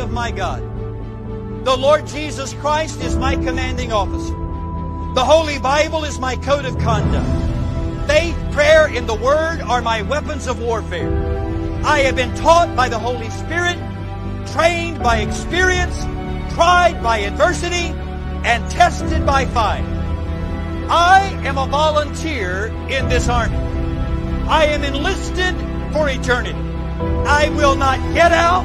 Of my God. The Lord Jesus Christ is my commanding officer. The Holy Bible is my code of conduct. Faith, prayer, and the Word are my weapons of warfare. I have been taught by the Holy Spirit, trained by experience, tried by adversity, and tested by fire. I am a volunteer in this army. I am enlisted for eternity. I will not get out,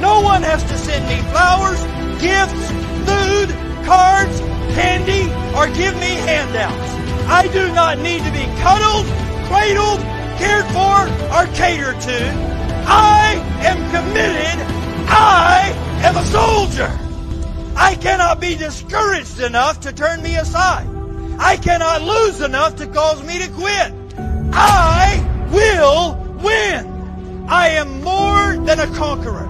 No one has to send me flowers, gifts, food, cards, candy, or give me handouts. I do not need to be cuddled, cradled, cared for, or catered to. I am committed. I am a soldier. I cannot be discouraged enough to turn me aside. I cannot lose enough to cause me to quit. I will win. I am more than a conqueror.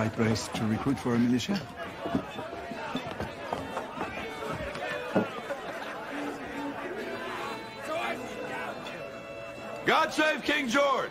Right place to recruit for a militia? God save King George!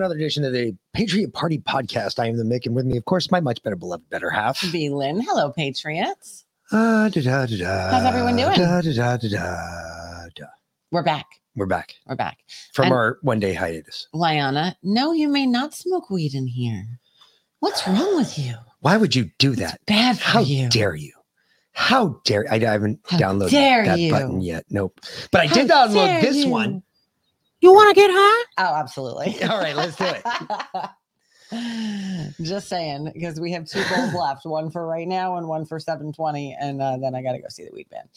Another edition of the Patriot Party Podcast. I am the Mick, and with me, of course, my much better beloved better half. B. Lynn. Hello, Patriots. Ah, da, da, da, How's everyone doing? Da, da, da, da, da. We're back. We're back We're back. from And- our one day hiatus. Liana, no, you may not smoke weed in here. What's wrong with you? Why would you do that? Bad for How you. dare you? How dare I, I haven't How downloaded that you. button yet. Nope. But I How did download this you. one. You want to get high? Oh, absolutely. All right, let's do it. Just saying, because we have two goals left, one for right now and one for 720, and uh, then I got to go see the weed band.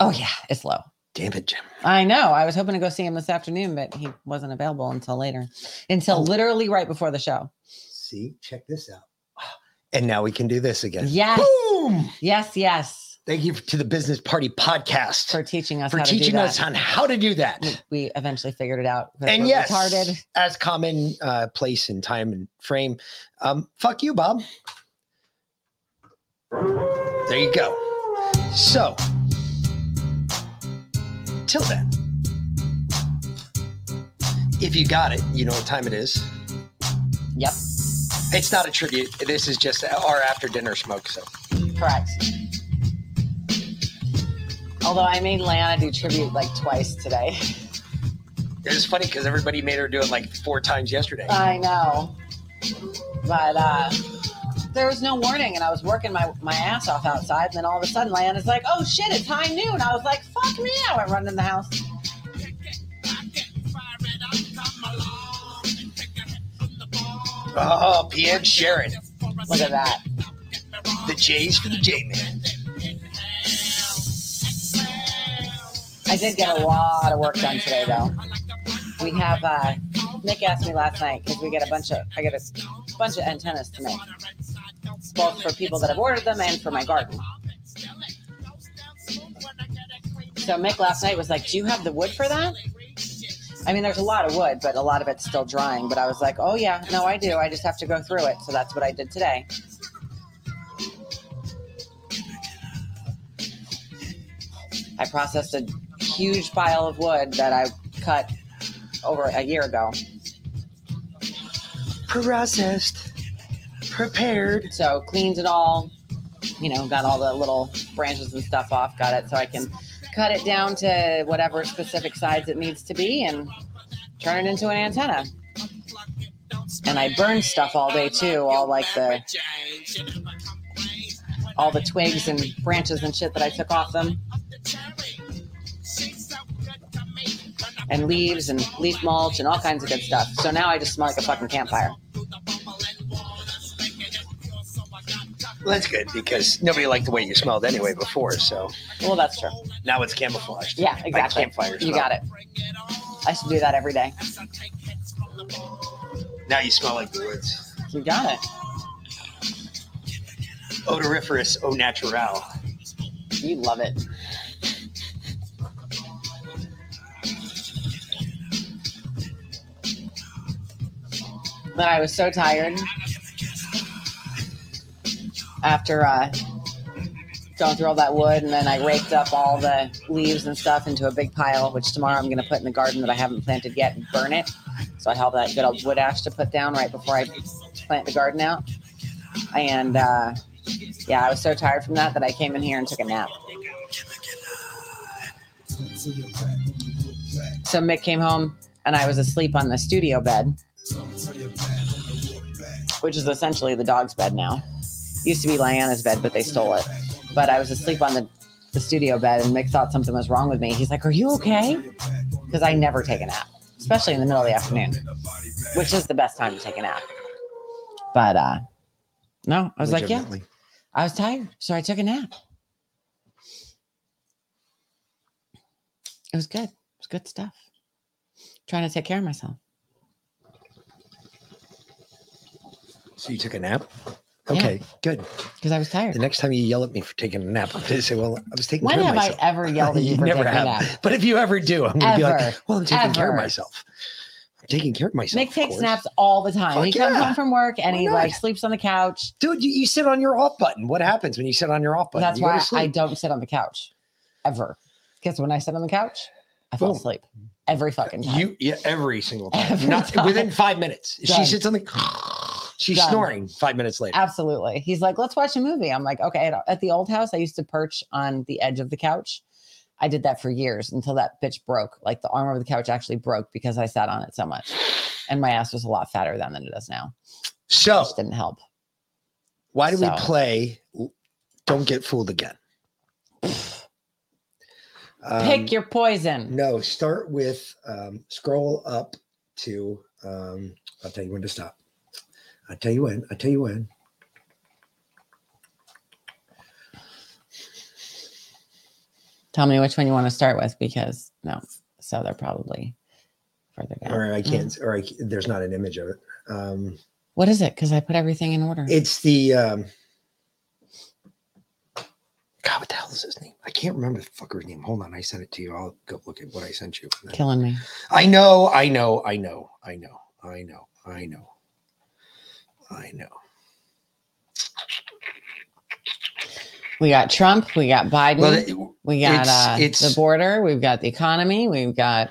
Oh yeah, it's low. Damn it, Jim. I know. I was hoping to go see him this afternoon, but he wasn't available until later, until Oh. literally right before the show. See, check this out. And now we can do this again. Yes. Boom! Yes, yes, Thank you to the Business Party Podcast for teaching us for how to teaching do us that. on how to do that. We- We eventually figured it out. And yes, retarded. as common uh, place and time and frame. Um, fuck you, Bob. There you go. So, till then, if you got it, you know what time it is. Yep, It's not a tribute. This is just our after dinner smoke. So, correct. Although I made Lana do tribute like twice today. it was funny because everybody made her do it like four times yesterday. I know. But uh there was no warning and I was working my, my ass off outside and then all of a sudden Leanna's like, oh shit, it's high noon. I was like, fuck me. I went running in the house. Oh, Pierre Sharon. Look at that. The J's for the J Man. I did get a lot of work done today though. We have uh Mick asked me last night because we get a bunch of I get a bunch of antennas to make. Both for people that have ordered them and for my garden. So Mick last night was like, Do you have the wood for that? I mean, there's a lot of wood, but a lot of it's still drying. But I was like, Oh yeah, no, I do. I just have to go through it. So that's what I did today. I processed a huge pile of wood that I cut over a year ago. Processed, prepared. So cleaned it all, you know, got all the little branches and stuff off, got it so I can cut it down to whatever specific size it needs to be and turn it into an antenna. And I burned stuff all day too, all like the all the twigs and branches and shit that I took off them. And leaves and leaf mulch and all kinds of good stuff. So now I just smell like a fucking campfire. Well, that's good because nobody liked the way you smelled anyway before. So Well, that's true. now it's camouflaged. Yeah, by exactly. campfire You smell. got it. I should do that every day. Now you smell like the woods. You got it. Odoriferous au natural. You love it. But I was so tired after uh, going through all that wood, and then I raked up all the leaves and stuff into a big pile, which tomorrow I'm going to put in the garden that I haven't planted yet and burn it. So I have that good old wood ash to put down right before I plant the garden out. And uh, yeah, I was so tired from that that I came in here and took a nap. So Mick came home and I was asleep on the studio bed, which is essentially the dog's bed now. Used to be Lyanna's bed, but they stole it. But I was asleep on the, the studio bed and Mick thought something was wrong with me. He's like, Are you okay? Because I never take a nap, especially in the middle of the afternoon, which is the best time to take a nap. But uh no, I was like, Yeah, I was tired, so I took a nap. It was good. It was good stuff. Trying to take care of myself. So you took a nap? Okay, good. Because I was tired. The next time you yell at me for taking a nap, I'm going to say, well, I was taking When care of have I ever yelled at you for never taking a have. nap? But if you ever do, I'm going to be like, well, I'm taking care of myself. I'm taking care of myself. Mick takes naps all the time. Fuck he comes yeah. home from work and Why he not? like sleeps on the couch. Dude, you, you sit on your off button. What happens when you sit on your off button? That's You why I don't sit on the couch ever. Because when I sit on the couch, I fall Boom. asleep every fucking time. You yeah, every single time. Every Not time. within five minutes. She Done. said something. She's Done. snoring five minutes later. Absolutely. He's like, let's watch a movie. I'm like, okay. At, at the old house, I used to perch on the edge of the couch. I did that for years until that bitch broke. Like the arm of the couch actually broke because I sat on it so much. And my ass was a lot fatter then than it is now. So Which didn't help. why do we play Don't Get Fooled Again? Um, Pick your poison. No, start with um, scroll up to. Um, I'll tell you when to stop. I'll tell you when. I'll tell you when. Tell me which one you want to start with because no. So they're probably further down. Or I can't. Or I, there's not an image of it. Um, What is it? Because I put everything in order. it's the. Um, God, what the hell is his name? I can't remember the fucker's name. Hold on, I sent it to you. I'll go look at what I sent you. Killing me. I know, I know, I know, I know, I know, I know, I know. We got Trump. We got Biden. Well, it- we got it's- uh, it's- the border. We've got the economy. We've got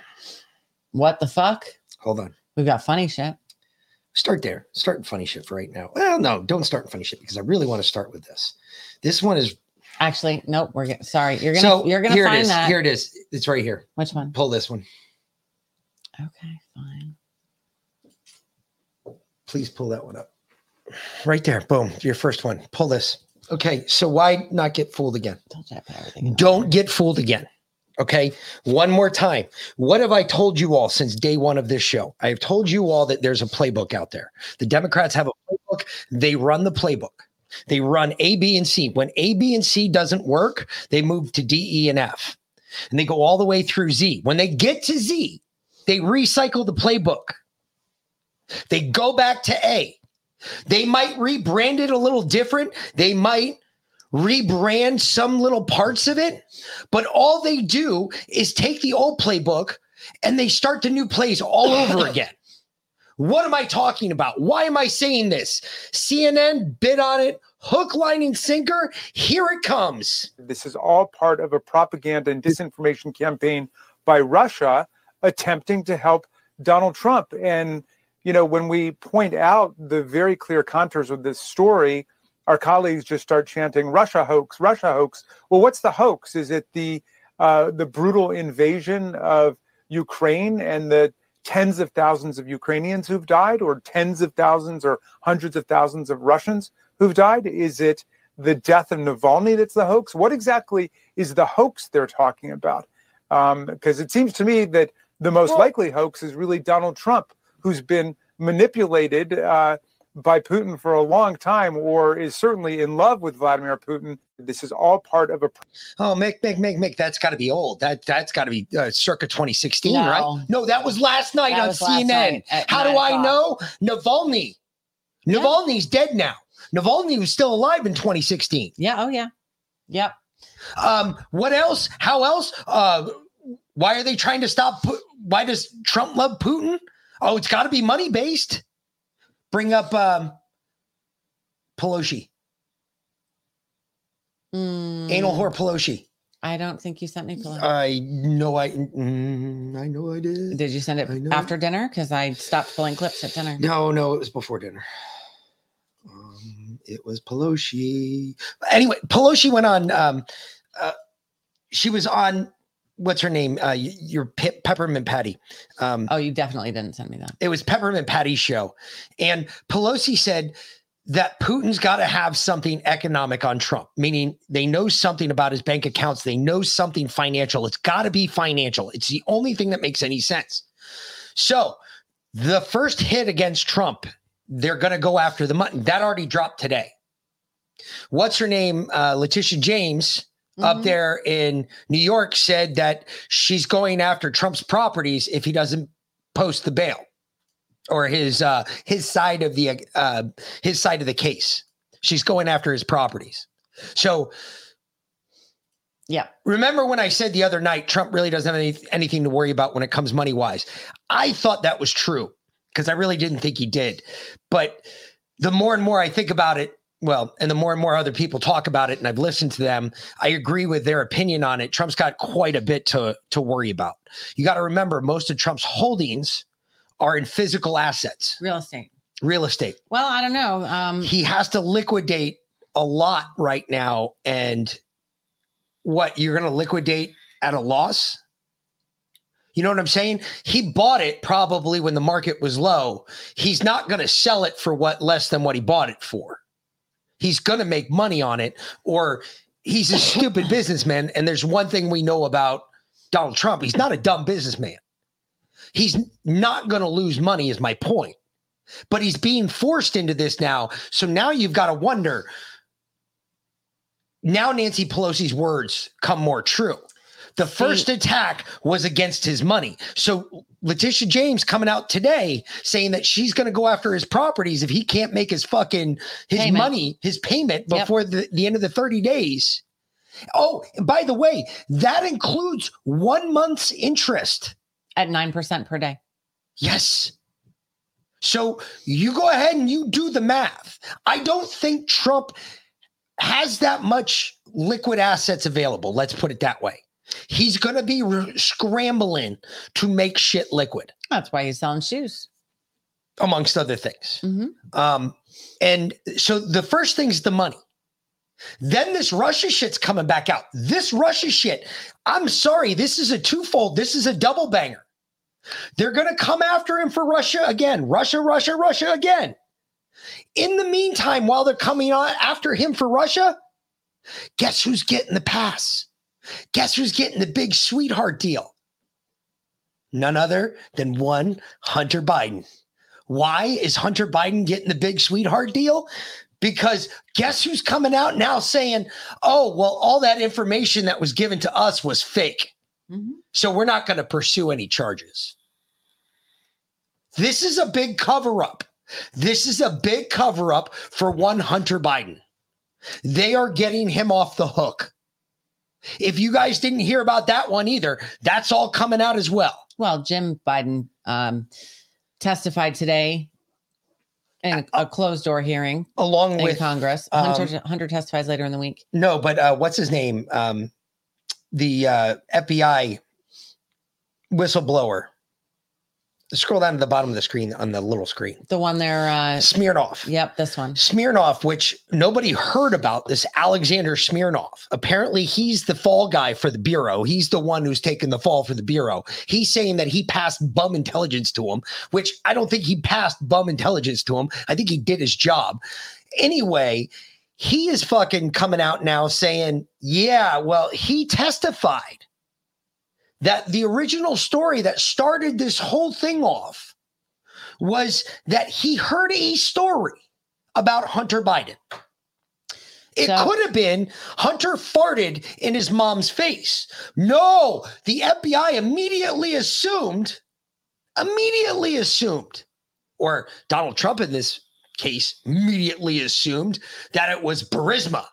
what the fuck. Hold on. We've got funny shit. Start there. Start in funny shit for right now. Well, no, don't start in funny shit because I really want to start with this. This one is Actually, nope. We're get, sorry. You're gonna so you're gonna here it find is. that. Here it is. It's right here. Which one? Pull this one. Okay, fine. Please pull that one up. Right there. Boom. Your first one. Pull this. Okay. So why not get fooled again? Told you I put everything in Don't get fooled again. Okay. One more time. What have I told you all since day one of this show? I have told you all that there's a playbook out there. The Democrats have a playbook. They run the playbook. They run A, B, and C. When A, B, and C doesn't work, they move to D, E, and F. And they go all the way through Z. When they get to Z, they recycle the playbook. They go back to A. They might rebrand it a little different. They might rebrand some little parts of it, but all they do is take the old playbook and they start the new plays all over again. What am I talking about? Why am I saying this? CNN bid on it, hook, line, and sinker. Here it comes. This is all part of a propaganda and disinformation campaign by Russia attempting to help Donald Trump. And, you know, when we point out the very clear contours of this story, our colleagues just start chanting Russia hoax, Russia hoax. Well, what's the hoax? Is it the uh, the brutal invasion of Ukraine and the tens of thousands of Ukrainians who've died, or tens of thousands or hundreds of thousands of Russians who've died? Is it the death of Navalny that's the hoax? What exactly is the hoax they're talking about? Because it seems to me that the most likely hoax is really Donald Trump, who's been manipulated uh, by Putin for a long time, or is certainly in love with Vladimir Putin. This is all part of a Oh, Mick, Mick, Mick, Mick, that's got to be old. That that's got to be uh, circa 2016, No. right? No, that was last night That on CNN. night How do I o'clock. know? Navalny. Navalny's dead now. Navalny was still alive in 2016. Yeah. Oh yeah. Yep. Um, what else? How else? Uh, why are they trying to stop? Why does Trump love Putin? Oh, it's got to be money based. Bring up um, Pelosi, anal whore Pelosi. Mm, I don't think you sent me. Pelosi. I know I, mm, I know I did. Did you send it after dinner? Because I stopped pulling clips at dinner. No, no, it was before dinner. Um, it was Pelosi. Anyway, Pelosi went on. Um, uh, she was on. What's her name? Uh, your Pe- peppermint patty. Um, Oh, you definitely didn't send me that. it was peppermint patty's show, and Pelosi said that Putin's got to have something economic on Trump, meaning they know something about his bank accounts. They know something financial. It's got to be financial. It's the only thing that makes any sense. So the first hit against Trump, they're going to go after the mutton. That already dropped today. What's her name? Uh, Letitia James up there in New York said that she's going after Trump's properties if he doesn't post the bail or his uh his side of the uh his side of the case. She's going after his properties. So Yeah. Remember when I said the other night Trump really doesn't have any, anything to worry about when it comes money wise? I thought that was true because I really didn't think he did. But the more and more I think about it, well, and the more and more other people talk about it, and I've listened to them, I agree with their opinion on it. Trump's got quite a bit to to worry about. You got to remember, most of Trump's holdings are in physical assets, Real estate. real estate. Well, I don't know. Um, He has to liquidate a lot right now, and what you're going to liquidate at a loss? You know what I'm saying? He bought it probably when the market was low. He's not going to sell it for what less than what he bought it for. He's going to make money on it, or he's a stupid businessman. And there's one thing we know about Donald Trump he's not a dumb businessman. He's not going to lose money, is my point. But he's being forced into this now. So now you've got to wonder now Nancy Pelosi's words come more true. The first attack was against his money. So Letitia James coming out today saying that she's going to go after his properties if he can't make his fucking his Payment. money, his payment Yep. before the, the end of the 30 days. Oh, and by the way, that includes one month's interest. at 9% per day. Yes. So you go ahead and you do the math. I don't think Trump has that much liquid assets available. Let's put it that way. He's going to be re- scrambling to make shit liquid, That's why he's selling shoes. amongst other things. Mhm. Um, and so the first thing's the money. Then this Russia shit's coming back out. This Russia shit, I'm sorry, this is a twofold. This is a double banger. They're going to come after him for Russia again. Russia, Russia, Russia again. In the meantime, while they're coming on after him for Russia, guess who's getting the pass? Guess who's getting the big sweetheart deal? None other than one Hunter Biden. Why is Hunter Biden getting the big sweetheart deal? Because guess who's coming out now saying, oh, well, all that information that was given to us was fake. Mhm. So we're not going to pursue any charges. This is a big cover up. This is a big cover up for one Hunter Biden. They are getting him off the hook. If you guys didn't hear about that one either, that's all coming out as well. Well, Jim Biden um, testified today in a, a closed door hearing Along in with Congress. um, Hunter, Hunter testifies later in the week. No, but uh, what's his name? Um, the uh, FBI whistleblower. Scroll down to the bottom of the screen on the little screen. The one there. Uh, Smirnov. yep, this one. Smirnov, which nobody heard about, this Alexander Smirnov. Apparently, he's the fall guy for the Bureau. He's the one who's taken the fall for the Bureau. He's saying that he passed bum intelligence to him, which I don't think he passed bum intelligence to him. I think he did his job. Anyway, he is fucking coming out now saying, yeah, well, he testified that the original story that started this whole thing off was that he heard a story about Hunter Biden. It So- could have been Hunter farted in his mom's face. No, the FBI immediately assumed, immediately assumed, or Donald Trump in this case immediately assumed that it was Burisma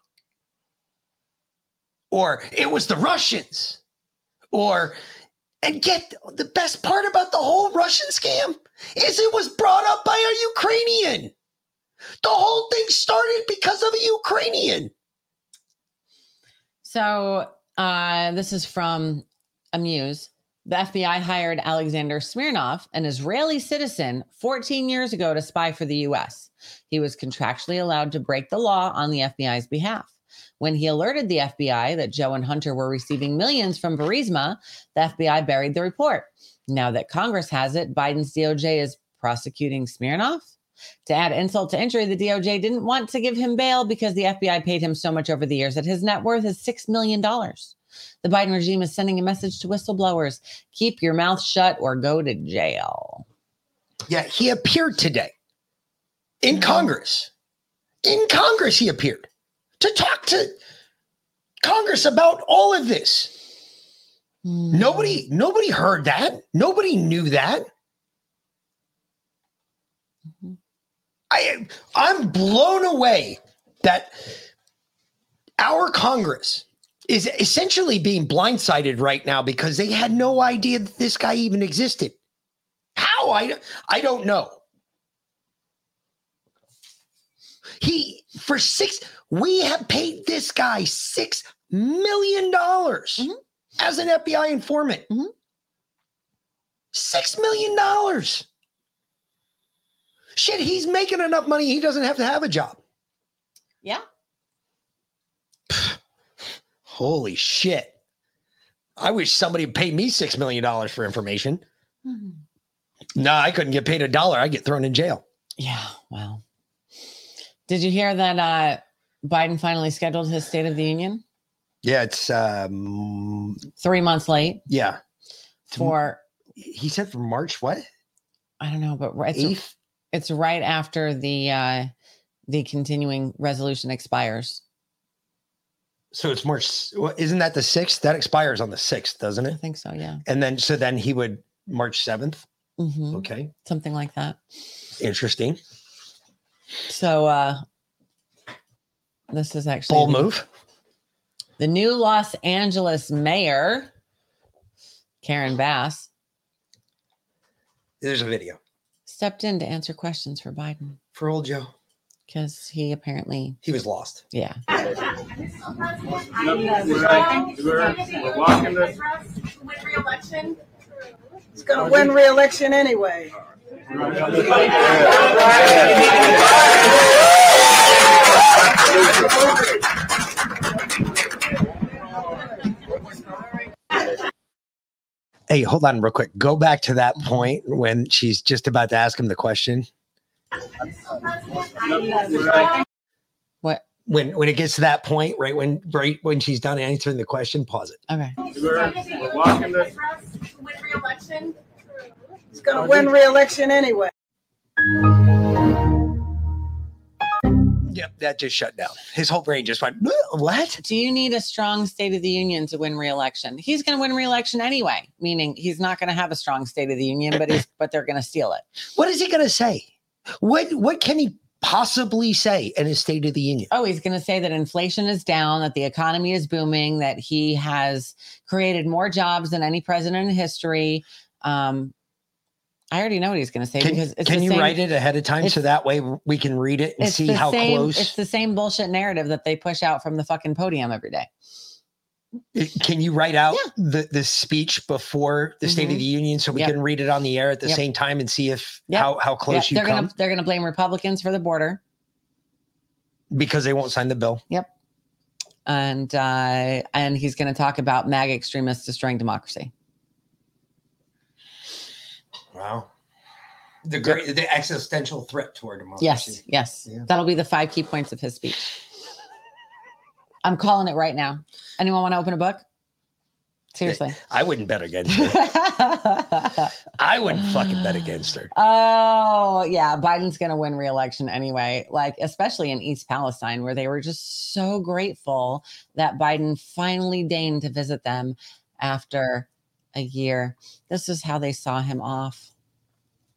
or it was the Russians or and get the best part about the whole Russian scam is it was brought up by a Ukrainian. The whole thing started because of a Ukrainian. So uh, this is from Amuse. The FBI hired Alexander Smirnov, an Israeli citizen, 14 years ago to spy for the US. He was contractually allowed to break the law on the FBI's behalf. When he alerted the FBI that Joe and Hunter were receiving millions from Burisma, the FBI buried the report. Now that Congress has it, Biden's DOJ is prosecuting Smirnov. To add insult to injury, the DOJ didn't want to give him bail because the FBI paid him so much over the years that his net worth is $6 million. The Biden regime is sending a message to whistleblowers keep your mouth shut or go to jail. Yeah, he appeared today in mm-hmm. Congress. In Congress, he appeared to talk to Congress about all of this. Hmm. Nobody, nobody heard that. Nobody knew that. Mm-hmm. I, I'm blown away that our Congress is essentially being blindsided right now because they had no idea that this guy even existed. How? I, I don't know. He for six. We have paid this guy six million dollars Mm-hmm. as an FBI informant. Six million dollars. Shit, he's making enough money. He doesn't have to have a job. Yeah. Holy shit! I wish somebody would pay me six million dollars for information. No, I couldn't get paid a dollar. I get thrown in jail. Yeah. Wow. Did you hear that uh, Biden finally scheduled his State of the Union? Yeah, it's um Three months late yeah. for He said for March what? I don't know, but it's, Eighth? it's right after the uh, the continuing resolution expires. So it's March. Well, isn't that the sixth? That expires on the sixth, doesn't it? I think so. Yeah. And then so then he would March seventh. hmm Okay, Something like that. interesting. So uh, this is actually Bold the- move. The new Los Angeles mayor, Karen Bass, There's a video stepped in to answer questions for Biden for old Joe. because he apparently, He was lost. yeah. He's going to win re-election anyway. Hey, hold on real quick. Go back to that point when she's just about to ask him the question. What? When when it gets to that point, right when right when she's done answering the question, pause it. Okay. He's going to win re-election anyway. Yep, that just shut down. His whole brain just went, what? Do you need a strong State of the Union to win re-election? He's going to win re-election anyway, meaning he's not going to have a strong State of the Union, but he's but they're going to steal it. What is he gonna say? What what can he possibly say in his State of the Union? Oh, he's going to say that inflation is down, that the economy is booming, that he has created more jobs than any president in history. Um, I already know what he's going to say Can, because it's can the you same- write it ahead of time so that way we can read it and it's see the how same, close? It's the same bullshit narrative that they push out from the fucking podium every day. Can you write out the, the speech before the State of Mhm. the Union so we Yep. can read it on the air at the Yep. same time and see if Yep. how, how close Yeah, you they're come gonna they're gonna blame Republicans for the border. because they won't sign the bill? Yep. And uh, and he's going to talk about MAGA extremists destroying democracy. Wow. The great the existential threat toward democracy. Yes, yes. Yeah. That'll be the five key points of his speech. I'm calling it right now. Anyone want to open a book? Seriously. I wouldn't bet against her. I wouldn't fucking bet against her. Oh, yeah. Biden's going to win re-election anyway. Like, especially in East Palestine, where they were just so grateful that Biden finally deigned to visit them after a year. This is how they saw him off.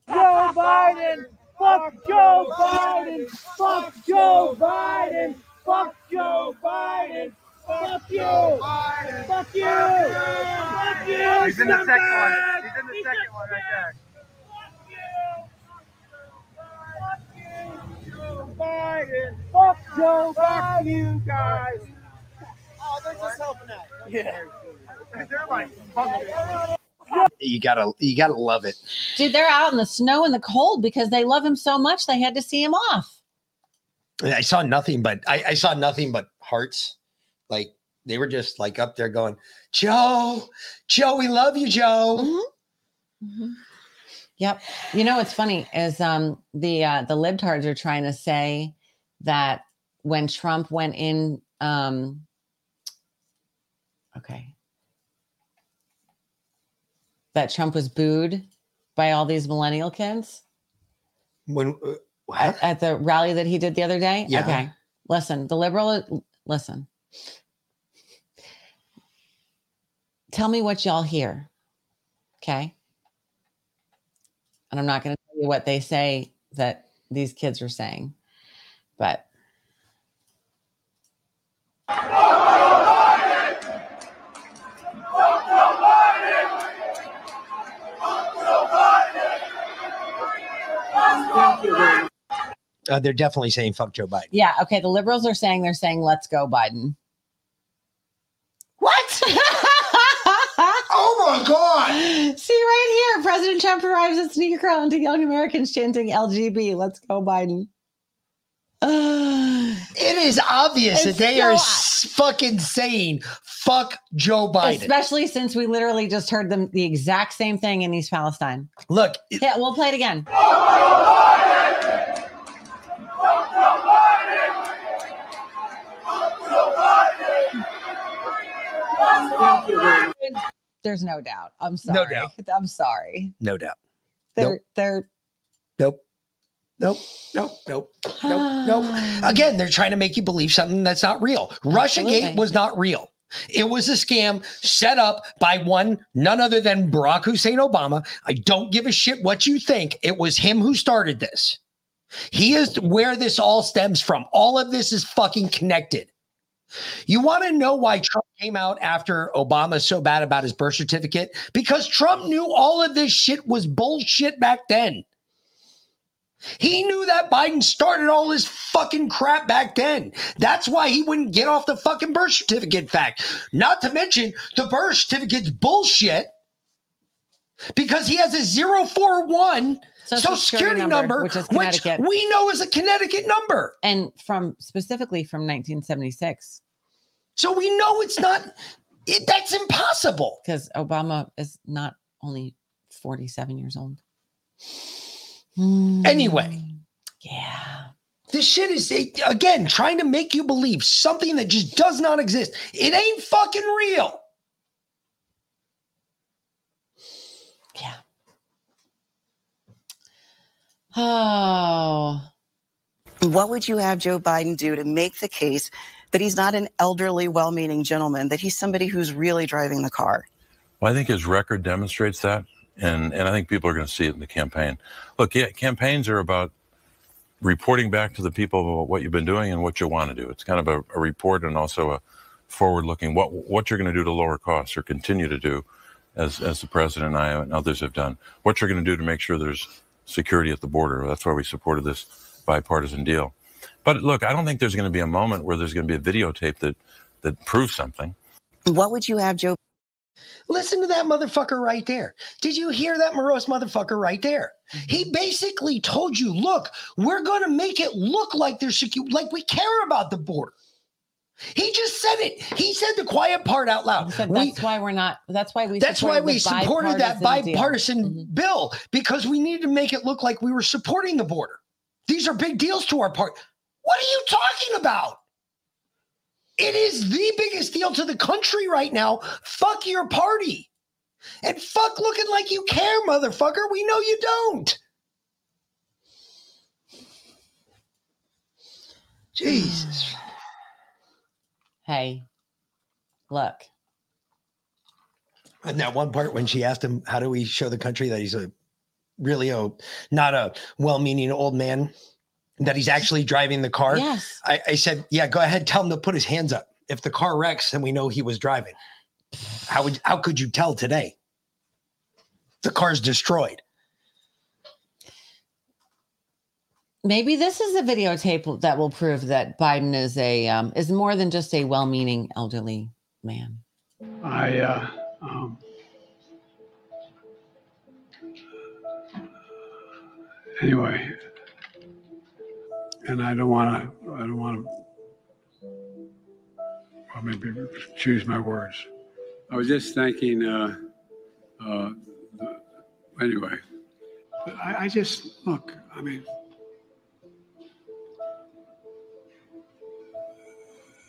Joe Biden! Fuck Joe Biden! Fuck Joe Biden! Fuck Joe Biden! Fuck you! Fuck you! Fuck you! He's in the second one. He's in the second one right there. Joe Biden! Fuck Joe Biden! you guys! Oh, they're just helping out. Yeah. They're like, fuck You gotta you gotta love it. Dude, they're out in the snow and the cold because they love him so much they had to see him off. I saw nothing but I, I saw nothing but hearts. Like they were just like up there going, Joe, Joe, we love you, Joe. Yep. You know what's funny is um the uh the libtards are trying to say that when Trump went in um okay that Trump was booed by all these millennial kids When uh, at, at the rally that he did the other day. Yeah. Okay. Listen, the liberal listen. Tell me what y'all hear. Okay. And I'm not going to tell you what they say that these kids are saying, but Uh, they're definitely saying fuck Joe Biden. Yeah. Okay. The liberals are saying they're saying let's go Biden. What? oh my God. See right here. President Trump arrives at Sneaker Con to young Americans chanting LGB. Let's go Biden. It is obvious that they so- are s- fucking saying fuck Joe Biden. Especially since we literally just heard them the exact same thing in East Palestine. Look, yeah, we'll play it again. There's no doubt. I'm sorry. No doubt. I'm sorry. no doubt. They're they're Nope. Nope. Nope. Nope. Nope. Nope. Again, they're trying to make you believe something that's not real. Russiagate Absolutely. was not real. It was a scam set up by one, none other than Barack Hussein Obama. I don't give a shit what you think. It was him who started this. He is where this all stems from. All of this is fucking connected. You want to know why Trump came out after Obama so bad about his birth certificate? Because Trump knew all of this shit was bullshit back then. He knew that Biden started all this fucking crap back then. That's why he wouldn't get off the fucking birth certificate fact. Not to mention the birth certificate's bullshit because he has a 041 social, security, number, which is Connecticut. we know is a Connecticut number. and from specifically from 1976 So we know it's not, it, that's impossible. because Obama is not only 47 years old. Anyway. Yeah. This shit is, again, trying to make you believe something that just does not exist. It ain't fucking real. Oh. What would you have Joe Biden do to make the case that he's not an elderly, well meaning gentleman, that he's somebody who's really driving the car? Well, I think his record demonstrates that, and and I think people are going to see it in the campaign. Look, yeah, campaigns are about reporting back to the people about what you've been doing and what you want to do. It's kind of a, a report and also a forward-looking what what you're going to do to lower costs or continue to do, as as the president and I and others have done. What you're going to do to make sure there's security at the border. That's why we supported this bipartisan deal. But look, I don't think there's going to be a moment where there's going to be a videotape that that proves something. What would you have Joe Listen to that motherfucker right there. Did you hear that morose motherfucker right there? He basically told you, look, we're going to make it look like there's secure, like we care about the border. He just said it. He said the quiet part out loud. Said We- that's why we're not. That's why we. that's why supported we supported that bipartisan bipartisan mm-hmm. bill because we needed to make it look like we were supporting the border. These are big deals to our part. What are you talking about? It is the biggest deal to the country right now. Fuck your party. And fuck looking like you care, motherfucker. We know you don't. Jesus. Hey, look. And that one part when she asked him, "How do we show the country that he's a really a not a well-meaning old man, that he's actually driving the car?" Yes. I, I said, "Yeah, go ahead, tell him to put his hands up. If the car wrecks, then we know he was driving. How would how could you tell today? The car's destroyed. Maybe this is a videotape that will prove that Biden is a um, is more than just a well-meaning elderly man. I, uh, um, anyway, and I don't want to, I don't want to, well, maybe choose my words. I was just thinking, uh, uh, anyway, I, I just, look, I mean,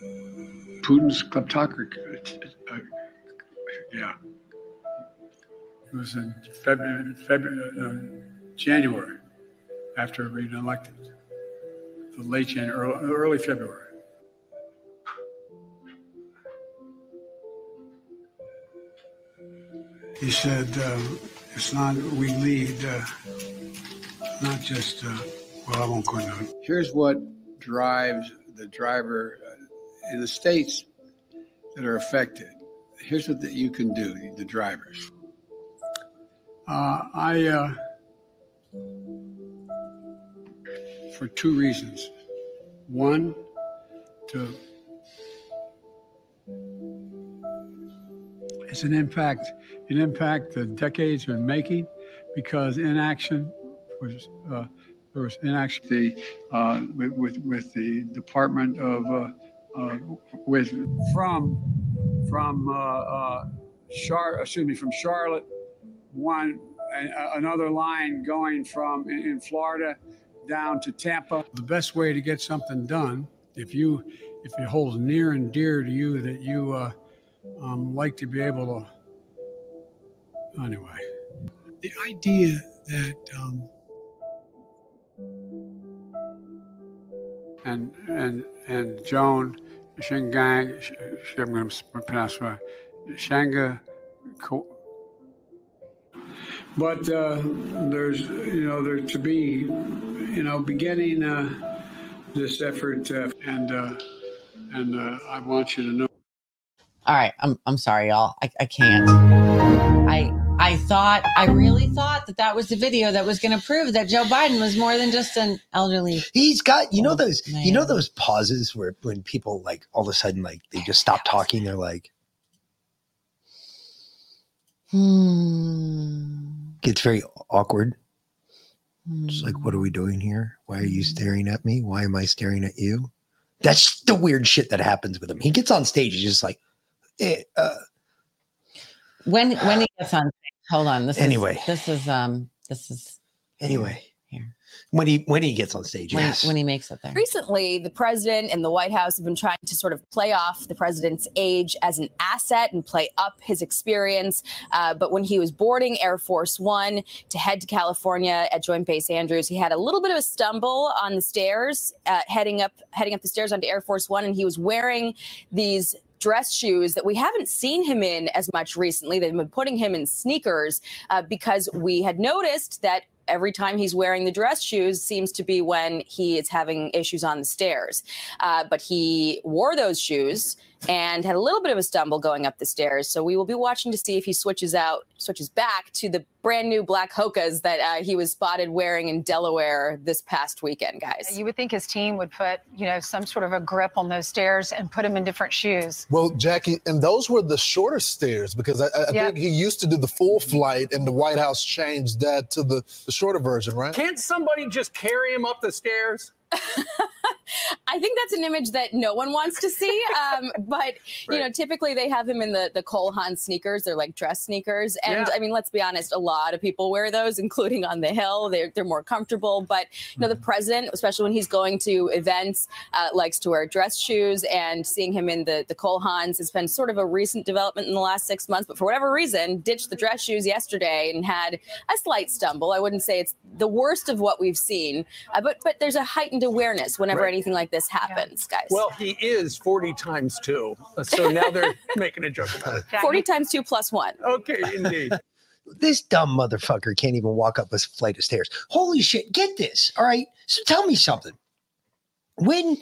Putin's kleptocracy, uh, yeah. It was in February, February uh, January, after being elected. The late January, early, early February. He said, uh, "It's not we lead, uh, not just uh, well, I won't go into it." Here's what drives the driver uh, in the states that are affected. Here's what that you can do, the drivers. Uh, I, uh, for two reasons. One, to it's an impact, an impact the decades been making, because inaction was uh, there was inaction the, uh, with, with with the Department of uh, uh, with from from uh, uh, Char excuse me from Charlotte one a- another line going from in, in Florida down to Tampa. The best way to get something done, if you if it holds near and dear to you that you uh, um, like to be able to anyway. The idea that um, and and and Joan Shingang, Sh- Sh- I'm going to pronounce right, Shanga. But uh, there's, you know, there to be, you know, beginning uh, this effort, uh, and uh, and uh, I want you to know. All right, I'm I'm sorry, y'all. I, I can't. I I thought I really thought that that was the video that was going to prove that Joe Biden was more than just an elderly. He's got you know those you know those pauses where when people like all of a sudden like they just stop talking. They're like Hmm. gets very awkward. It's like, what are we doing here? Why are you staring at me? Why am I staring at you? That's the weird shit that happens with him. He gets on stage, he's just like, eh, uh, When when he gets on, hold on. This Anyway. is, this is um this is anyway. Here. When he when he gets on stage, when, yes. when he makes it there. Recently, the president and the White House have been trying to sort of play off the president's age as an asset and play up his experience. Uh, but when he was boarding Air Force One to head to California at Joint Base Andrews, he had a little bit of a stumble on the stairs, uh, heading up heading up the stairs onto Air Force One, and he was wearing these dress shoes that we haven't seen him in as much recently. They've been putting him in sneakers uh, because we had noticed that every time he's wearing the dress shoes seems to be when he is having issues on the stairs. Uh, but he wore those shoes and had a little bit of a stumble going up the stairs. So we will be watching to see if he switches out, switches back to the brand new black Hokas that uh, he was spotted wearing in Delaware this past weekend, guys. You would think his team would put, you know, some sort of a grip on those stairs and put him in different shoes. Well, Jackie, and those were the shorter stairs because I, I Yeah. think he used to do the full flight, and the White House changed that to the, the shorter version, right? Can't somebody just carry him up the stairs? I think that's an image that no one wants to see. Um, but you know, typically they have him in the the Cole Haan sneakers. They're like dress sneakers, and Yeah. I mean, let's be honest, a lot of people wear those, including on the Hill. They're they're more comfortable. But you know, the president, especially when he's going to events, uh, likes to wear dress shoes. And seeing him in the the Cole Haans has been sort of a recent development in the last six months. But for whatever reason, ditched the dress shoes yesterday and had a slight stumble. I wouldn't say it's the worst of what we've seen, uh, but but there's a heightened awareness whenever Right. anything like this happens, guys. Well, he is 40 times two. So now they're making a joke about it. 40 times two plus one. Okay, indeed. this dumb motherfucker can't even walk up a flight of stairs. Holy shit, get this. All right. So tell me something. When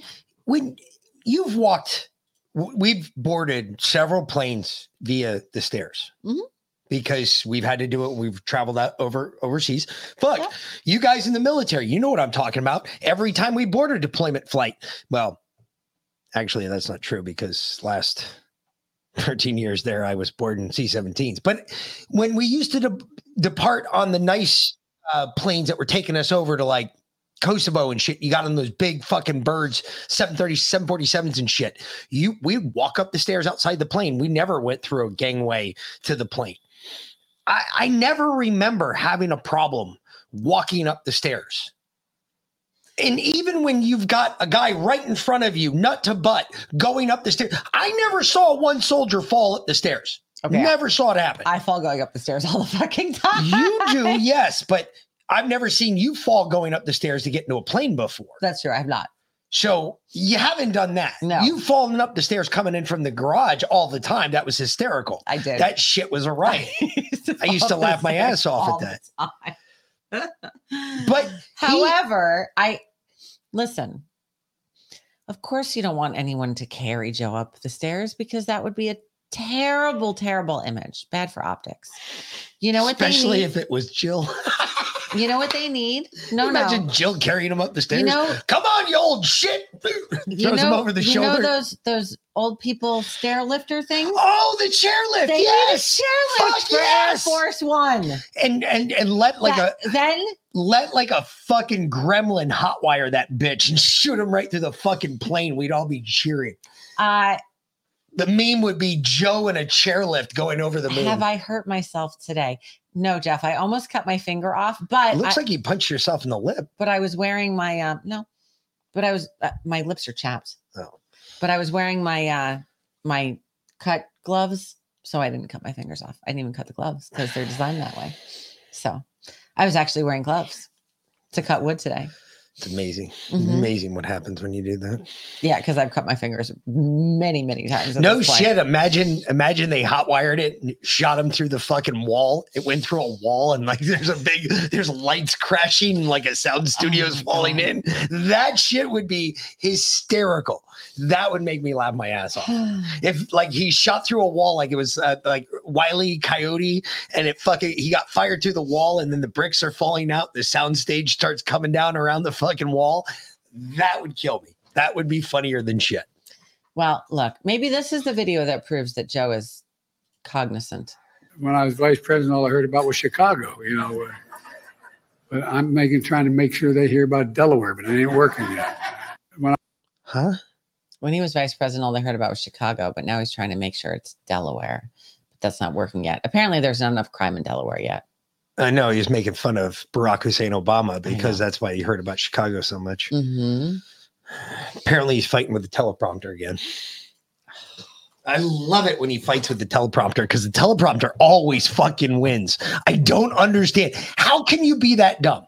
when you've walked we've boarded several planes via the stairs. Mm-hmm. Because we've had to do it, we've traveled out over overseas. But you guys in the military, you know what I'm talking about. Every time we board a deployment flight, well, actually, that's not true because last 13 years there, I was boarding C 17s. But when we used to de- depart on the nice uh, planes that were taking us over to like Kosovo and shit, you got on those big fucking birds, 730, 747s and shit. You we walk up the stairs outside the plane. We never went through a gangway to the plane. I, I never remember having a problem walking up the stairs. And even when you've got a guy right in front of you, nut to butt, going up the stairs, I never saw one soldier fall up the stairs. Okay. Never saw it happen. I fall going up the stairs all the fucking time. You do, yes, but I've never seen you fall going up the stairs to get into a plane before. That's true. I have not. So you haven't done that. No. You've fallen up the stairs coming in from the garage all the time. That was hysterical. I did. That shit was a riot. I used to laugh my ass off at that. But however, I listen. Of course, you don't want anyone to carry Joe up the stairs because that would be a terrible, terrible image. Bad for optics. You know what? Especially if it was Jill. You know what they need? No, Imagine no. Jill carrying him up the stairs. You know- Come on, you old shit. You Throws know, him over the you shoulder. know those those old people stair lifter things? Oh, the chairlift. They yes. need a chairlift Fuck for yes. Air Force One. and and and let like That- a then let like a fucking gremlin hotwire that bitch and shoot him right through the fucking plane. We'd all be cheering. uh The meme would be Joe in a chairlift going over the moon. have I hurt myself today? No, Jeff. I almost cut my finger off, but It looks I, like you punched yourself in the lip. but I was wearing my um no, but I was uh, my lips are chapped. Oh. But I was wearing my uh my cut gloves, so I didn't cut my fingers off. I didn't even cut the gloves because they're designed that way. So I was actually wearing gloves to cut wood today. It's amazing. Mhm. Amazing what happens when you do that. Yeah, because I've cut my fingers many, many times. No shit. Imagine, imagine they hotwired it and shot him through the fucking wall. It went through a wall and like there's a big, there's lights crashing, and like a sound studio's falling in. That shit would be hysterical. That would make me laugh my ass off. if like he shot through a wall like it was uh, like Wiley Coyote and it fucking he got fired through the wall and then the bricks are falling out. The sound stage starts coming down around the fucking wall. That would kill me. That would be funnier than shit. Well, look, maybe this is the video that proves that Joe is cognizant. when I was vice president, all I heard about was Chicago, you know. uh, But I'm making, trying to make sure they hear about Delaware, but it ain't working yet. When I, Huh? When he was vice president, all they heard about was Chicago, but now he's trying to make sure it's Delaware. But that's not working yet. Apparently, there's not enough crime in Delaware yet. I know he's making fun of Barack Hussein Obama because that's why he heard about Chicago so much. Mm-hmm. Apparently, he's fighting with the teleprompter again. I love it when he fights with the teleprompter because the teleprompter always fucking wins. I don't understand. How can you be that dumb?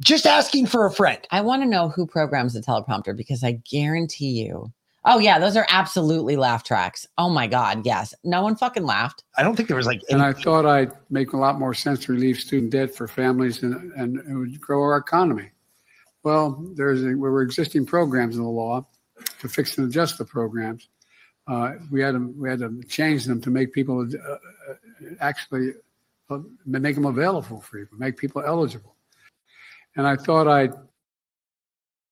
Just asking for a friend. I want to know who programs the teleprompter because I guarantee you. Oh yeah, those are absolutely laugh tracks. Oh my god, yes. No one fucking laughed. I don't think there was like and I thought I'd make a lot more sense to relieve student debt for families and, and it would grow our economy. Well, there's a, there were existing programs in the law to fix and adjust the programs. Uh, we had to we had to change them to make people uh, uh, actually uh, make them available for people, make people eligible. And I thought I'd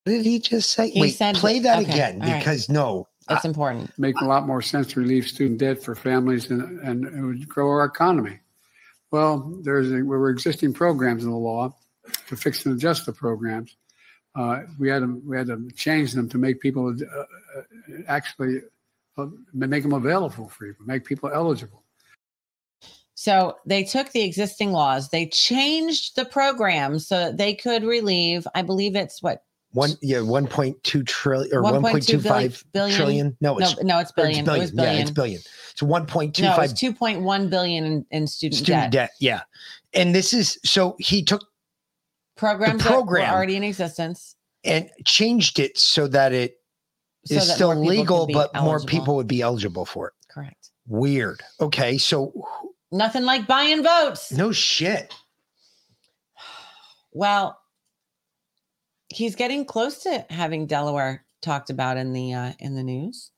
What did he just say? He Wait, said- play that okay, again all right. because no, That's important. make a lot more sense to relieve student debt for families and, and it would grow our economy. Well, there's a, there were existing programs in the law to fix and adjust the programs. Uh, we had to we had to change them to make people uh, uh, actually uh, make them available for people, make people eligible. So they took the existing laws, they changed the program so that they could relieve, I believe it's what one yeah, one point two trillion or one point two five billion- trillion. No, no, it's no, it's billion. It was Yeah, it's billion. billion. It's one point two no, five it's 2.1 billion in, in student, student debt. debt. Yeah, and this is so he took Programs program- that were already in existence. and changed it so that it So is that still more people could legal, but more people would be eligible for it. Correct. Weird. Okay, so Nothing like buying votes. no shit. Well, he's getting close to having Delaware talked about in the uh, in the news.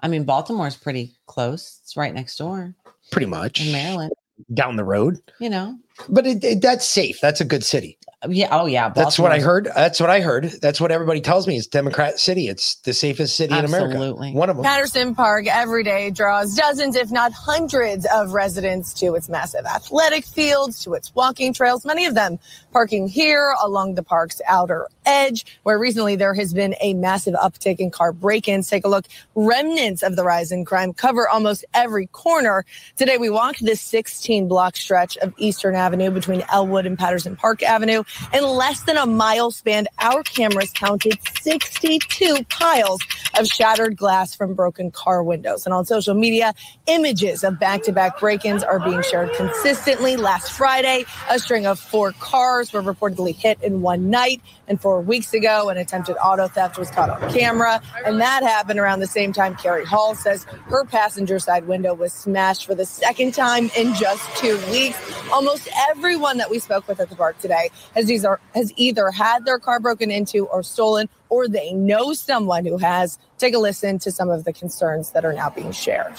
I mean, Baltimore's pretty close. It's right next door Pretty much in Maryland. down the road, You know. But it, it- that's safe. That's a good city. Uh, yeah. Oh yeah. That's what I heard. That's what I heard. That's what everybody tells me. It's Democrat city. It's the safest city in America. Absolutely. One of them. Patterson Park every day draws dozens, if not hundreds, of residents to its massive athletic fields, to its walking trails, many of them parking here along the park's outer edge, where recently there has been a massive uptick in car break ins. Take a look. Remnants of the rise in crime cover almost every corner. Today, we walked this 16 block stretch of Eastern Avenue between Elwood and Patterson Park Avenue. In less than a mile span, our cameras counted 62 piles of shattered glass from broken car windows. And on social media, images of back to back break ins are being shared consistently. Last Friday, a string of four cars were reportedly hit in one night. And four weeks ago, an attempted auto theft was caught on camera. And that happened around the same time Carrie Hall says her passenger side window was smashed for the second time in just two weeks. Almost everyone that we spoke with at the park today has either, has either had their car broken into or stolen, or they know someone who has. Take a listen to some of the concerns that are now being shared.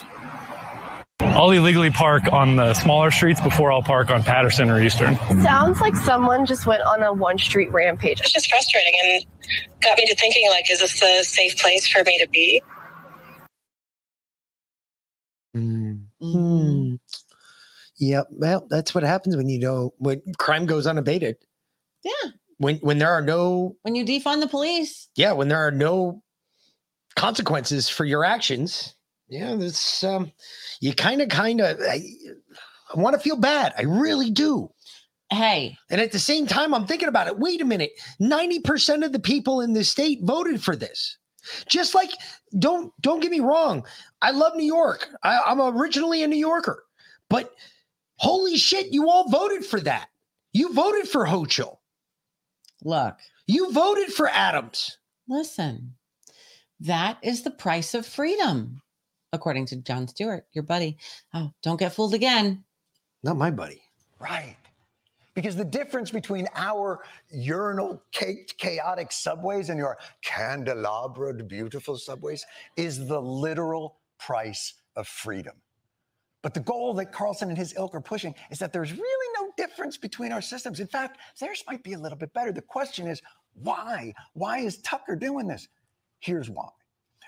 I'll illegally park on the smaller streets before I'll park on Patterson or Eastern. Sounds like someone just went on a one street rampage. It's just frustrating and got me to thinking like, is this a safe place for me to be? Hmm. Yep. Well, that's what happens when you know when crime goes unabated. Yeah. When when there are no When you defund the police, yeah, when there are no consequences for your actions, yeah, this um you kind of kind of I, I want to feel bad. I really do. Hey. And at the same time, I'm thinking about it. Wait a minute. 90% of the people in the state voted for this. Just like don't don't get me wrong. I love New York. I, I'm originally a New Yorker, but holy shit, you all voted for that. You voted for Hochul. Look. You voted for Adams. listen, that is the price of freedom, according to Jon Stewart, your buddy. Oh, don't get fooled again. Not my buddy. Right. Because the difference between our urinal caked, chaotic subways and your candelabred, beautiful subways is the literal price of freedom. But the goal that Carlson and his ilk are pushing is that there's really no difference between our systems. In fact, theirs might be a little bit better. The question is, why? Why is Tucker doing this? Here's why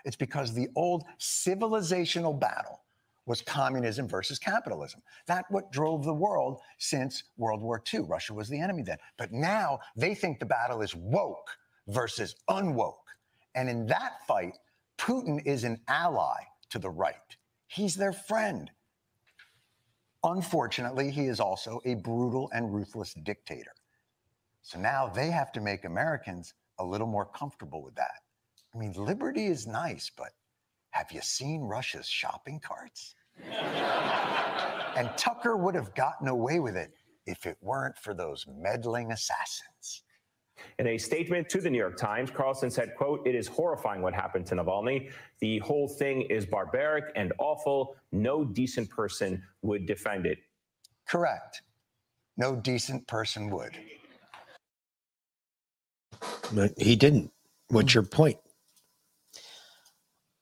it's because the old civilizational battle was communism versus capitalism. That what drove the world since World War II. Russia was the enemy then. But now they think the battle is woke versus unwoke. And in that fight, Putin is an ally to the right. He's their friend. Unfortunately, he is also a brutal and ruthless dictator. So now they have to make Americans a little more comfortable with that. I mean, liberty is nice, but have you seen Russia's shopping carts? and Tucker would have gotten away with it if it weren't for those meddling assassins. In a statement to the New York Times, Carlson said, quote, it is horrifying what happened to Navalny. The whole thing is barbaric and awful. No decent person would defend it. Correct. No decent person would. But he didn't. What's your point?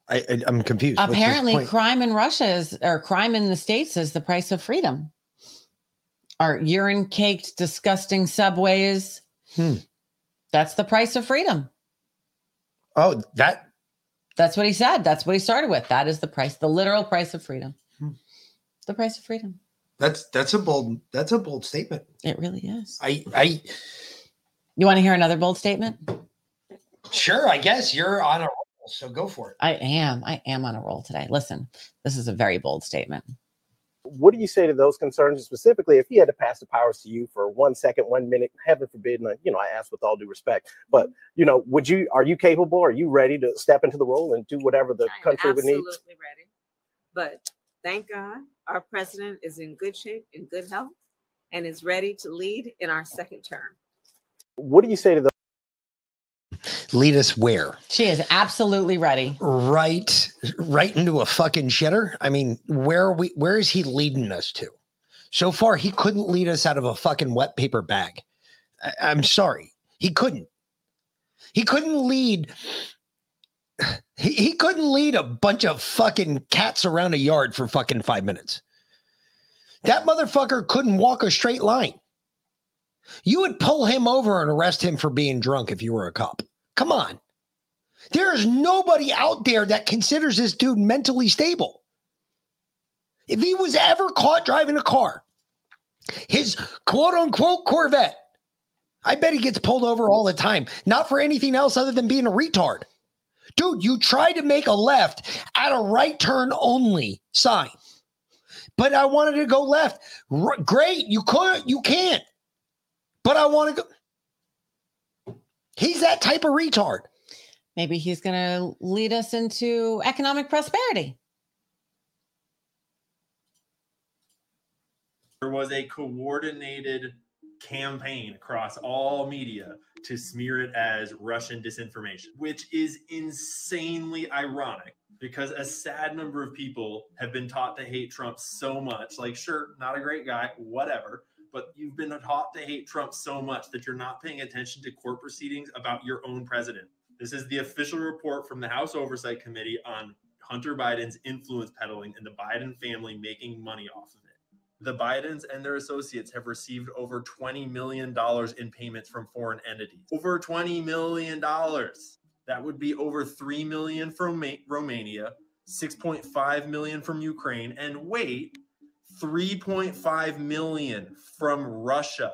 I, I I'm confused. Apparently, crime in Russia is, or crime in the States is the price of freedom. Our urine caked, disgusting subways. Hmm. That's the price of freedom. Oh, that That's what he said. That's what he started with. That is the price, the literal price of freedom. Hmm. The price of freedom. that's that's a bold that's a bold statement. It really is. I I You want to hear another bold statement? sure. I guess you're on a roll, so go for it. I am. I am on a roll today. Listen, this is a very bold statement. What do you say to those concerns, specifically if he had to pass the powers to you for one second, one minute, heaven forbid, and you know, I ask with all due respect, but mm-hmm. you know, would you, are you capable, are you ready to step into the role and do whatever the country would need? absolutely ready. But thank God, our president is in good shape, in good health, and is ready to lead in our second term. What do you say to those? Lead us where? She is absolutely ready. Right, right into a fucking shitter. I mean, where are we? Where is he leading us to? So far, he couldn't lead us out of a fucking wet paper bag. I, I'm sorry, he couldn't. He couldn't lead. He, he couldn't lead a bunch of fucking cats around a yard for fucking five minutes. That motherfucker couldn't walk a straight line. You would pull him over and arrest him for being drunk if you were a cop. Come on. There is nobody out there that considers this dude mentally stable. If he was ever caught driving a car, his quote unquote Corvette, I bet he gets pulled over all the time, not for anything else other than being a retard. Dude, you tried to make a left at a right turn only sign, but I wanted to go left. R- great, you could, you can't, but I want to go. He's that type of retard. Maybe he's going to lead us into economic prosperity. There was a coordinated campaign across all media to smear it as Russian disinformation, which is insanely ironic because a sad number of people have been taught to hate Trump so much. Like, sure, not a great guy, whatever, but you've been taught to hate Trump so much that you're not paying attention to court proceedings about your own president. This is the official report from the House Oversight Committee on Hunter Biden's influence peddling and the Biden family making money off of it. The Bidens and their associates have received over $20 million in payments from foreign entities. Over $20 million. That would be over 3 million from Ma- Romania, 6.5 million from Ukraine, and wait, 3.5 million from Russia.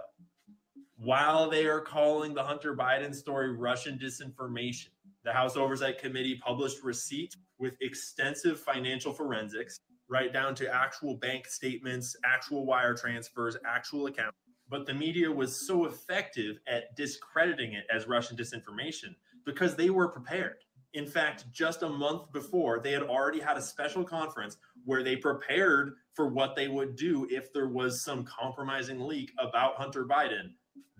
While they are calling the Hunter Biden story Russian disinformation, the House Oversight Committee published receipts with extensive financial forensics, right down to actual bank statements, actual wire transfers, actual accounts. But the media was so effective at discrediting it as Russian disinformation because they were prepared. In fact, just a month before, they had already had a special conference where they prepared for what they would do if there was some compromising leak about Hunter Biden.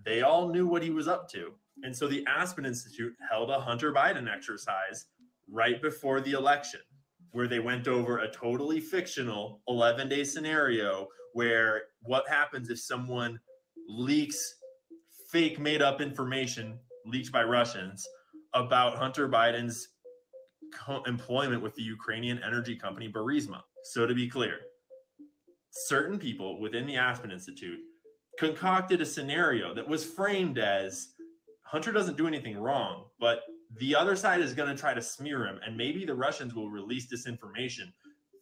They all knew what he was up to. And so the Aspen Institute held a Hunter Biden exercise right before the election where they went over a totally fictional 11 day scenario where what happens if someone leaks fake made up information leaked by Russians about Hunter Biden's co- employment with the Ukrainian energy company Burisma. So, to be clear, certain people within the Aspen Institute concocted a scenario that was framed as Hunter doesn't do anything wrong, but the other side is going to try to smear him, and maybe the Russians will release disinformation,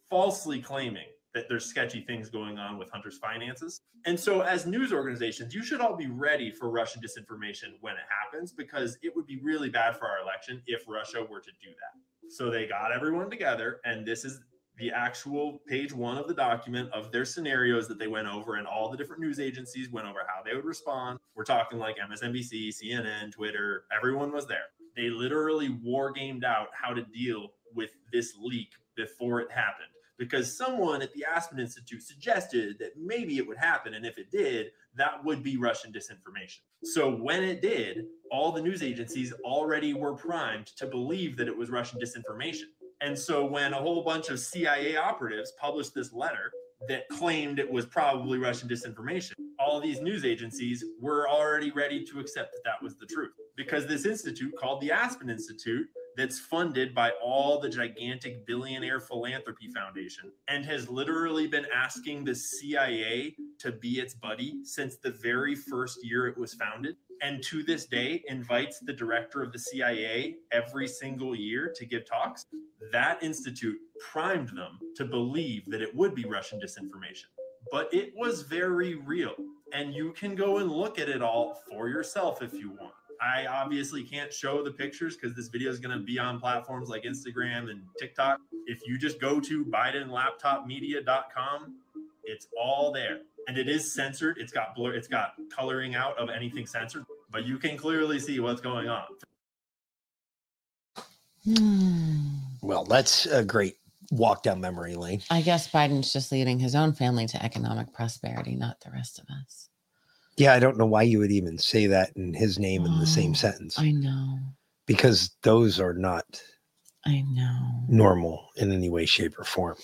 falsely claiming that there's sketchy things going on with Hunter's finances. And so, as news organizations, you should all be ready for Russian disinformation when it happens, because it would be really bad for our election if Russia were to do that. So, they got everyone together, and this is the actual page one of the document of their scenarios that they went over, and all the different news agencies went over how they would respond. We're talking like MSNBC, CNN, Twitter, everyone was there. They literally war gamed out how to deal with this leak before it happened because someone at the Aspen Institute suggested that maybe it would happen. And if it did, that would be Russian disinformation. So when it did, all the news agencies already were primed to believe that it was Russian disinformation. And so when a whole bunch of CIA operatives published this letter that claimed it was probably Russian disinformation, all these news agencies were already ready to accept that that was the truth because this institute called the Aspen Institute that's funded by all the gigantic billionaire philanthropy foundation and has literally been asking the CIA to be its buddy since the very first year it was founded. And to this day invites the director of the CIA every single year to give talks. That institute primed them to believe that it would be Russian disinformation but it was very real. And you can go and look at it all for yourself if you want I obviously can't show the pictures because this video is going to be on platforms like Instagram and TikTok. If you just go to bidenlaptopmedia.com, it's all there. And it is censored. It's got blur, it's got coloring out of anything censored, but you can clearly see what's going on. Hmm. Well, that's a great walk down memory lane. I guess Biden's just leading his own family to economic prosperity, not the rest of us. Yeah, I don't know why you would even say that in his name in the same Oh, sentence I know. because those are not I know. normal in any way, shape, or form.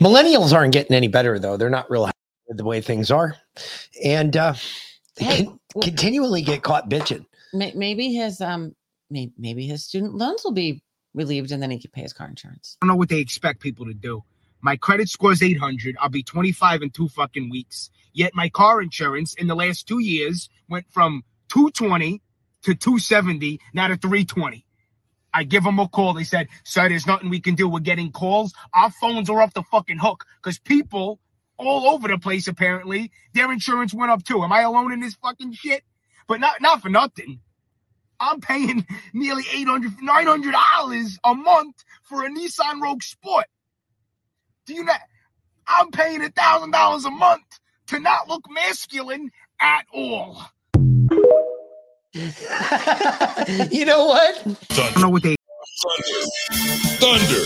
Millennials aren't getting any better though. They're not real happy with the way things are, and uh, they Hey, con- continually get caught bitching. May- Maybe his um, may- maybe his student loans will be relieved, and then he can pay his car insurance. I don't know what they expect people to do. My credit score's 800. I'll be 25 in two fucking weeks. Yet my car insurance in the last two years went from 220 to 270, now to 320. I give them a call. They said, sir, there's nothing we can do. We're getting calls. Our phones are off the fucking hook because people all over the place, apparently, their insurance went up too. Am I alone in this fucking shit? But not, not for nothing. I'm paying nearly 800 $900 a month for a Nissan Rogue Sport. Do you not? I'm paying a thousand dollars a month to not look masculine at all. you know what? I don't know what they. Thunder.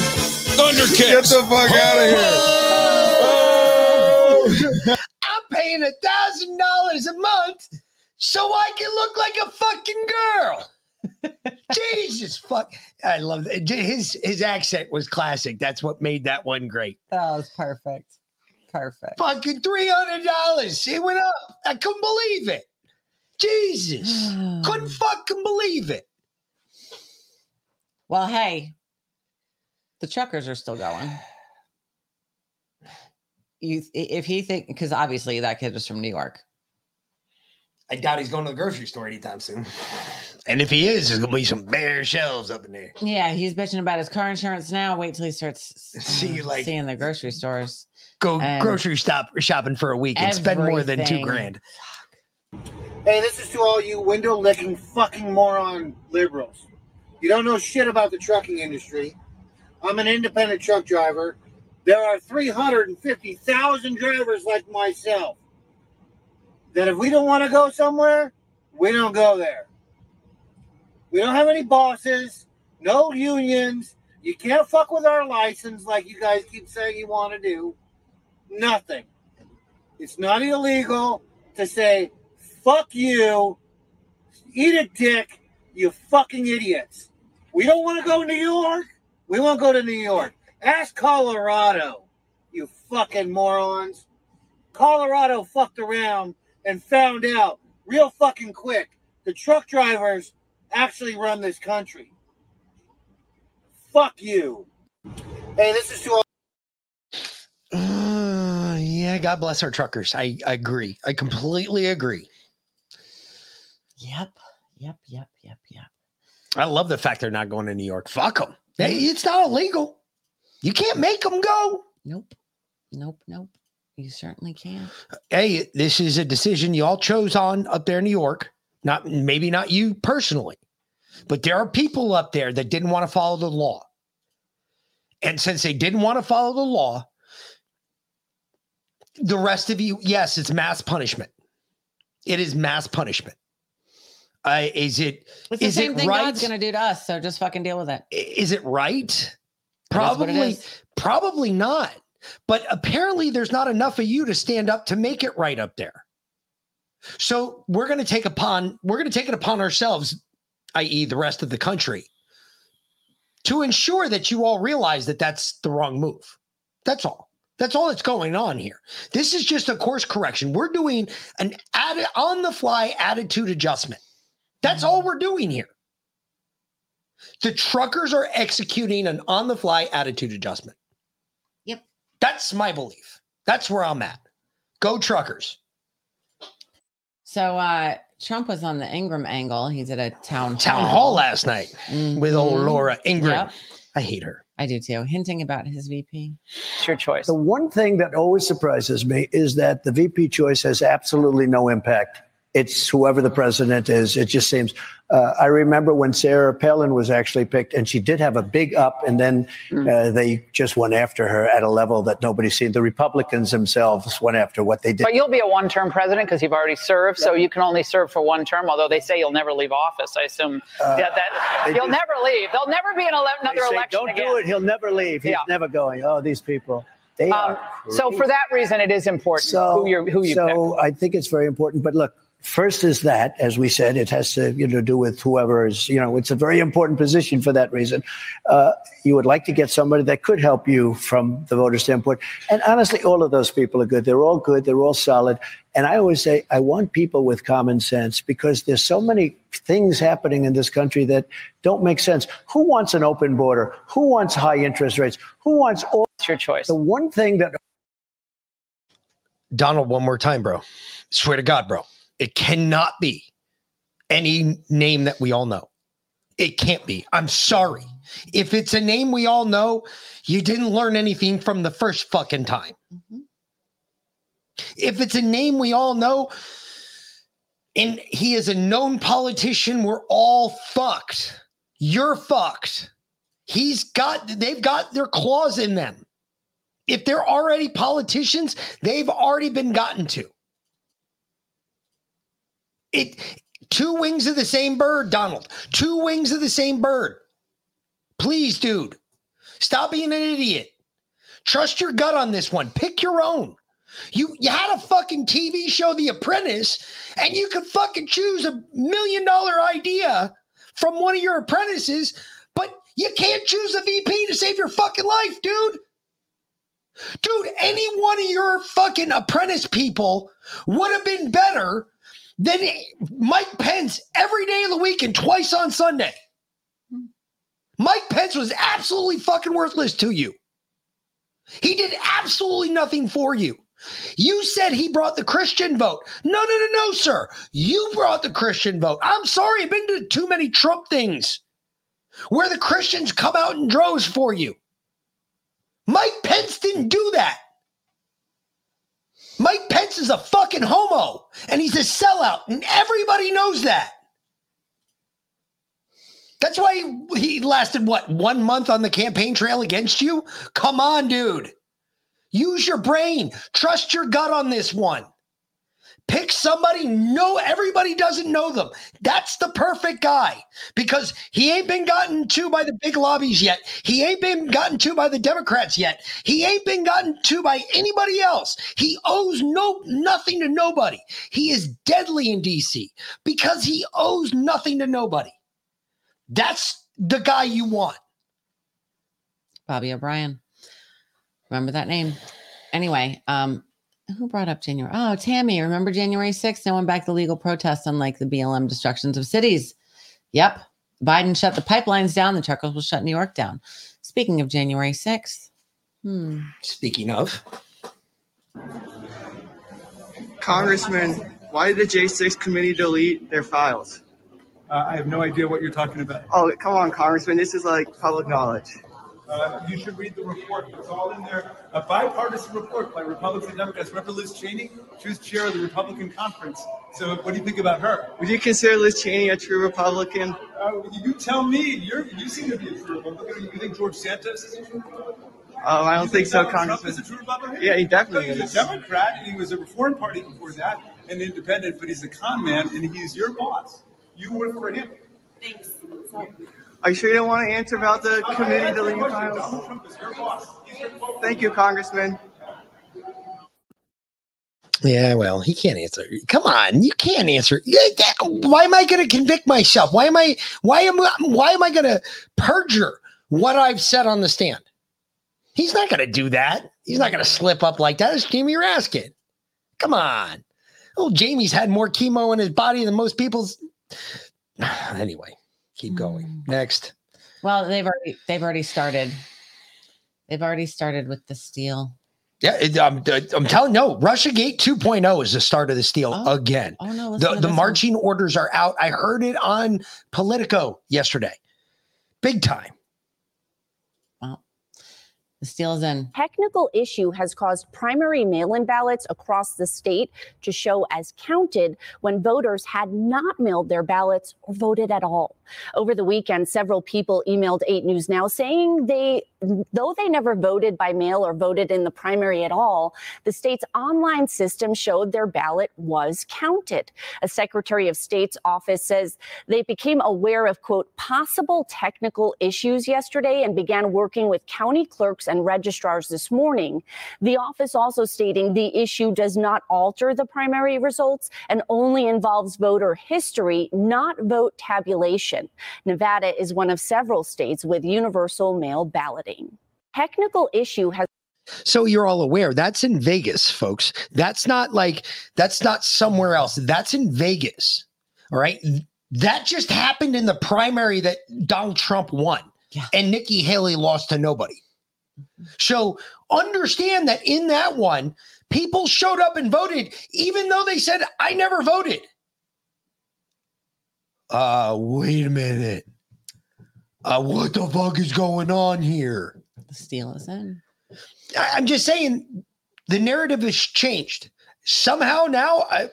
Thunder kicks. Get the fuck out of here. I'm paying a thousand dollars a month so I can look like a fucking girl. Jesus fuck. I love that. His his accent was classic. That's what made that one great. That was perfect. Perfect. Fucking three hundred dollars. It went up. I couldn't believe it. Jesus. couldn't fucking believe it. Well, hey, The truckers are still going. You, if he think, because obviously that kid was from New York. I doubt he's going to the grocery store anytime soon. And if he is, there's gonna be some bare shelves up in there. Yeah, he's bitching about his car insurance now. Wait till he starts See, uh, like- seeing the grocery stores. Go And grocery stop shopping for a week and spend more than two everything. grand. Hey, this is to all you window licking fucking moron liberals. You don't know shit about the trucking industry. I'm an independent truck driver. There are 350,000 drivers like myself that if we don't want to go somewhere, we don't go there. We don't have any bosses, no unions. You can't fuck with our license like you guys keep saying you want to do. Nothing. It's not illegal to say, fuck you, eat a dick, you fucking idiots. We don't want to go to New York. We won't go to New York. Ask Colorado, you fucking morons. Colorado fucked around and found out real fucking quick the truck drivers actually run this country. Fuck you. Hey, this is to all. Uh, yeah, God bless our truckers. I, I agree. I completely agree. Yep, yep, yep, yep, yep. I love the fact they're not going to New York. Fuck them. Hey, it's not illegal. You can't make them go. Nope, nope, nope. You certainly can. Hey, this is a decision you all chose on up there in New York. Not maybe not you personally, but there are people up there that didn't want to follow the law. And since they didn't want to follow the law, the rest of you, yes, it's mass punishment. It is mass punishment. Uh, is it It's the is same it thing right? God's gonna do to us. So just fucking deal with it. Is it right? What it Probably, probably not. But apparently, there's not enough of you to stand up to make it right up there. So we're going to take upon we're going to take it upon ourselves, i.e., the rest of the country, to ensure that you all realize that that's the wrong move. That's all. That's all that's going on here. This is just a course correction. We're doing an add on the fly attitude adjustment. That's all we're doing here. The truckers are executing an on the fly attitude adjustment. Yep. That's my belief. That's where I'm at. Go truckers. So uh Trump was on the Ingraham angle. He's at a town Town hall last night with old Mhm. Laura Ingraham. Yep. I hate her. I do too. Hinting about his VP. It's your choice. The one thing that always surprises me is that the VP choice has absolutely no impact. It's whoever the president is. It just seems. Uh, I remember when Sarah Palin was actually picked, and she did have a big up, and then uh, they just went after her at a level that nobody's seen. The Republicans themselves went after what they did. But you'll be a one-term president because you've already served, so you can only serve for one term. Although they say you'll never leave office, I assume Uh, that, that you'll do- never leave. There'll never be an ele- another say, election Don't again. do it. He'll never leave. He's Yeah. never going. Oh, these people. They Um, so for that reason, it is important who you who you pick. so I think it's very important. But look, first is that, as we said, it has to you know do with whoever is you know it's a very important position for that reason. Uh, you would like to get somebody that could help you from the voter standpoint. And honestly, all of those people are good. They're all good. They're all solid. And I always say I want people with common sense because there's so many things happening in this country that don't make sense. Who wants an open border? Who wants high interest rates? Who wants all? It's your choice. The one thing that Donald, one more time, bro. Swear to God, bro. It cannot be any name that we all know. It can't be. I'm sorry. If it's a name we all know, you didn't learn anything from the first fucking time. Mm-hmm. If it's a name we all know and he is a known politician, we're all fucked. You're fucked. He's got, they've got their claws in them. If they're already politicians, they've already been gotten to. It two wings of the same bird, Donald. Two wings of the same bird. Please, dude. Stop being an idiot. Trust your gut on this one. Pick your own. You you had a fucking TV show, The Apprentice, and you could fucking choose a million dollar idea from one of your apprentices, but you can't choose a VP to save your fucking life, dude. Dude, any one of your fucking apprentice people would have been better than Mike Pence every day of the week and twice on Sunday. Mike Pence was absolutely fucking worthless to you. He did absolutely nothing for you. You said he brought the Christian vote. No, no, no, no, sir. You brought the Christian vote. I'm sorry, I've been to too many Trump things where the Christians come out in droves for you. Mike Pence didn't do that. Mike Pence is a fucking homo and he's a sellout, and everybody knows that. That's why he, he lasted what one month on the campaign trail against you? Come on, dude. Use your brain. Trust your gut on this one. Pick somebody. No, everybody doesn't know them. That's the perfect guy because he ain't been gotten to by the big lobbies yet. He ain't been gotten to by the Democrats yet. He ain't been gotten to by anybody else. He owes no nothing to nobody. He is deadly in DC because he owes nothing to nobody. That's the guy you want. Bobby O'Brien. Remember that name. Anyway, um, who brought up January? Oh, Tammy. Remember January 6th? No one back the legal protests unlike the BLM destructions of cities. Yep. Biden shut the pipelines down. The truckers will shut New York down. Speaking of January 6th. Hmm. Speaking of. Congressman, why did the J6 committee delete their files? Uh, I have no idea what you're talking about. Oh, come on, Congressman. This is like public knowledge. Uh, you should read the report. It's all in there. A bipartisan report by Republicans and Democrats. Remember Liz Cheney? She was chair of the Republican conference. So what do you think about her? Would you consider Liz Cheney a true Republican? Uh, you tell me. You're, you seem to be a true Republican. You think George Santos is a true Republican? Oh, I don't You think so, Donald Trump Congressman. is a true Republican? Yeah, he definitely No, he's is. a Democrat, and he was a Reform Party before that, and independent, but he's a con man, and he's your boss. You work for him. Thanks. Are you sure you don't want to answer about the committee deleting Donald files? Trump is your boss. He's your boss. Thank you, Congressman. Yeah, well, he can't answer. Come on, you can't answer. Why am I going to convict myself? Why am I? Why am I? Why am I going to perjure what I've said on the stand? He's not going to do that. He's not going to slip up like that. It's Jamie Raskin. Come on. Oh, Jamie's had more chemo in his body than most people's. Anyway, keep going. Mm. Next. Well, they've already they've already started. They've already started with the steal. Yeah, it, um, I'm, I'm telling no. Russia Gate 2.0 is the start of the steal oh. again. Oh no, the the one. marching orders are out. I heard it on Politico yesterday. Big time. The in. technical issue has caused primary mail in ballots across the state to show as counted when voters had not mailed their ballots or voted at all. Over the weekend, several people emailed 8 News Now saying they, though they never voted by mail or voted in the primary at all, the state's online system showed their ballot was counted. A Secretary of State's office says they became aware of, quote, possible technical issues yesterday and began working with county clerks and registrars this morning. The office also stating the issue does not alter the primary results and only involves voter history, not vote tabulation. Nevada is one of several states with universal mail balloting. Technical issue has So you're all aware that's in Vegas, folks. That's not like that's not somewhere else. That's in Vegas. All right. That just happened in the primary that Donald Trump won. And Nikki Haley lost to nobody. So understand that in that one, people showed up and voted, even though they said, I never voted. Uh, wait a minute. Uh, what the fuck is going on here? The steal is in. I- I'm just saying the narrative has changed. Somehow now I,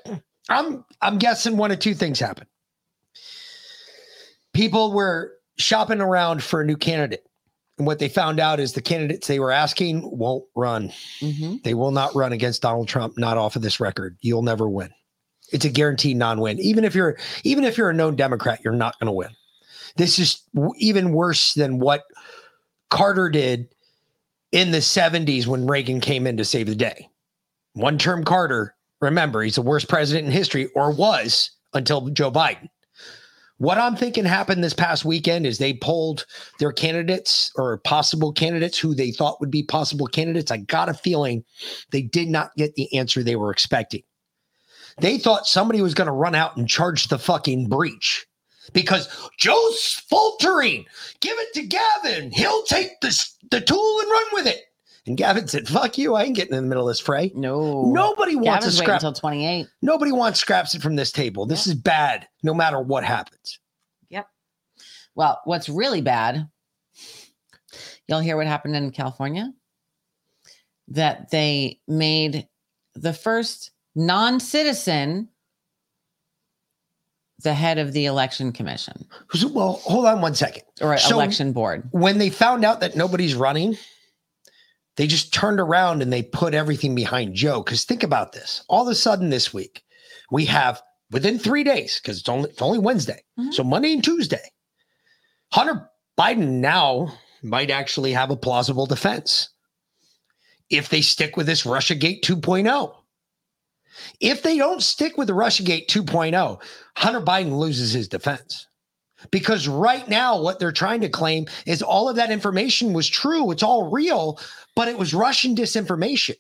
I'm I'm guessing one of two things happened. People were shopping around for a new candidate. And what they found out is the candidates they were asking won't run. They will not run against Donald Trump, not off of this record. You'll never win. It's a guaranteed non-win. Even if you're even if you're a known Democrat, you're not going to win. This is even worse than what Carter did in the 70s when Reagan came in to save the day. One term Carter, remember, he's the worst president in history, or was until Joe Biden. What I'm thinking happened this past weekend is they polled their candidates or possible candidates who they thought would be possible candidates. I got a feeling they did not get the answer they were expecting. They thought somebody was going to run out and charge the fucking breach. Because Joe's faltering. Give it to Gavin. He'll take the, the tool and run with it. And Gavin said, fuck you. I ain't getting in the middle of this fray. No. Nobody wants Gavin's to scrap. until 28. Nobody wants scraps from this table. This is bad no matter what happens. Yep. Well, what's really bad, you'll hear what happened in California that they made the first non citizen the head of the election commission Well, hold on one second. or So- election board. when they found out that nobody's running, they just turned around and they put everything behind Joe. Because think about this: all of a sudden this week, we have within three days, because it's only it's only Wednesday, mm-hmm. so Monday and Tuesday, Hunter Biden now might actually have a plausible defense if they stick with this Russia Gate 2.0. If they don't stick with the RussiaGate 2.0, Hunter Biden loses his defense. Because right now, what they're trying to claim is all of that information was true. It's all real, but it was Russian disinformation.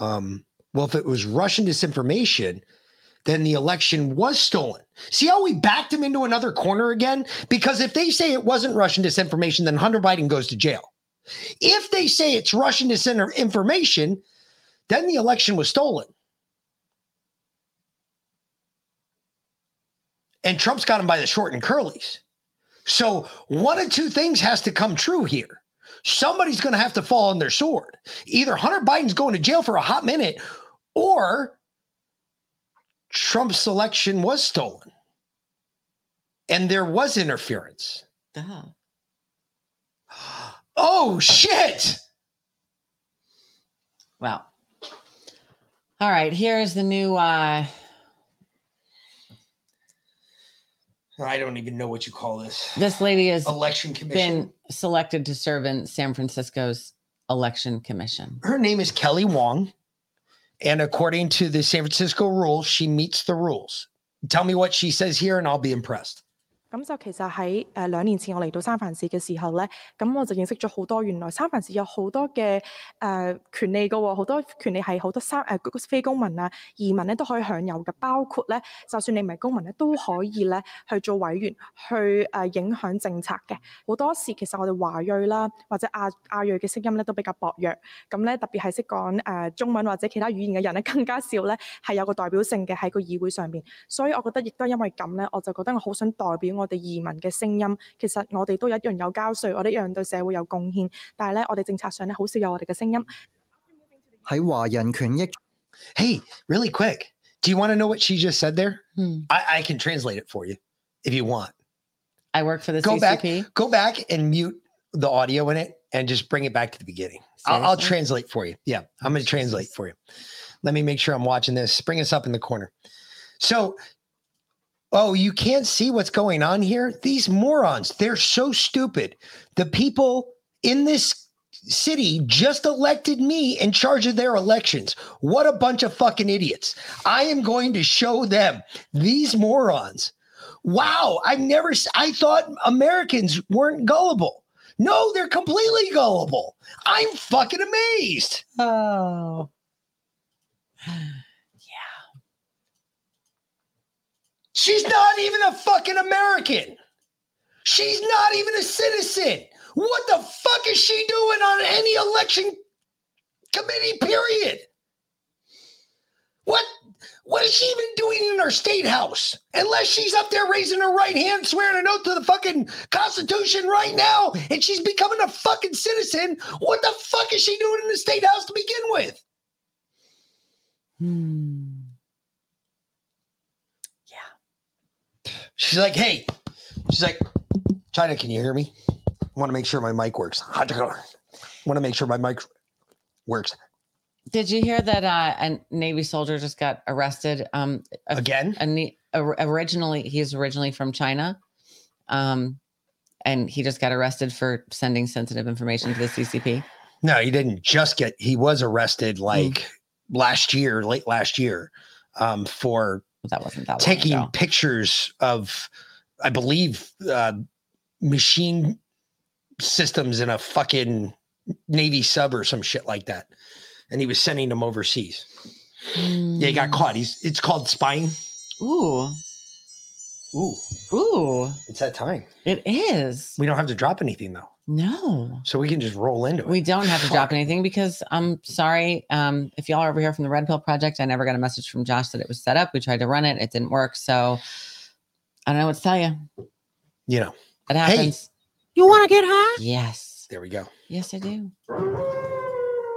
Um, well, if it was Russian disinformation, then the election was stolen. See how we backed him into another corner again? Because if they say it wasn't Russian disinformation, then Hunter Biden goes to jail. If they say it's Russian disinformation, then the election was stolen. and Trump's got him by the short and curlies. So one of two things has to come true here. Somebody's going to have to fall on their sword. Either Hunter Biden's going to jail for a hot minute, or Trump's election was stolen, and there was interference. Duh. Oh shit! Well, all right. Here's the new. uh I don't even know what you call this. This lady has Election commission. been selected to serve in San Francisco's election commission. Her name is Kelly Wong, and according to the San Francisco rules, she meets the rules. Tell me what she says here, and I'll be impressed. 咁就其實喺誒、兩年前我嚟到三藩市嘅時候咧，咁我就認識咗好多原來三藩市有好多嘅誒、呃、權利嘅喎，好多權利係好多三誒、非公民啊、移民咧都可以享有嘅，包括咧就算你唔係公民咧都可以咧去做委員去誒、影響政策嘅。好多時其實我哋華裔啦或者亞亞裔嘅聲音咧都比較薄弱，咁咧特別係識講誒中文或者其他語言嘅人咧 更加少咧係有個代表性嘅喺個議會上邊，所以我覺得亦都因為咁咧，我就覺得我好想代表 我哋移民嘅声音。其实我哋都一样有交税，我哋一样对社会有贡献，但系咧我哋政策上咧好少有我哋嘅声音。喺华人权益 Hey, really quick. Do you want to know what she just said there? I, I can translate it for you if you want. I work for the go CCP. back, go back and mute the audio in it and just bring it back to the beginning. I'll, I'll Seriously? translate for you. Yeah, I'm going to translate for you. Let me make sure I'm watching this. Bring us up in the corner. So, oh, you can't see what's going on here? These morons, they're so stupid. The people in this city just elected me in charge of their elections. What a bunch of fucking idiots. I am going to show them these morons. Wow, I've never I thought Americans weren't gullible. No, they're completely gullible. I'm fucking amazed. Oh. She's not even a fucking American. She's not even a citizen. What the fuck is she doing on any election committee, period? What what is she even doing in our state house? Unless she's up there raising her right hand, swearing an oath to the fucking Constitution right now, and she's becoming a fucking citizen. What the fuck is she doing in the state house to begin with? Hmm. She's like, hey, she's like, China, can you hear me? I want to make sure my mic works. I want to make sure my mic works. Did you hear that uh, a Navy soldier just got arrested? Um, Again? A, or- originally, he's originally from China, um, and he just got arrested for sending sensitive information to the CCP. No, he didn't just get, he was arrested like last year, late last year, um, for that wasn't that taking pictures of, I believe, uh, machine systems in a fucking Navy sub or some shit like that. And he was sending them overseas. Yeah, he got caught. He's it's called spying. Ooh. Ooh. Ooh. It's that time. It is. We don't have to drop anything though. No. So we can just roll into it. We don't have to drop anything because I'm sorry. Um, if y'all are over here from the Red Pill Project, I never got a message from Josh that it was set up. We tried to run it, it didn't work. So I don't know what to tell you. You know. It happens. Hey, You want to get high? Yes. There we go. Yes, I do.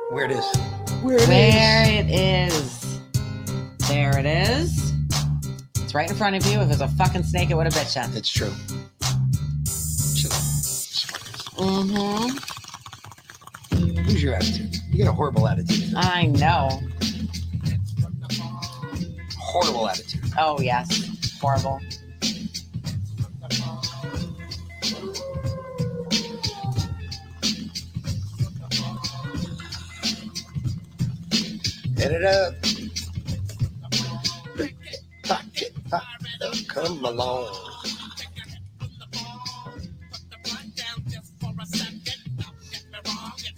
Where it is. Where it is. There it is. It's right in front of you. If it was a fucking snake, it would have bit you. It's true. Mm-hmm. Who's your attitude? You got a horrible attitude. I know. Horrible attitude. Oh yes. Horrible. Hit it up. Pocket, pocket, come along.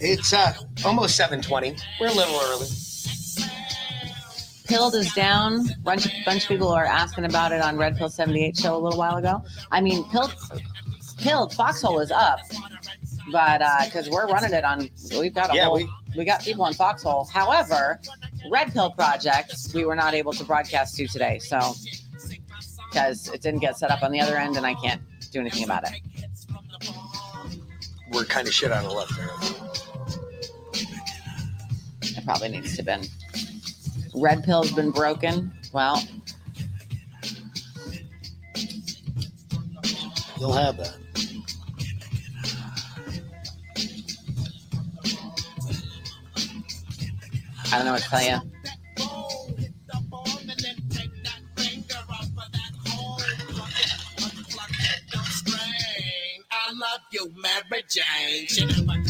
It's uh almost 720. We're a little early. Pilled is down. Bunch bunch of people are asking about it on Red Pill 78 show a little while ago. I mean, Pilled Pilled Foxhole is up, but uh because we're running it on we've got a Yeah, whole we- we got people on Foxhole. However, Red Pill Project, we were not able to broadcast to today, so because it didn't get set up on the other end and I can't do anything about it. We're kind of shit out of luck there. It probably needs to been. Red pill's been broken. Well, You'll have that. I don't know what to tell you. I love you, Mary Jane.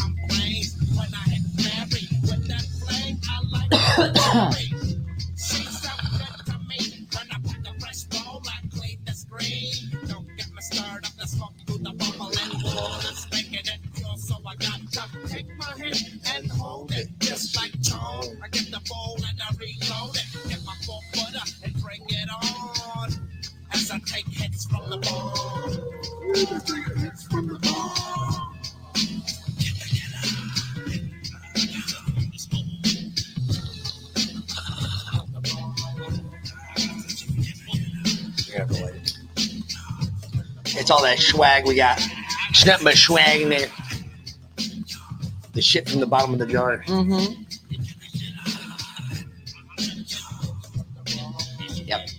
Take hits from the ball. You have to light it. It's all that swag we got. It's nothing but swag in there. The shit from the bottom of the jar. Mm-hmm. Yep.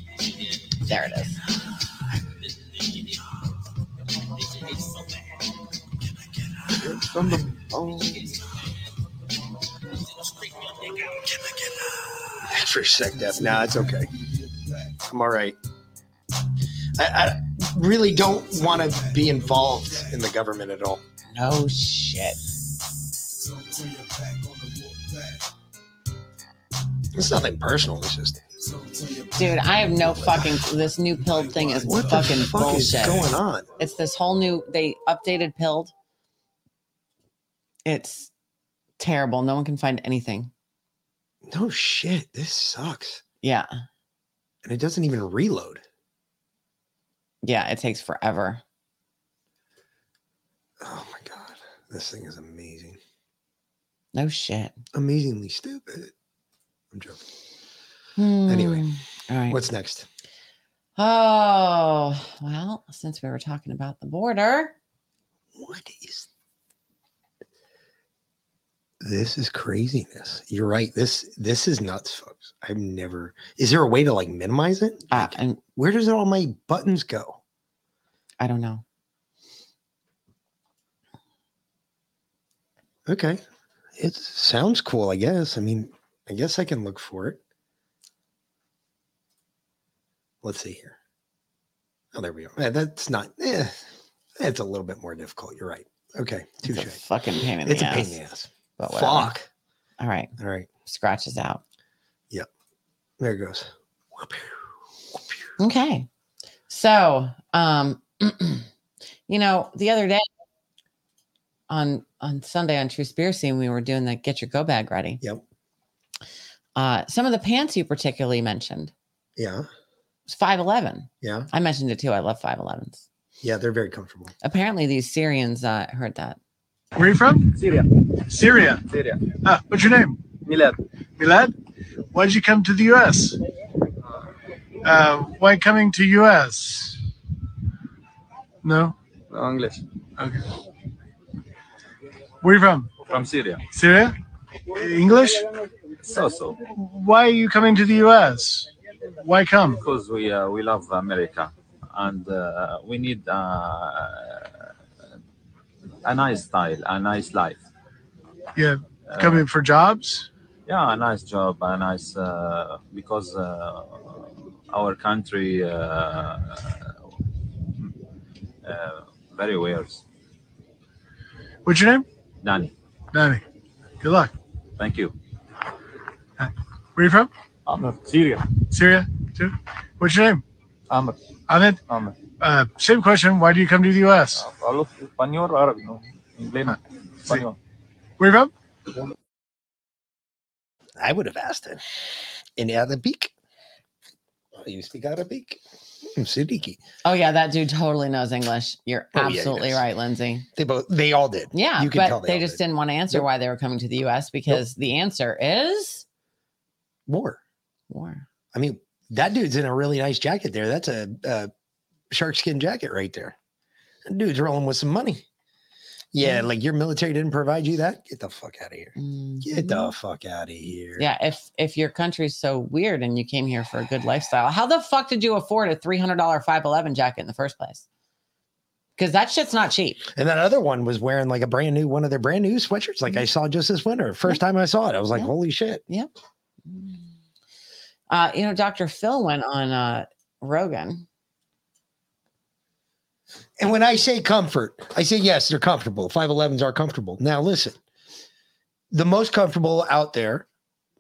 There it is. From the bone. For a sec, Def. Nah, it's okay. I'm all right. I, I really don't want to be involved in the government at all. No shit. It's nothing personal. It's just Dude, I have no fucking. This new pilled thing is What the fucking fuck is bullshit. going on? It's this whole new. They updated pilled. It's terrible. No one can find anything. no shit. This sucks. Yeah, And it doesn't even reload. Yeah. It takes forever. Oh my god, this thing is amazing. No shit. Amazingly stupid. I'm joking. Anyway, Hmm. all right. What's next? Oh well, since we were talking about the border, What is this? Is craziness. You're right. This this is nuts, folks. I've never. Is there a way to like minimize it? uh, and Where does all my buttons go? I don't know. Okay, it sounds cool. I guess. I mean, I guess I can look for it. Let's see here. Oh, there we go. Eh, that's not. Eh, that's a little bit more difficult. You're right. Okay, It's touche. fucking pain in It's the a pain in the ass. But whatever. Fuck. All right, All right. scratches out. Yep. There it goes. Okay. So, um, you know, the other day on on Sunday on Truspiracy, we were doing the get your go bag ready. Yep. Uh, some of the pants you particularly mentioned. Yeah. It's 511. Yeah. I mentioned it too. I love 511s. Yeah, they're very comfortable. Apparently, these Syrians uh, heard that. Where are you from? Syria. Syria. Syria. Ah, what's your name? Milad. Milad. Why did you come to the U.S.? Uh, why coming to U.S.? No. No, English. Okay. Where are you from? From Syria. Syria. English. So so. Why are you coming to the U.S.? Why come? Because we uh, we love America and uh, we need uh, a nice style, a nice life. Yeah, Uh, coming for jobs. Yeah, a nice job, a nice uh, because uh, our country uh, uh, very weird. What's your name? Danny, Danny. Good luck. thank you. Where are you from? I'm Syria. Syria. Too. What's your name? Ahmed. Ahmed. Ahmed. Uh, same question. Why do you come to the U.S.? Hablo español, árabe, no, inglés, no. Español. Where you from? I would have asked it in Arabic. Oh, you speak Arabic? Hmm, Siddiqui. Oh yeah, that dude totally knows English. You're Oh, yeah, he absolutely does. right, Lindsay. They both they all did. Yeah, you can but tell they, all just did. didn't want to answer Nope. why they were coming to the U.S. because the answer is war. War. I mean, that dude's in a really nice jacket there. That's a, a shark skin jacket right there. That dude's rolling with some money. Yeah, Mm. like your military didn't provide you that. Get the fuck out of here. Get the fuck out of here. Yeah, if if your country's so weird and you came here for a good lifestyle, how the fuck did you afford a three hundred dollar five eleven jacket in the first place? Because that shit's not cheap. And that other one was wearing like a brand new one of their brand new sweatshirts, like I saw just this winter. First time I saw it, I was like, "Holy shit!" Yep. Uh, you know, Dr. Phil went on uh Rogan. And when I say comfort, I say yes, they're comfortable. 511s are comfortable. Now, listen, the most comfortable out there,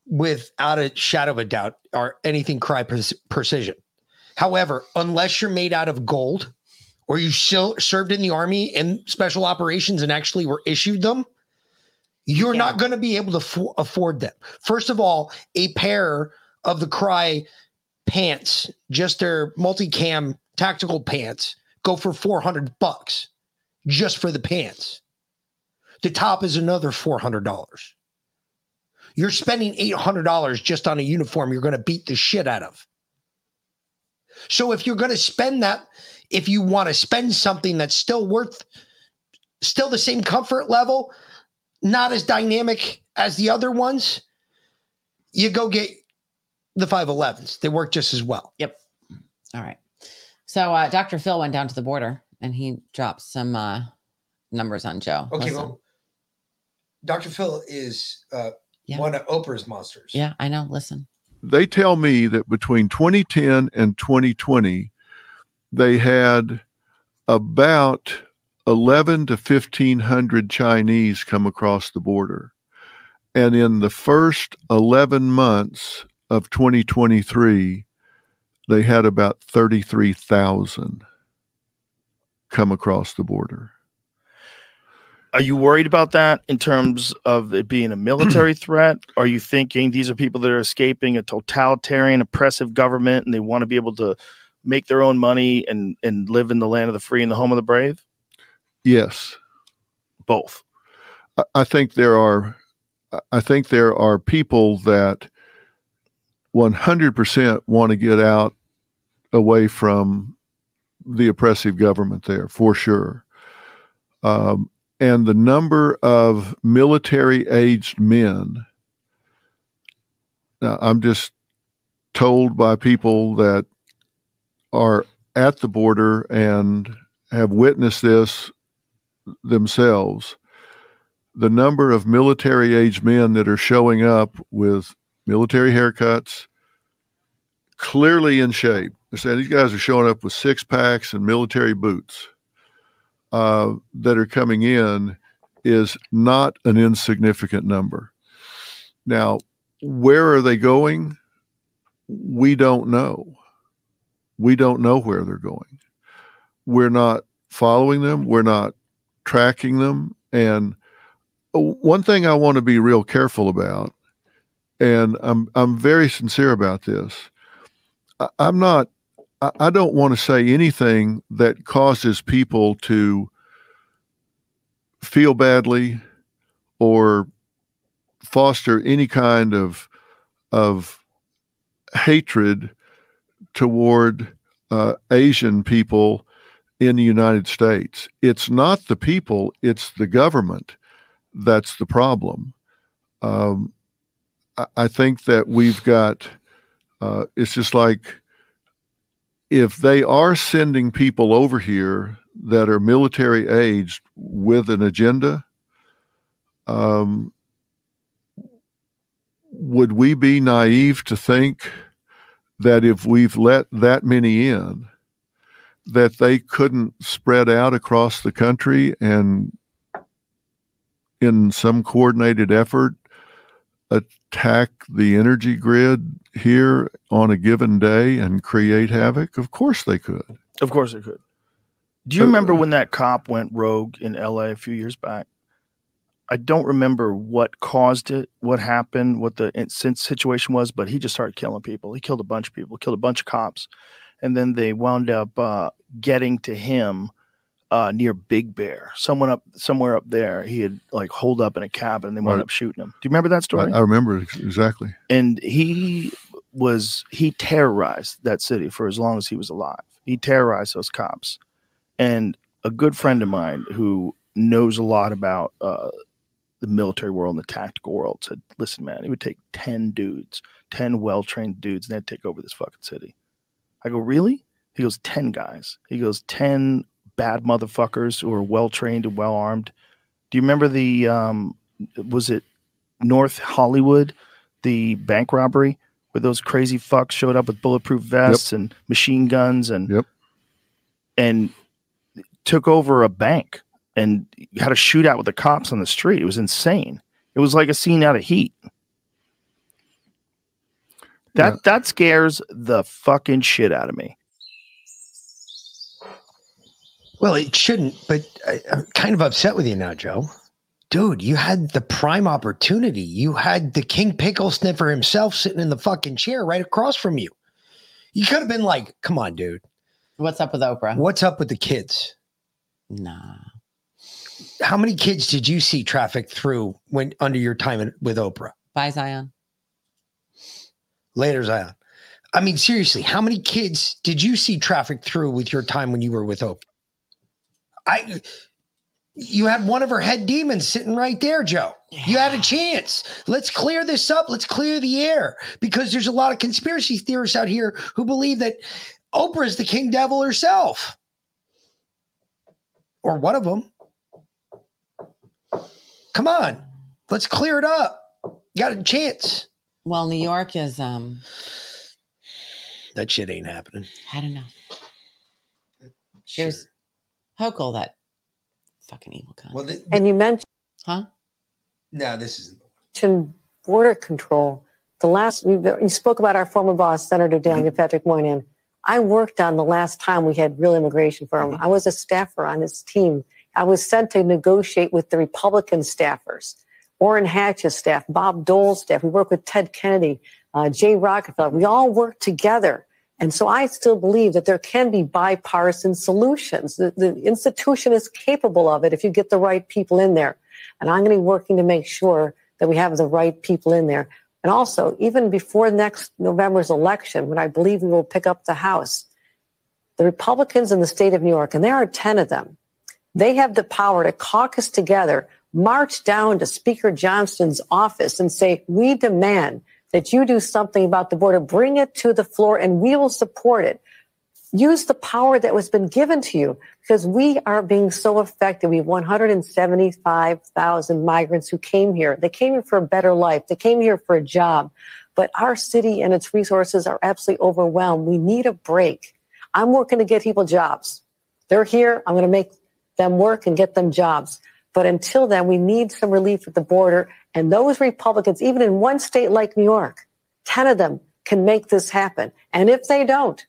without a shadow of a doubt, are anything Crye Precision. However, unless you're made out of gold or you still served in the army in special operations and actually were issued them, you're not going to be able to fo- afford them. First of all, a pair of the Crye pants, just their multicam tactical pants, go for 400 bucks just for the pants. The top is another $400. You're spending $800 just on a uniform you're going to beat the shit out of. So if you're going to spend that, if you want to spend something that's still worth, still the same comfort level, not as dynamic as the other ones, you go get the 511s. They work just as well. Yep. All right. So uh, Dr. Phil went down to the border and he dropped some uh, numbers on Joe. Okay, Listen. well, Dr. Phil is uh, Yeah. one of Oprah's monsters. Yeah, I know. Listen. they tell me that between 2010 and 2020 they had about 11 to 1500 chinese come across the border and in the first 11 months of 2023 they had about 33000 come across the border Are you worried about that in terms of it being a military threat? Are you thinking these are people that are escaping a totalitarian, oppressive government and they want to be able to make their own money and, and live in the land of the free and the home of the brave? yes Both. I- I think there are I think there are people that 100% want to get out away from the oppressive government there for sure. Um, and the number of military aged men, now I'm just told by people that are at the border and have witnessed this themselves the number of military aged men that are showing up with military haircuts, clearly in shape. They say these guys are showing up with six packs and military boots uh, that are coming in is not an insignificant number. Now, where are they going? We don't know. We don't know where they're going. We're not following them. We're not tracking them. And uh, one thing I want to be real careful about, and I'm I'm very sincere about this. I, I'm not I, I don't want to say anything that causes people to feel badly or foster any kind of of hatred toward uh, Asian people in the United States. It's not the people; it's the government that's the problem. Um, I, think that we've got. Uh, it's just like if they are sending people over here that are military aged with an agenda, um, would we be naive to think that if we've let that many in, that they couldn't spread out across the country and in some coordinated effort attack the energy grid here on a given day and create havoc? Of course they could. Of course they could. Do you remember when that cop went rogue in LA a few years back? I don't remember what caused it, what happened, what the situation was, but he just started killing people. He killed a bunch of people, killed a bunch of cops, and then they wound up uh, getting to him uh, near Big Bear. Someone up somewhere up there, he had like holed up in a cabin. and They wound Right. up shooting him. Do you remember that story? I remember ex- exactly. and he was he terrorized that city for as long as he was alive. He terrorized those cops, and a good friend of mine who knows a lot about uh, the military world and the tactical world said, "Listen, man, it would take ten dudes, ten well trained dudes, and they'd take over this fucking city." I go, "Really?" He goes, 10 guys." He goes, 10 bad motherfuckers who are well trained and well armed." Do you remember the um, was it North Hollywood, the bank robbery where those crazy fucks showed up with bulletproof vests and machine guns and yep. and took over a bank and had a shootout with the cops on the street. It was insane. It was like a scene out of Heat. That that scares the fucking shit out of me. Well, it shouldn't, but I, I'm kind of upset with you now, Joe. Dude, you had the prime opportunity. You had the king pickle sniffer himself sitting in the fucking chair right across from you. You could have been like, come on, dude. What's up with Oprah? What's up with the kids? Nah. How many kids did you see traffic through when under your time in- with Oprah? Bye, Zion. Later, Zion. I mean, seriously, how many kids did you see traffic through with your time when you were with Oprah? I you had one of her head demons sitting right there, Joe. You had a chance. Let's clear this up. Let's clear the air because there's a lot of conspiracy theorists out here who believe that Oprah is the king devil herself, or one of them. Come on, let's clear it up. You got a chance. Well, New York is um That shit ain't happening. I don't know. There's Hochul, that fucking evil cunt. And you mentioned huh? No, this is mentioned border control. The last you you spoke about our former boss, Senator Daniel Patrick Moynihan. I worked on the last time we had real immigration for him. I was a staffer on his team. I was sent to negotiate with the Republican staffers, Orrin Hatch's staff, Bob Dole's staff. We worked with Ted Kennedy, uh, Jay Rockefeller. We all worked together. And so I still believe that there can be bipartisan solutions. The, the institution is capable of it if you get the right people in there. And I'm going to be working to make sure that we have the right people in there. And also, even before next November's election, when I believe we will pick up the House, the Republicans in the state of New York, and there are 10 of them, they have the power to caucus together, march down to Speaker Johnson's office and say, We demand that you do something about the border, bring it to the floor, and we will support it. Use the power that was been given to you because we are being so affected. We have 175,000 migrants who came here. They came here for a better life. They came here for a job. But our city and its resources are absolutely overwhelmed. We need a break. I'm working to get people jobs. They're here. I'm going to make them work and get them jobs. But until then, we need some relief at the border. And those Republicans, even in one state like New York, 10 of them can make this happen. And if they don't,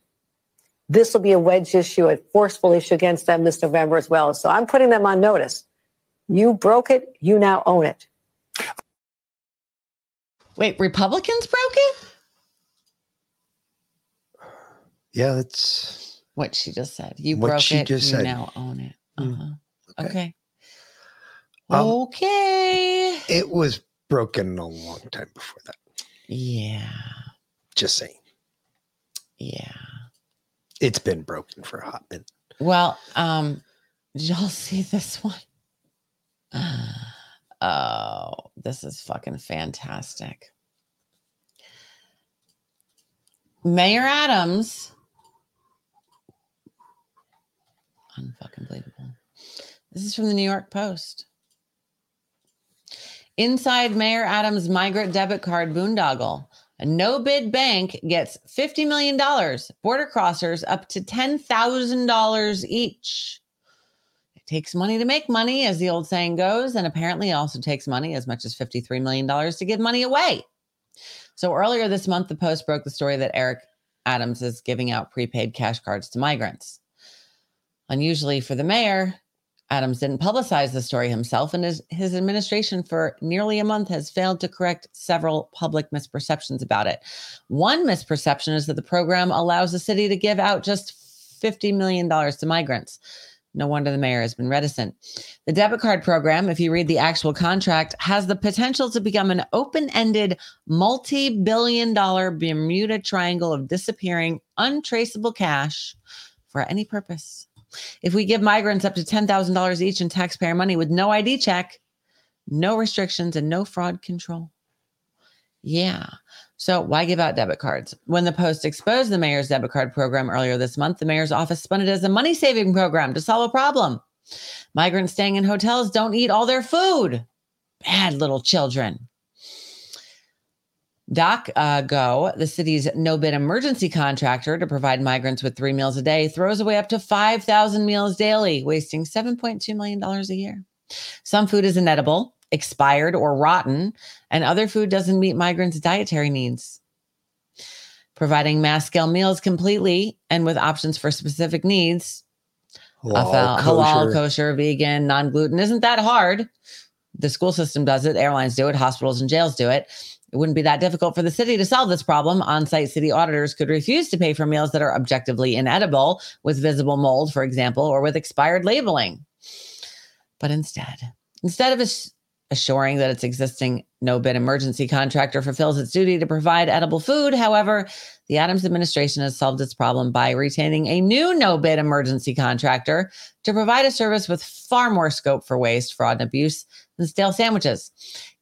this will be a wedge issue, a forceful issue against them this November as well. So I'm putting them on notice. You broke it, you now own it. Wait, Republicans broke it? Yeah, that's what she just said. You broke she it. just you said. now own it. Uh-huh. Okay. Um, okay. it was broken a long time before that. Yeah. Just saying. Yeah. It's been broken for a hot minute. Well, um, did y'all see this one? Oh, this is fucking fantastic. Mayor Adams. Unfucking believable. This is from the New York Post. Inside Mayor Adams' migrant debit card boondoggle. A no bid bank gets $50 million. Border crossers up to $10,000 each. It takes money to make money, as the old saying goes. And apparently, it also takes money, as much as $53 million, to give money away. So earlier this month, the Post broke the story that Eric Adams is giving out prepaid cash cards to migrants. Unusually for the mayor, Adams didn't publicize the story himself, and his, his administration for nearly a month has failed to correct several public misperceptions about it. One misperception is that the program allows the city to give out just $50 million to migrants. No wonder the mayor has been reticent. The debit card program, if you read the actual contract, has the potential to become an open ended, multi billion dollar Bermuda Triangle of disappearing, untraceable cash for any purpose. If we give migrants up to $10,000 each in taxpayer money with no ID check, no restrictions, and no fraud control. Yeah. So why give out debit cards? When the Post exposed the mayor's debit card program earlier this month, the mayor's office spun it as a money saving program to solve a problem. Migrants staying in hotels don't eat all their food. Bad little children. Doc uh, Go, the city's no bid emergency contractor to provide migrants with three meals a day, throws away up to 5,000 meals daily, wasting $7.2 million a year. Some food is inedible, expired, or rotten, and other food doesn't meet migrants' dietary needs. Providing mass scale meals completely and with options for specific needs. Halal, halal, halal, kosher. kosher, vegan, non gluten isn't that hard. The school system does it, airlines do it, hospitals and jails do it. It wouldn't be that difficult for the city to solve this problem. On site city auditors could refuse to pay for meals that are objectively inedible with visible mold, for example, or with expired labeling. But instead, instead of ass- assuring that its existing no bid emergency contractor fulfills its duty to provide edible food, however, the Adams administration has solved its problem by retaining a new no bid emergency contractor to provide a service with far more scope for waste, fraud, and abuse than stale sandwiches,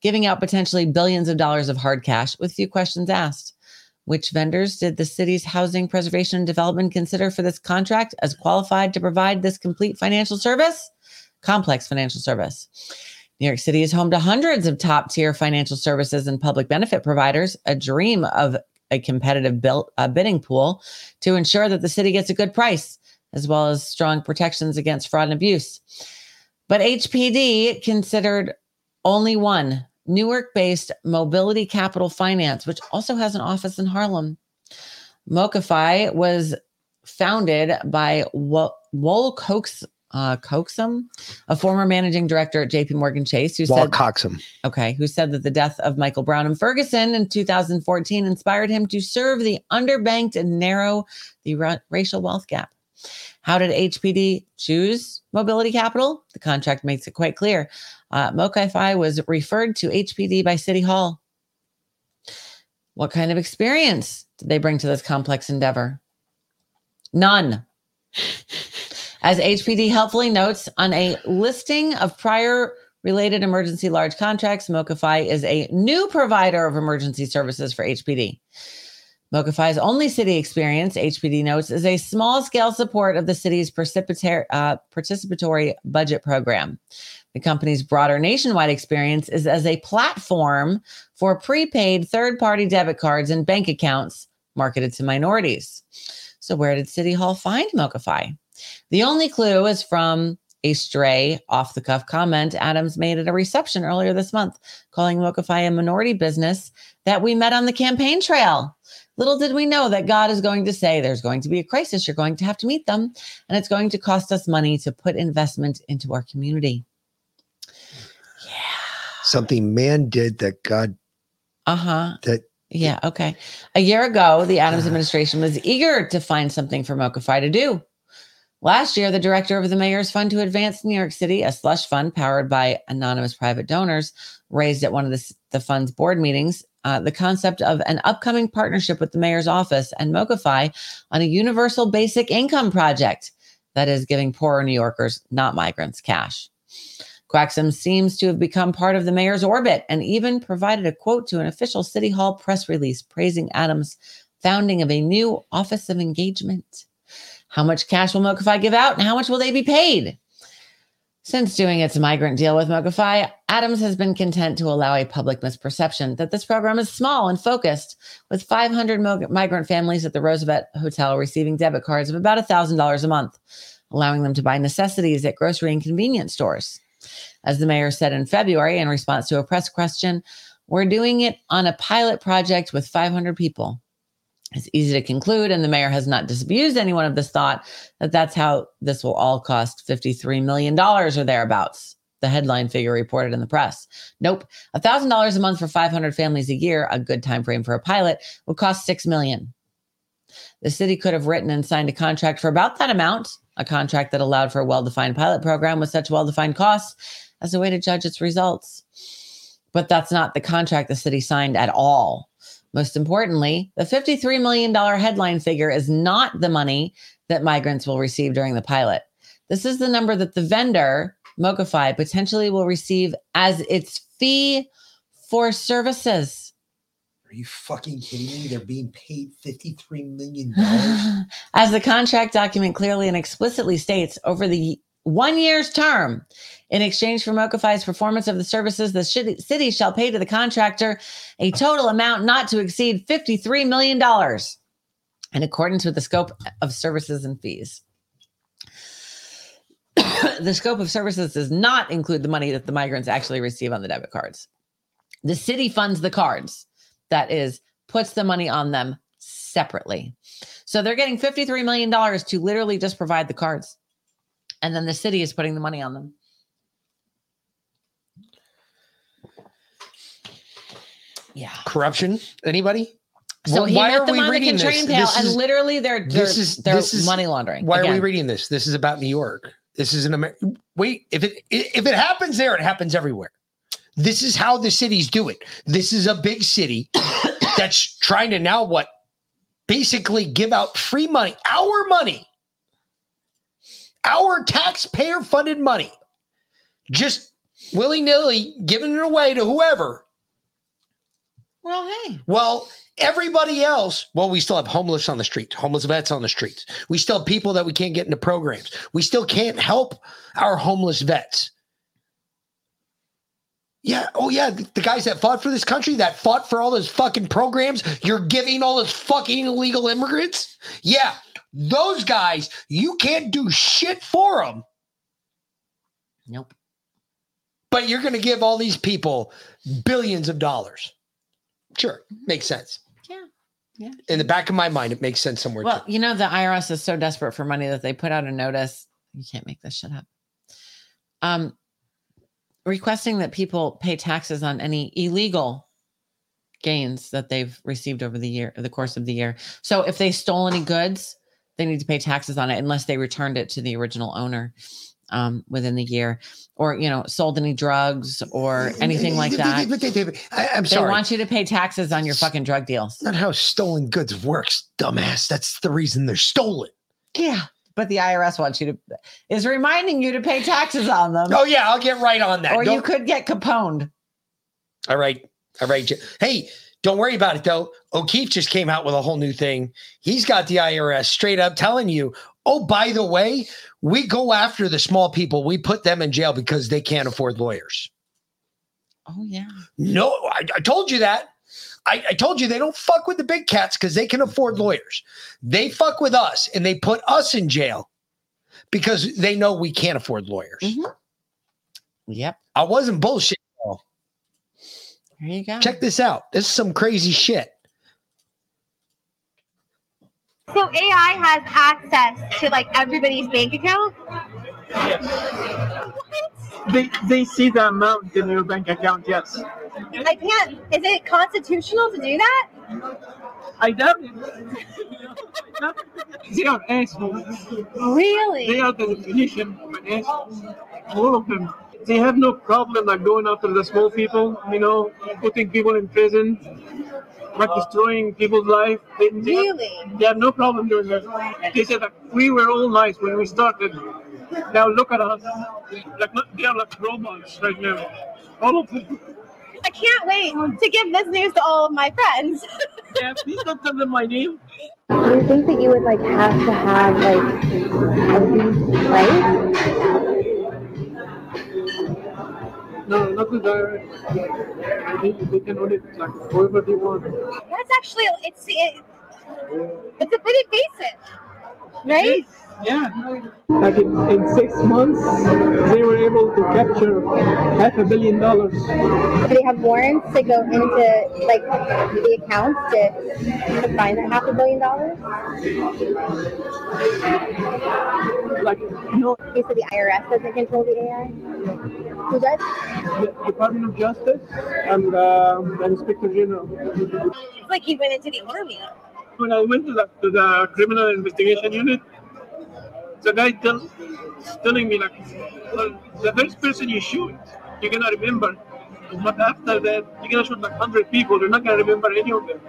giving out potentially billions of dollars of hard cash with few questions asked. Which vendors did the city's housing preservation and development consider for this contract as qualified to provide this complete financial service? Complex financial service. New York City is home to hundreds of top tier financial services and public benefit providers, a dream of a competitive uh, bidding pool to ensure that the city gets a good price, as well as strong protections against fraud and abuse. But HPD considered only one Newark based Mobility Capital Finance, which also has an office in Harlem. MoCaFi was founded by Wo- Wol Coax, uh, Coaxum, a former managing director at JP Morgan Chase, who Walt said, Coxum. Okay, who said that the death of Michael Brown and Ferguson in 2014 inspired him to serve the underbanked and narrow the ra- racial wealth gap. How did HPD choose mobility capital? The contract makes it quite clear. Uh, Mokai was referred to HPD by City Hall. What kind of experience did they bring to this complex endeavor? None. As HPD helpfully notes on a listing of prior related emergency large contracts, MoCaFi is a new provider of emergency services for HPD. MoCaFi's only city experience, HPD notes, is a small scale support of the city's uh, participatory budget program. The company's broader nationwide experience is as a platform for prepaid third party debit cards and bank accounts marketed to minorities. So, where did City Hall find MoCaFi? The only clue is from a stray off the cuff comment Adams made at a reception earlier this month, calling MoCaFi a minority business that we met on the campaign trail. Little did we know that God is going to say there's going to be a crisis. You're going to have to meet them, and it's going to cost us money to put investment into our community. Something man did that God Uh huh. that Yeah, okay. A year ago, the Adams administration was eager to find something for MoCaFi to do. Last year, the director of the Mayor's Fund to Advance New York City, a slush fund powered by anonymous private donors, raised at one of the, the fund's board meetings uh, the concept of an upcoming partnership with the mayor's office and MoCaFi on a universal basic income project that is giving poorer New Yorkers, not migrants, cash. Coaxum seems to have become part of the mayor's orbit and even provided a quote to an official City Hall press release praising Adams' founding of a new Office of Engagement. How much cash will MoCaFi give out and how much will they be paid? Since doing its migrant deal with MoCaFi, Adams has been content to allow a public misperception that this program is small and focused, with 500 mo- migrant families at the Roosevelt Hotel receiving debit cards of about $1,000 a month, allowing them to buy necessities at grocery and convenience stores. As the mayor said in February in response to a press question, we're doing it on a pilot project with 500 people. It's easy to conclude, and the mayor has not disabused anyone of this thought that that's how this will all cost $53 million or thereabouts. The headline figure reported in the press. Nope. $1,000 a month for 500 families a year, a good time frame for a pilot, would cost 6 million. The city could have written and signed a contract for about that amount, a contract that allowed for a well defined pilot program with such well defined costs as a way to judge its results. But that's not the contract the city signed at all. Most importantly, the $53 million headline figure is not the money that migrants will receive during the pilot. This is the number that the vendor, MoCaFi, potentially will receive as its fee for services. Are you fucking kidding me? They're being paid $53 million. As the contract document clearly and explicitly states, over the one year's term, in exchange for MoCaFi's performance of the services, the city shall pay to the contractor a total amount not to exceed $53 million in accordance with the scope of services and fees. the scope of services does not include the money that the migrants actually receive on the debit cards. The city funds the cards, that is, puts the money on them separately. So they're getting $53 million to literally just provide the cards. And then the city is putting the money on them. Yeah. Corruption? Anybody? So he why met are them we on the reading contrain this? and is- literally they're they're, this is they're this is money laundering. Why are we reading this? This is about New York. This is an America. Wait, if it if it happens there, it happens everywhere. This is how the cities do it. This is a big city that's trying to now what basically give out free money, our money, our taxpayer funded money, just willy nilly giving it away to whoever. Well, hey. Well, everybody else, well, we still have homeless on the streets, homeless vets on the streets. We still have people that we can't get into programs. We still can't help our homeless vets. Yeah. Oh, yeah. The the guys that fought for this country, that fought for all those fucking programs, you're giving all those fucking illegal immigrants. Yeah. Those guys, you can't do shit for them. Nope. But you're going to give all these people billions of dollars. Sure. Makes sense. Yeah. Yeah. In the back of my mind, it makes sense somewhere. Well, you know, the IRS is so desperate for money that they put out a notice. You can't make this shit up. Um, requesting that people pay taxes on any illegal gains that they've received over the year, the course of the year. So if they stole any goods, they need to pay taxes on it unless they returned it to the original owner um, within the year, or you know, sold any drugs or anything like that. I, I'm they sorry. want you to pay taxes on your fucking drug deals. not how stolen goods works, dumbass. That's the reason they're stolen. Yeah, but the IRS wants you to is reminding you to pay taxes on them. Oh yeah, I'll get right on that. Or you Don't- could get caponed. All right. All right. Hey, don't worry about it though. O'Keefe just came out with a whole new thing. He's got the IRS straight up telling you, oh, by the way, we go after the small people. We put them in jail because they can't afford lawyers. Oh yeah. No, I, I told you that. I, I told you they don't fuck with the big cats because they can afford mm-hmm. lawyers. They fuck with us and they put us in jail because they know we can't afford lawyers. Mm-hmm. Yep. I wasn't bullshit. There you go. Check this out. This is some crazy shit. So AI has access to like everybody's bank account. They they see the amount in your bank account. Yes. I can't. Is it constitutional to do that? I doubt it. they are assholes. Really? They are the definition of an asshole. All of them. They have no problem like going after the small people, you know, putting people in prison, like destroying people's life. They, they Really? Have, they have no problem doing that. They said that we were all nice when we started. Now look at us. Like they are like robots right now. All of them. I can't wait to give this news to all of my friends. yeah, please don't tell them my name. Do you think that you would like have to have like these rights? No, not the direct. They, they can only like whoever they want. That's actually it's it, it's a pretty basic, right? Yeah. Like in, in six months, they were able to capture half a billion dollars. Do they have warrants to go into like the accounts to, to find that half a billion dollars? Like, no. You said the IRS doesn't control the AI. Who does? The Department of Justice and uh, the Inspector General. It's like he went into the army. When I went to the, to the criminal investigation unit, the guy tell, telling me like, well, the first person you shoot, you're gonna remember. But after that, you're gonna shoot like hundred people. You're not gonna remember any of them.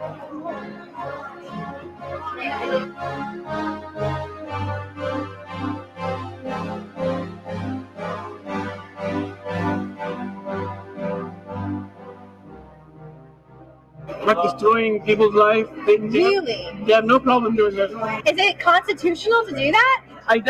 Like destroying people's life. They, they Really? They have no problem doing that. Is it constitutional to do that? I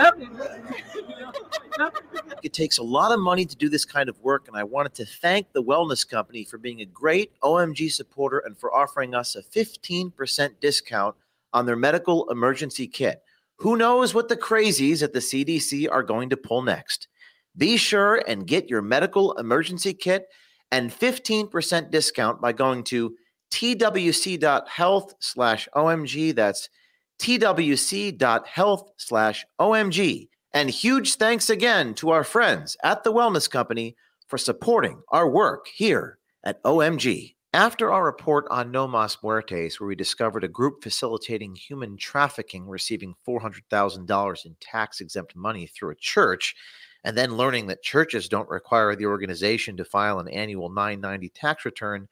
it. Takes a lot of money to do this kind of work, and I wanted to thank the Wellness Company for being a great OMG supporter and for offering us a 15% discount on their medical emergency kit. Who knows what the crazies at the CDC are going to pull next? Be sure and get your medical emergency kit and 15% discount by going to twc.health slash OMG. That's twc.health slash OMG. And huge thanks again to our friends at the Wellness Company for supporting our work here at OMG. After our report on No Mas Muertes, where we discovered a group facilitating human trafficking receiving $400,000 in tax exempt money through a church, and then learning that churches don't require the organization to file an annual 990 tax return,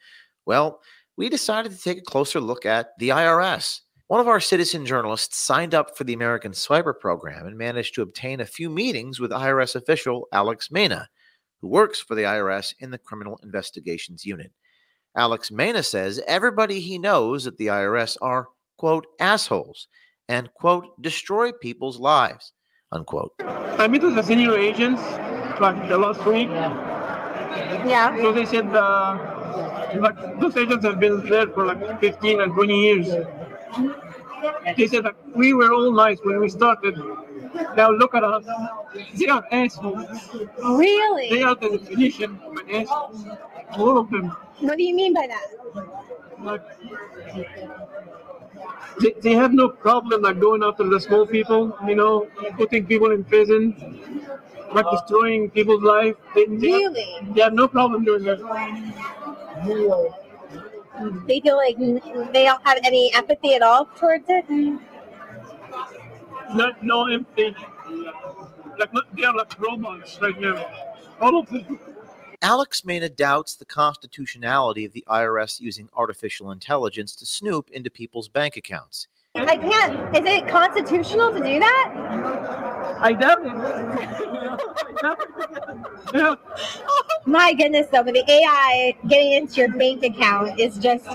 well, we decided to take a closer look at the IRS. One of our citizen journalists signed up for the American Swiper program and managed to obtain a few meetings with IRS official Alex Mena, who works for the IRS in the Criminal Investigations Unit. Alex Mena says everybody he knows at the IRS are, quote, assholes and, quote, destroy people's lives, unquote. I met with the senior agents like the last week. Yeah. So they said uh, like those agents have been there for like 15 and 20 years. They said that we were all nice when we started. Now look at us. They are assholes. Really? They are the definition of an asshole. All of them. What do you mean by that? Like, they, they have no problem like going after the small people, you know, putting people in prison, like destroying people's life. They, they Really? Have, they have no problem doing that. They feel like they don't have any empathy at all towards it. Not no empathy. Like not- they are like robots right now. All of them. Alex Mena doubts the constitutionality of the IRS using artificial intelligence to snoop into people's bank accounts. I can't. Is it constitutional to do that? I doubt it. My goodness, though, but the AI getting into your bank account is just.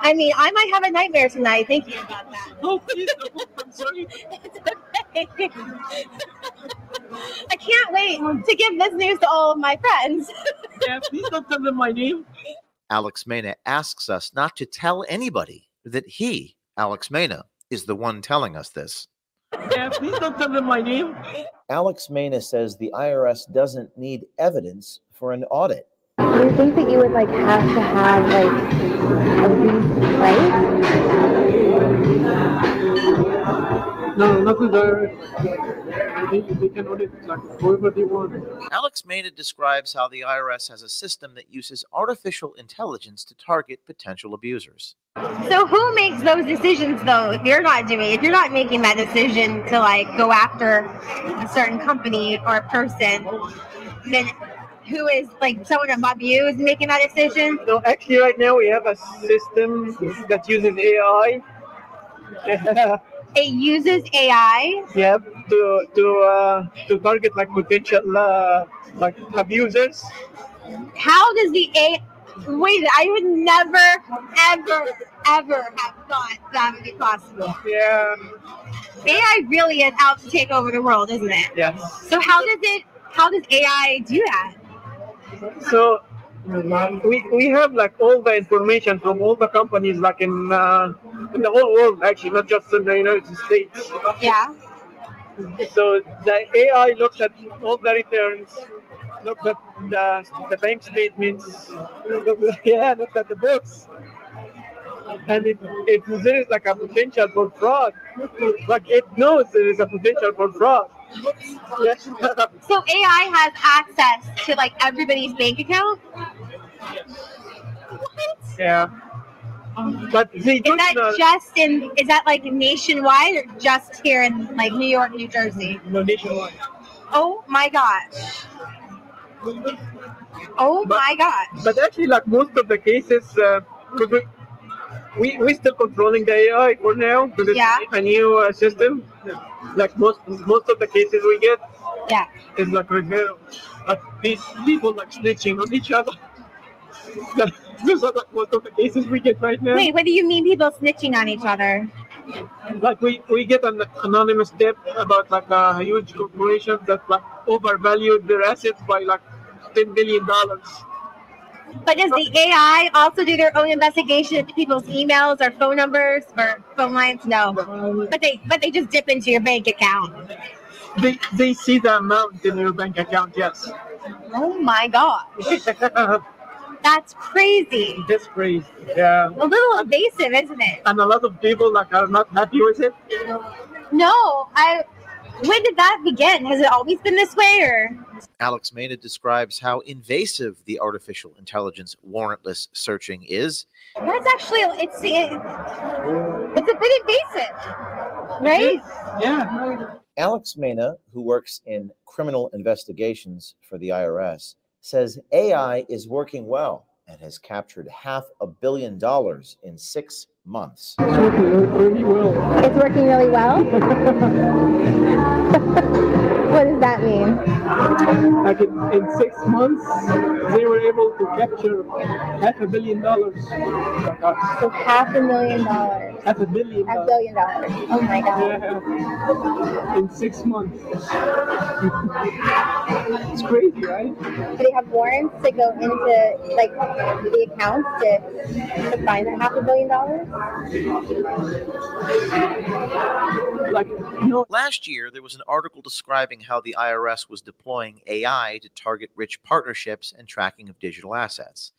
I mean, I might have a nightmare tonight thinking about that. Oh, please, I'm sorry. I can't wait to give this news to all of my friends. Yeah, please don't tell them my name. Alex Mena asks us not to tell anybody that he, Alex Mena, is the one telling us this. Yeah, please don't tell them my name. Alex Mena says the IRS doesn't need evidence for an audit. Do you think that you would like have to have like a lease No, not with the. They, they can audit like whoever they want. Alex Mena describes how the IRS has a system that uses artificial intelligence to target potential abusers. So who makes those decisions though? If you're not doing, if you're not making that decision to like go after a certain company or person, then who is like someone above you is making that decision? No, actually, right now we have a system that uses AI. It uses AI. yeah, to to uh, to target like potential uh, like abusers. How does the A? Wait, I would never, ever, ever have thought that would be possible. Yeah. AI really is out to take over the world, isn't it? Yes. So how does it? How does AI do that? So we, we have like all the information from all the companies like in uh, in the whole world actually, not just in the United States. Yeah. So the AI looks at all the returns, looks at the, the bank statements, look, yeah, looks at the books. And if, if there is like a potential for fraud, like it knows there is a potential for fraud. So AI has access to like everybody's bank account. What? yeah. But Is that just in? Is that like nationwide or just here in like New York, New Jersey? No, nationwide. Oh my gosh. Oh my gosh. But actually, like most of the cases, uh, we, we still controlling the AI for now because it's Yeah. a new uh, system. Like most most of the cases we get, yeah, is like reveal like these people like snitching on each other. Those are like most of the cases we get right now. Wait, what do you mean people snitching on each other? Like we, we get an anonymous tip about like a huge corporation that like overvalued their assets by like ten billion dollars. But does the AI also do their own investigation into people's emails or phone numbers or phone lines? No. But they but they just dip into your bank account. They they see the amount in your bank account, yes. Oh my gosh. That's crazy. That's crazy. Yeah. A little invasive, isn't it? And a lot of people like are not happy with it. No, I when did that begin? Has it always been this way or Alex Mena describes how invasive the artificial intelligence warrantless searching is. that's actually it's it's a bit invasive. Right? Yeah. Alex Mena, who works in criminal investigations for the IRS, says AI is working well and has captured half a billion dollars in six months. It's working really well. It's working really well. what does that? Like in, in six months, they were able to capture half a billion dollars. So half a million dollars. Half a billion. A billion dollars. Oh my god. Yeah. In six months. it's crazy, right? Do they have warrants to go into like the accounts to, to find that half a billion dollars? Like Last year, there was an article describing how the IRS was deploying AI to target rich partnerships and tracking of digital assets.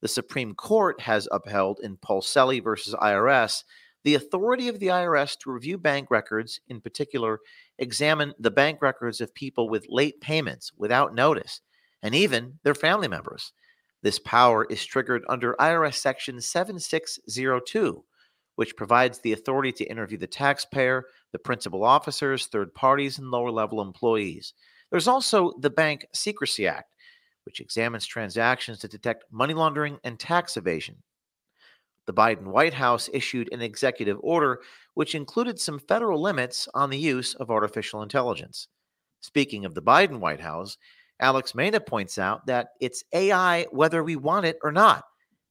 The Supreme Court has upheld in Polselli versus IRS the authority of the IRS to review bank records, in particular, examine the bank records of people with late payments without notice, and even their family members. This power is triggered under IRS Section 7602, which provides the authority to interview the taxpayer, the principal officers, third parties, and lower level employees. There's also the Bank Secrecy Act, which examines transactions to detect money laundering and tax evasion. The Biden White House issued an executive order which included some federal limits on the use of artificial intelligence. Speaking of the Biden White House, Alex Mena points out that it's AI whether we want it or not.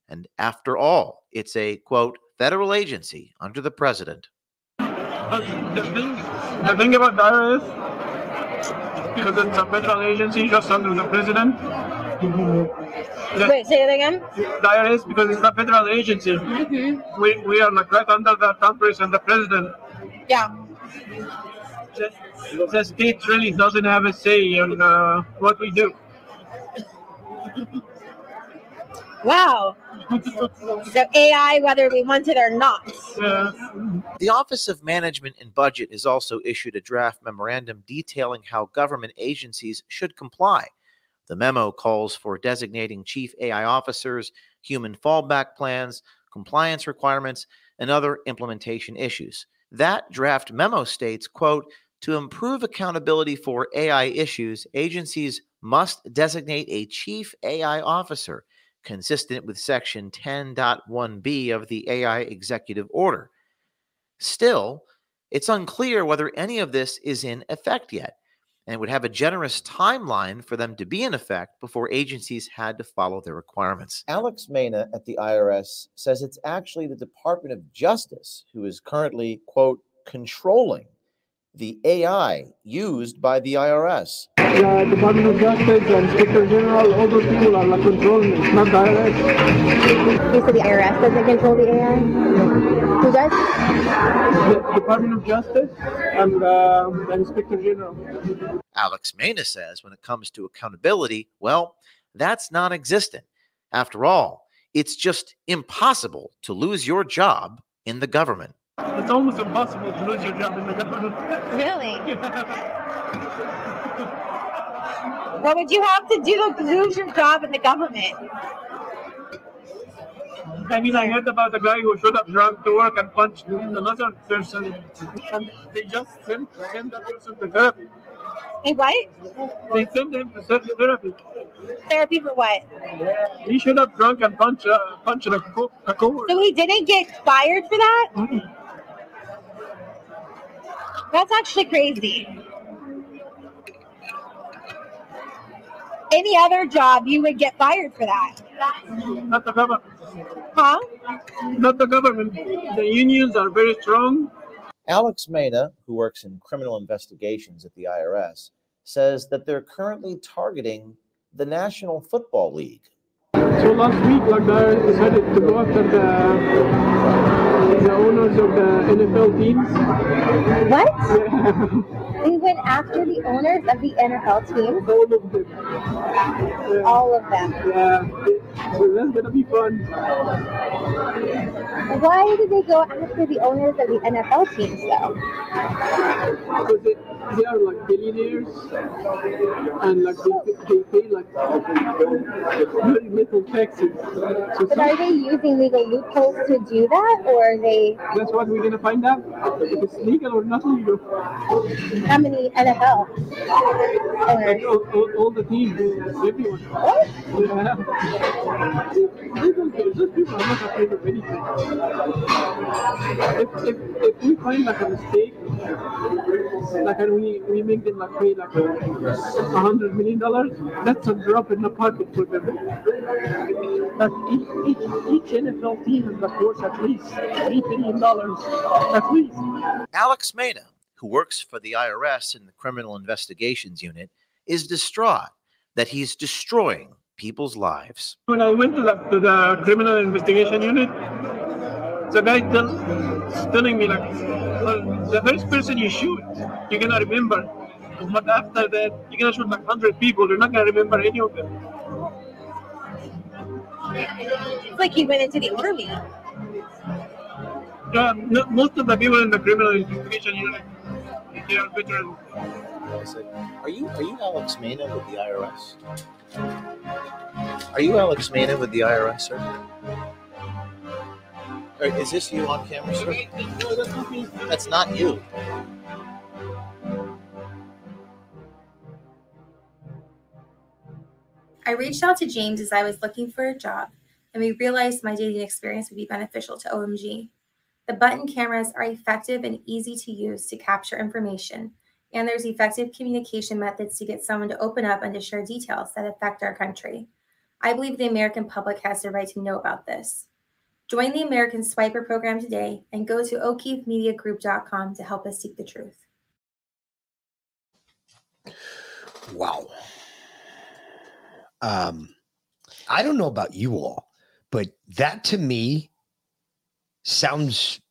And after all, it's a quote, federal agency under the president. The thing, the thing about the IRS, because it's a federal agency just under the president. The, Wait, say it again. the IRS, because it's a federal agency, we, we are like right under the Congress and the president. Yeah. The, the state really doesn't have a say in uh, what we do. Wow. So AI, whether we want it or not. The Office of Management and Budget has also issued a draft memorandum detailing how government agencies should comply. The memo calls for designating chief AI officers, human fallback plans, compliance requirements, and other implementation issues. That draft memo states, quote, to improve accountability for AI issues, agencies must designate a chief AI officer consistent with section 10.1b of the AI executive order. Still, it's unclear whether any of this is in effect yet, and would have a generous timeline for them to be in effect before agencies had to follow their requirements. Alex Mena at the IRS says it's actually the Department of Justice who is currently, quote, controlling the AI used by the IRS. The Department of Justice, the Inspector General, all those people are like controlling it, not the IRS. You said the IRS doesn't control the AI? Who does? The Department of Justice and uh, the Inspector General. Alex Mena says when it comes to accountability, well, that's non existent. After all, it's just impossible to lose your job in the government. It's almost impossible to lose your job in the government. Really? What would you have to do to lose your job in the government? I mean, I heard about a guy who showed up drunk to work and punched another person, and they just sent, sent that person to therapy. Hey, what? They sent him to therapy. Therapy for what? He showed up drunk and punched, uh, punched a, co- a coworker. So he didn't get fired for that? That's actually crazy. Any other job, you would get fired for that. Not the government. Huh? Not the government. The unions are very strong. Alex Mena, who works in criminal investigations at the IRS, says that they're currently targeting the National Football League. So last week, like I decided to go after the the owners of the NFL teams. What? We after the owners of the NFL teams? All of them. All of them. Yeah, so that's gonna be fun. Why did they go after the owners of the NFL teams, though? Because they, they are like billionaires, and like they, they pay like very little taxes. So But are they using legal loopholes to do that, or are they? that's what we're gonna find out if it's legal or not legal. How many NFL owners? All, all, all the teams, everyone. Yeah. They. Those people are not afraid of anything. If, if, if we find like a mistake, like and we, we make them like pay like a hundred million dollars, that's a drop in the pocket for them. Like each, each, each NFL team is like worth at least three billion dollars at least. Alex Mena, who works for the IRS in the Criminal Investigations Unit, is distraught that he's destroying people's lives. When I went to the, to the criminal investigation unit, the guy tell, telling me like, well, the first person you shoot, you're gonna remember. But after that, you're gonna shoot like hundred people. You're not gonna remember any of them. It's like he went into the army. Yeah, no, most of the people in the criminal investigation unit, they are veterans. Are you are you Alex Mena with the IRS? Are you Alex Mena with the IRS, sir? Or is this you on camera, sir? That's not you. I reached out to James as I was looking for a job, and we realized my dating experience would be beneficial to OMG. The button cameras are effective and easy to use to capture information, and there's effective communication methods to get someone to open up and to share details that affect our country. I believe the American public has the right to know about this. Join the American Swiper program today and go to o'keefemediagroup.com to help us seek the truth. Wow. Um, I don't know about you all, but that to me sounds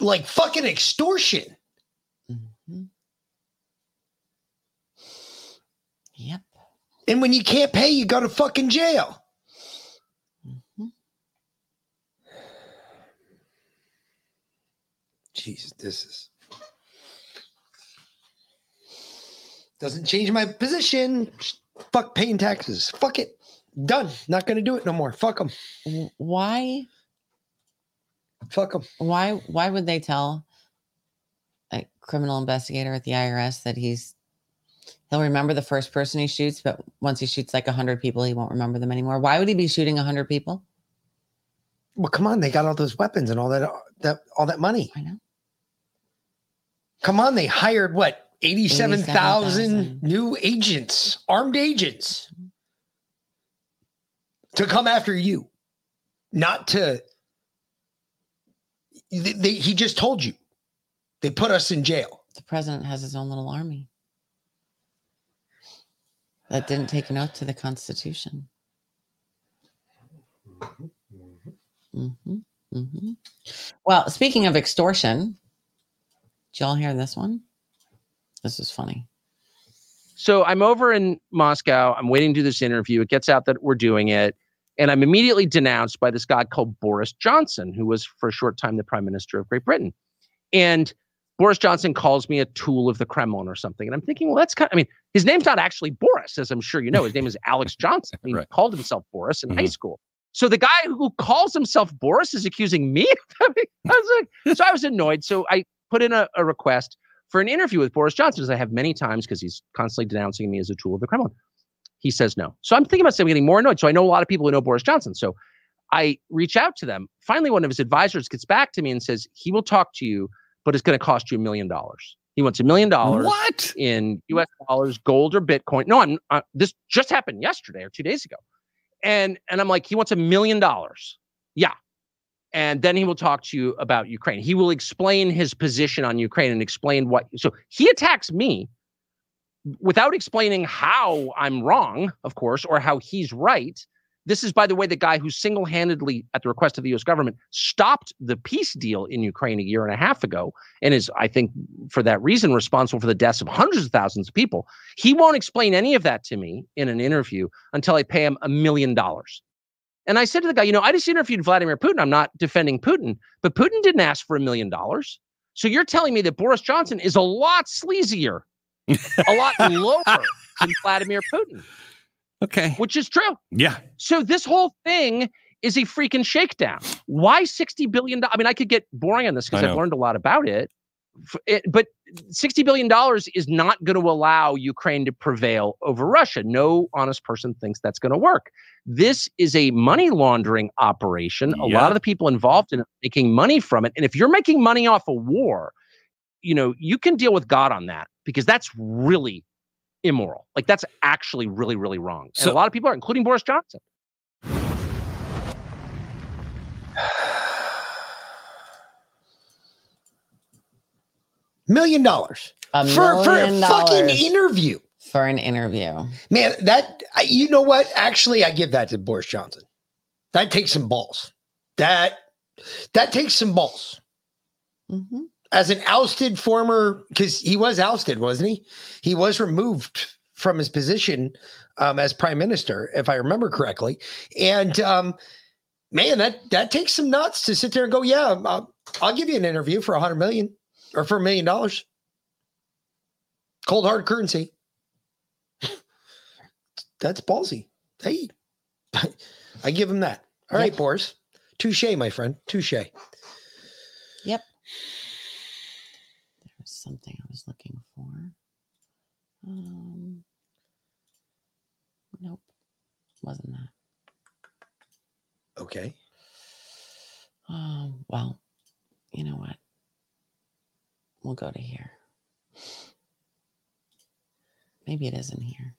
like fucking extortion. Yep. And when you can't pay, you go to fucking jail. Mm-hmm. Jesus, this is doesn't change my position. Fuck paying taxes. Fuck it. Done. Not gonna do it no more. Fuck them. Why? Fuck them. Why? Why would they tell a criminal investigator at the IRS that he's he'll remember the first person he shoots, but once he shoots like hundred people, he won't remember them anymore. Why would he be shooting hundred people? Well, come on, they got all those weapons and all that that all that money. I know. Come on, they hired what? 87,000 87,000. new agents, armed agents to come after you. Not to they, they- he just told you. They put us in jail. The president has his own little army that didn't take an oath to the Constitution. Mhm, mhm. Well, speaking of extortion, did y'all hear this one? This is funny. So I'm over in Moscow. I'm waiting to do this interview. It gets out that we're doing it. And I'm immediately denounced by this guy called Boris Johnson, who was for a short time the prime minister of Great Britain. And Boris Johnson calls me a tool of the Kremlin or something. And I'm thinking, well, that's kind of, I mean, his name's not actually Boris, as I'm sure you know. His name is Alex Johnson. He called himself Boris in high mm-hmm. school. So the guy who calls himself Boris is accusing me I was like, so I was annoyed. So I put in a, a request for an interview with Boris Johnson, as I have many times because he's constantly denouncing me as a tool of the Kremlin. He says no. So I'm thinking about saying, getting more annoyed. So I know a lot of people who know Boris Johnson. So I reach out to them. Finally, one of his advisors gets back to me and says, he will talk to you, but it's going to cost you a million dollars. He wants a million dollars What? in US dollars, gold or Bitcoin. No, I'm uh, this just happened yesterday or two days ago. And and I'm like, he wants a million dollars. Yeah. And then he will talk to you about Ukraine. He will explain his position on Ukraine and explain what so he attacks me without explaining how I'm wrong, of course, or how he's right. This is, by the way, the guy who single handedly, at the request of the US government, stopped the peace deal in Ukraine a year and a half ago and is, I think, for that reason, responsible for the deaths of hundreds of thousands of people. He won't explain any of that to me in an interview until I pay him a million dollars. And I said to the guy, you know, I just interviewed Vladimir Putin. I'm not defending Putin, but Putin didn't ask for a million dollars. So you're telling me that Boris Johnson is a lot sleazier, a lot lower than Vladimir Putin. Okay. Which is true. Yeah. So this whole thing is a freaking shakedown. Why $60 billion? I mean, I could get boring on this because I've learned a lot about it. It. But $60 billion is not going to allow Ukraine to prevail over Russia. No honest person thinks that's going to work. This is a money laundering operation. A lot of the people involved in it are making money from it. And if you're making money off a war, you know, you can deal with God on that because that's really immoral. Like that's actually really, really wrong. And So- a lot of people are, including Boris Johnson. Million dollars. A for, for a million fucking interview. For an interview. Man, that you know what? Actually, I give that to Boris Johnson. That takes some balls. That that takes some balls. Mm-hmm. As an ousted former, because he was ousted, wasn't he? He was removed from his position um, as prime minister, if I remember correctly. And um, man, that that takes some nuts to sit there and go, yeah, I'll, I'll give you an interview for a hundred million or for a million dollars. Cold hard currency. That's ballsy. Hey, I give him that. All right, Boris. Touche, my friend. Touche. Yep. Something I was looking for. Um, nope, wasn't that. Okay. Um, well, you know what? We'll go to here. Maybe it isn't here.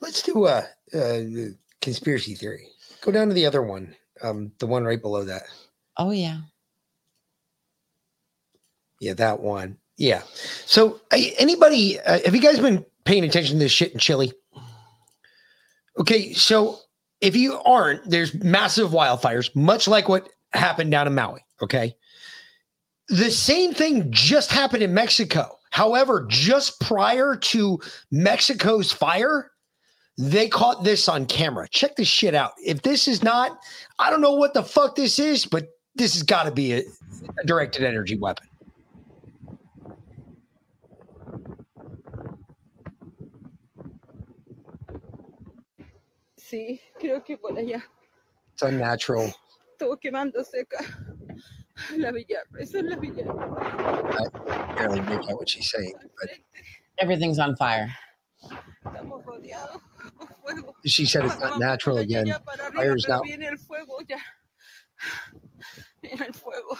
Let's do a, a conspiracy theory. Go down to the other one. Um, the one right below that. Oh yeah. Yeah, that one. Yeah. So, anybody, uh, have you guys been paying attention to this shit in Chile? Okay, so if you aren't, there's massive wildfires, much like what happened down in Maui. Okay. The same thing just happened in Mexico. However, just prior to Mexico's fire, they caught this on camera. Check this shit out. If this is not, I don't know what the fuck this is, but this has got to be a, a directed energy weapon. Sí, creo que por allá It's unnatural. estuvo quemándose acá. La villa, esa es la villa. I barely make out what she's saying, but Everything's on fire. Estamos rodeados por fuego. she said it's not natural again. Allá para arriba, Fire's pero not. viene el fuego ya. Viene el fuego.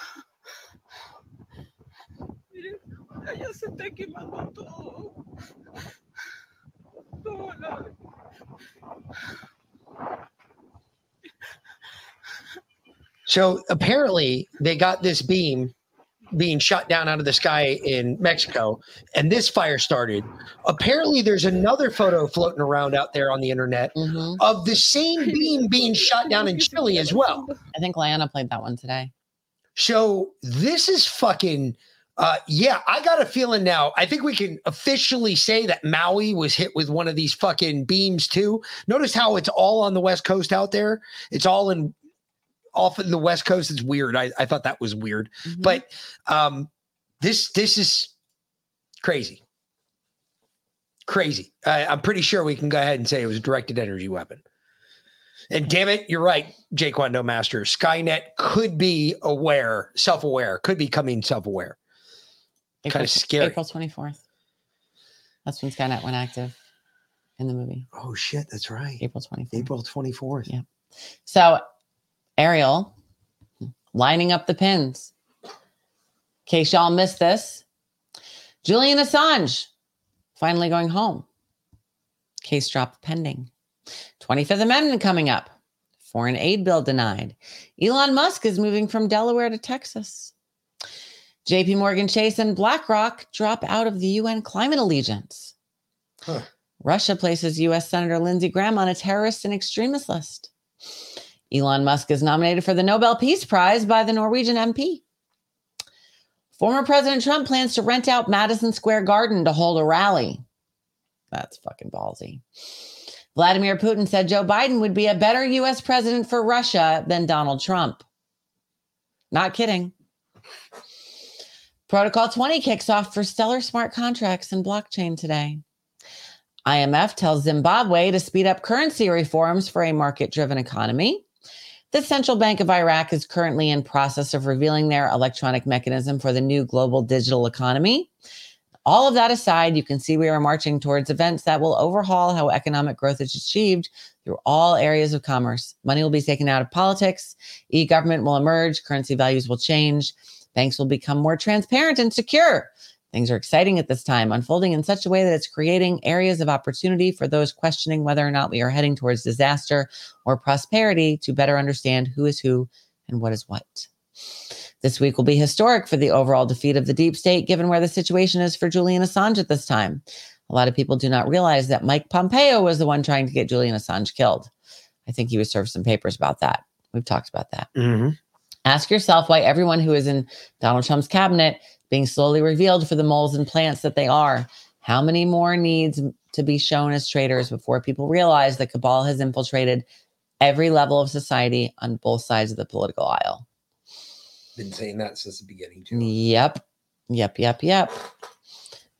Miren, allá se está quemando todo. Todo la- So apparently they got this beam being shot down out of the sky in Mexico, and this fire started. Apparently, there's another photo floating around out there on the internet mm-hmm. of the same beam being shot down in Chile as well. I think Lana played that one today. So this is fucking. Uh, yeah, I got a feeling now. I think we can officially say that Maui was hit with one of these fucking beams too. Notice how it's all on the west coast out there. It's all in off in the west coast. It's weird. I, I thought that was weird, but um, this this is crazy, crazy. I, I'm pretty sure we can go ahead and say it was a directed energy weapon. And damn it, you're right, Jake No Master. Skynet could be aware, self-aware, could be coming self-aware. Kind April- of scary. April 24th. That's when Skynet went active in the movie. Oh shit, that's right. April 24th. April 24th. Yeah. So Ariel lining up the pins. In case y'all missed this, Julian Assange finally going home. Case drop pending. 25th Amendment coming up. Foreign aid bill denied. Elon Musk is moving from Delaware to Texas. JP Morgan Chase and BlackRock drop out of the UN climate allegiance. Russia places US Senator Lindsey Graham on a terrorist and extremist list. Elon Musk is nominated for the Nobel Peace Prize by the Norwegian MP. Former President Trump plans to rent out Madison Square Garden to hold a rally. That's fucking ballsy. Vladimir Putin said Joe Biden would be a better US president for Russia than Donald Trump. Not kidding. Protocol 20 kicks off for stellar smart contracts and blockchain today. IMF tells Zimbabwe to speed up currency reforms for a market driven economy. The Central Bank of Iraq is currently in process of revealing their electronic mechanism for the new global digital economy. All of that aside, you can see we are marching towards events that will overhaul how economic growth is achieved through all areas of commerce. Money will be taken out of politics, e government will emerge, currency values will change, banks will become more transparent and secure. Things are exciting at this time, unfolding in such a way that it's creating areas of opportunity for those questioning whether or not we are heading towards disaster or prosperity to better understand who is who and what is what. This week will be historic for the overall defeat of the deep state, given where the situation is for Julian Assange at this time. A lot of people do not realize that Mike Pompeo was the one trying to get Julian Assange killed. I think he was served some papers about that. We've talked about that. Mm-hmm. Ask yourself why everyone who is in Donald Trump's cabinet being slowly revealed for the moles and plants that they are. How many more needs to be shown as traitors before people realize the cabal has infiltrated every level of society on both sides of the political aisle? Been saying that since the beginning too. Yep. Yep. Yep. Yep.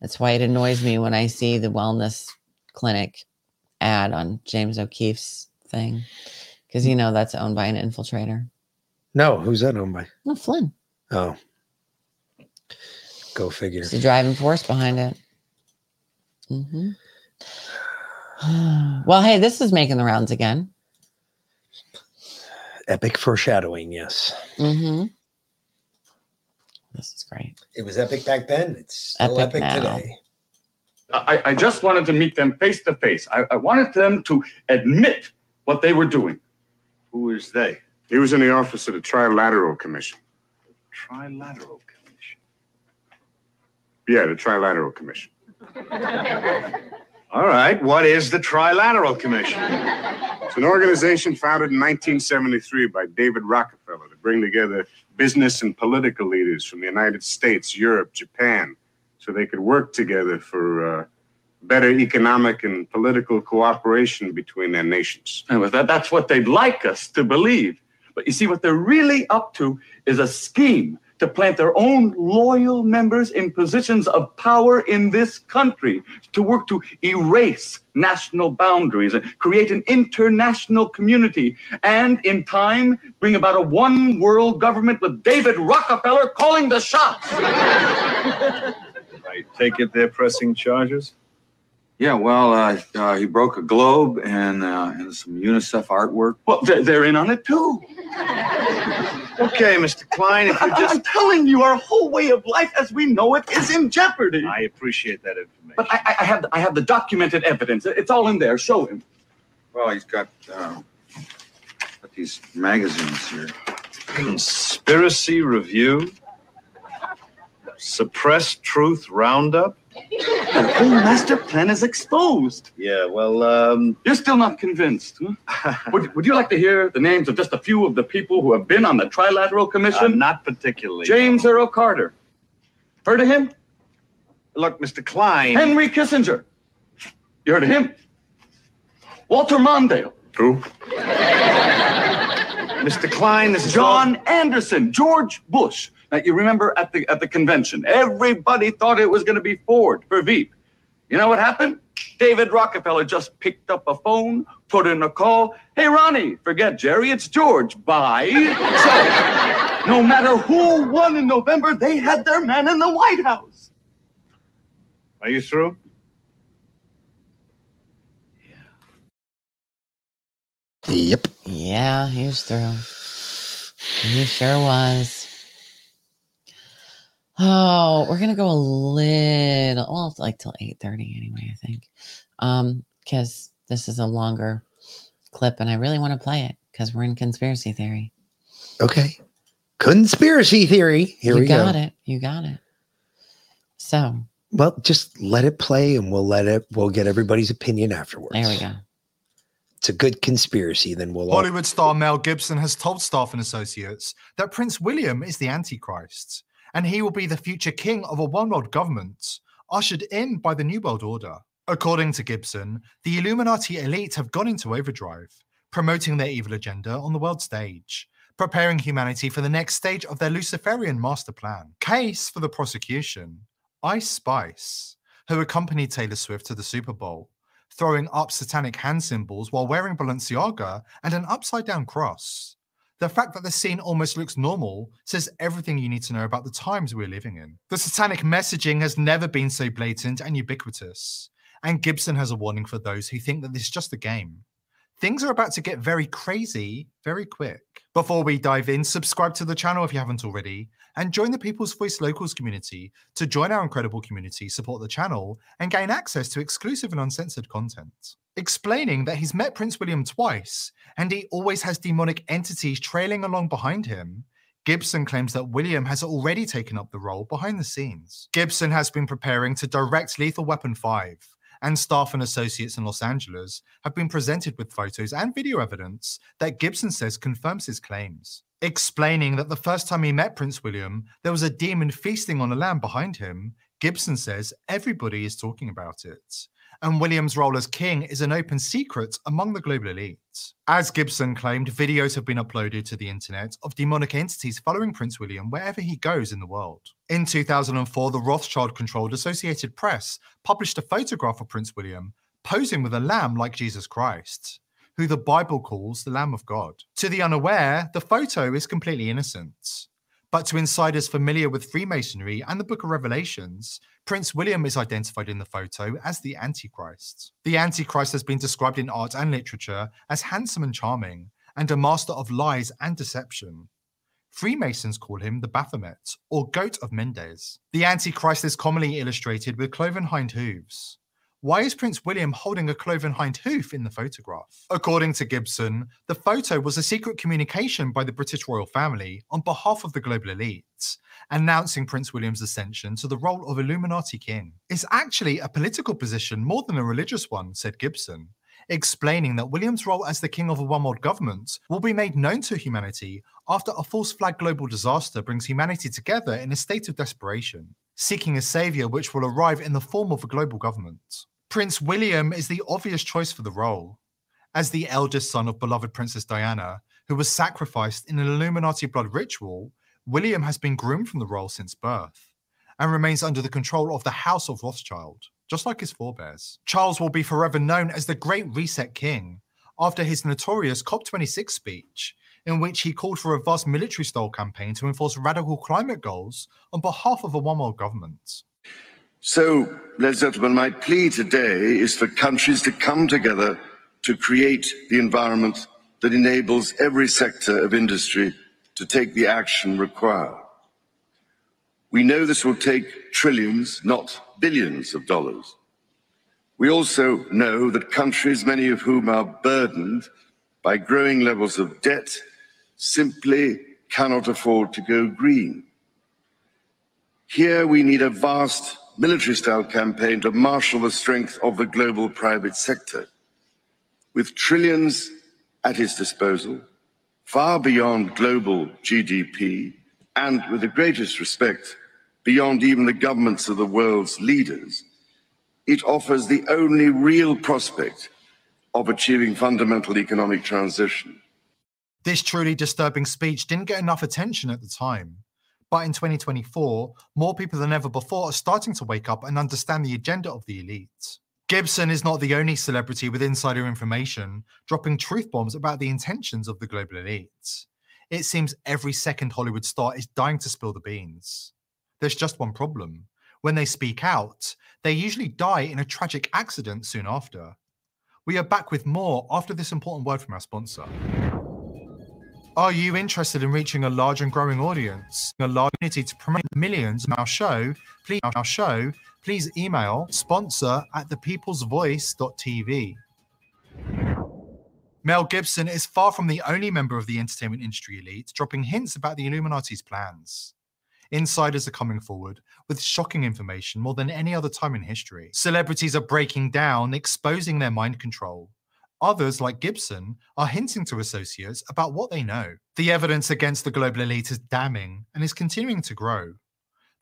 That's why it annoys me when I see the wellness clinic ad on James O'Keefe's thing. Because you know that's owned by an infiltrator. No, who's that owned by? No, Flynn. Oh. Go figure. It's the driving force behind it. hmm well, hey, this is making the rounds again. Epic foreshadowing, yes. Mm-hmm. This is great. It was epic back then. It's still Epic epic, today. I, I just wanted to meet them face to face. I I wanted them to admit what they were doing. Who is they? He was in the office of the Trilateral Commission. Trilateral. Commission? Yeah, the Trilateral Commission. All right. What is the Trilateral Commission? It's an organization founded in 1973 by David Rockefeller to bring together business and political leaders from the United States, Europe, Japan, so they could work together for uh, better economic and political cooperation between their nations. And with that, that's what they'd like us to believe. But you see, what they're really up to is a scheme to plant their own loyal members in positions of power in this country, to work to erase national boundaries and create an international community, and in time bring about a one world government with David Rockefeller calling the shots. I take it they're pressing charges? Yeah, well, uh, uh, he broke a globe and uh, and some UNICEF artwork. Well, they're, they're in on it too. Okay, Mr. Klein, if you I- just. I'm telling you, our whole way of life as we know it is in jeopardy. I appreciate that information. But I, I- I have I have the documented evidence. It's all in there. Show him. Well, he's got uh, got these magazines here. Conspiracy Review? Suppressed Truth Roundup? The whole master plan is exposed. Yeah, well, um. You're still not convinced, huh? would, would you like to hear the names of just a few of the people who have been on the Trilateral Commission? Uh, not particularly. James Earl Carter. Heard of him? Look, Mr. Klein. Henry Kissinger. You heard of him? Walter Mondale. Who? Mr. Klein, this is John Anderson, George Bush. Now, you remember at the at the convention, everybody thought it was going to be Ford for Veep. You know what happened? David Rockefeller just picked up a phone, put in a call. Hey, Ronnie, forget Jerry, it's George. Bye. So, no matter who won in November, they had their man in the White House. Are you through? Yeah. Yep. Yeah, he was through. He sure was. Oh, we're gonna go a little well, it's like till eight thirty anyway. I think, um, because this is a longer clip, and I really want to play it because we're in conspiracy theory. Okay. Conspiracy theory. Here you we got go. it. You got it. So Well, just let it play and we'll let it, we'll get everybody's opinion afterwards. there we go. It's a good conspiracy. Then we'll all Hollywood star Mel Gibson has told Staff and Associates that Prince William is the Antichrist and he will be the future king of a one world government ushered in by the New World Order. According to Gibson, the Illuminati elite have gone into overdrive, promoting their evil agenda on the world stage, preparing humanity for the next stage of their Luciferian master plan. Case for the prosecution Ice Spice, who accompanied Taylor Swift to the Super Bowl, throwing up satanic hand symbols while wearing Balenciaga and an upside down cross. The fact that the scene almost looks normal says everything you need to know about the times we're living in. The satanic messaging has never been so blatant and ubiquitous, and Gibson has a warning for those who think that this is just a game. Things are about to get very crazy very quick. Before we dive in, subscribe to the channel if you haven't already, and join the People's Voice Locals community to join our incredible community, support the channel, and gain access to exclusive and uncensored content. Explaining that he's met Prince William twice and he always has demonic entities trailing along behind him, Gibson claims that William has already taken up the role behind the scenes. Gibson has been preparing to direct Lethal Weapon 5, and staff and associates in Los Angeles have been presented with photos and video evidence that Gibson says confirms his claims. Explaining that the first time he met Prince William, there was a demon feasting on a lamb behind him, Gibson says everybody is talking about it. And William's role as king is an open secret among the global elite. As Gibson claimed, videos have been uploaded to the internet of demonic entities following Prince William wherever he goes in the world. In 2004, the Rothschild controlled Associated Press published a photograph of Prince William posing with a lamb like Jesus Christ, who the Bible calls the Lamb of God. To the unaware, the photo is completely innocent. But to insiders familiar with Freemasonry and the Book of Revelations, Prince William is identified in the photo as the Antichrist. The Antichrist has been described in art and literature as handsome and charming, and a master of lies and deception. Freemasons call him the Baphomet, or Goat of Mendes. The Antichrist is commonly illustrated with cloven hind hooves. Why is Prince William holding a cloven hind hoof in the photograph? According to Gibson, the photo was a secret communication by the British royal family on behalf of the global elites, announcing Prince William's ascension to the role of Illuminati king. It's actually a political position more than a religious one, said Gibson, explaining that William's role as the king of a one world government will be made known to humanity after a false flag global disaster brings humanity together in a state of desperation, seeking a savior which will arrive in the form of a global government. Prince William is the obvious choice for the role. As the eldest son of beloved Princess Diana, who was sacrificed in an Illuminati blood ritual, William has been groomed from the role since birth and remains under the control of the House of Rothschild, just like his forebears. Charles will be forever known as the Great Reset King after his notorious COP26 speech, in which he called for a vast military style campaign to enforce radical climate goals on behalf of a one world government. So, ladies and gentlemen, my plea today is for countries to come together to create the environment that enables every sector of industry to take the action required. We know this will take trillions, not billions of dollars. We also know that countries, many of whom are burdened by growing levels of debt, simply cannot afford to go green. Here we need a vast military style campaign to marshal the strength of the global private sector. With trillions at his disposal, far beyond global GDP, and with the greatest respect, beyond even the governments of the world's leaders, it offers the only real prospect of achieving fundamental economic transition. This truly disturbing speech didn't get enough attention at the time. But in 2024, more people than ever before are starting to wake up and understand the agenda of the elite. Gibson is not the only celebrity with insider information dropping truth bombs about the intentions of the global elite. It seems every second Hollywood star is dying to spill the beans. There's just one problem. When they speak out, they usually die in a tragic accident soon after. We are back with more after this important word from our sponsor. Are you interested in reaching a large and growing audience, a large community to promote millions of our show? Please, our show, please email sponsor at thepeoplesvoice.tv. Mel Gibson is far from the only member of the entertainment industry elite dropping hints about the Illuminati's plans. Insiders are coming forward with shocking information more than any other time in history. Celebrities are breaking down, exposing their mind control. Others, like Gibson, are hinting to associates about what they know. The evidence against the global elite is damning and is continuing to grow.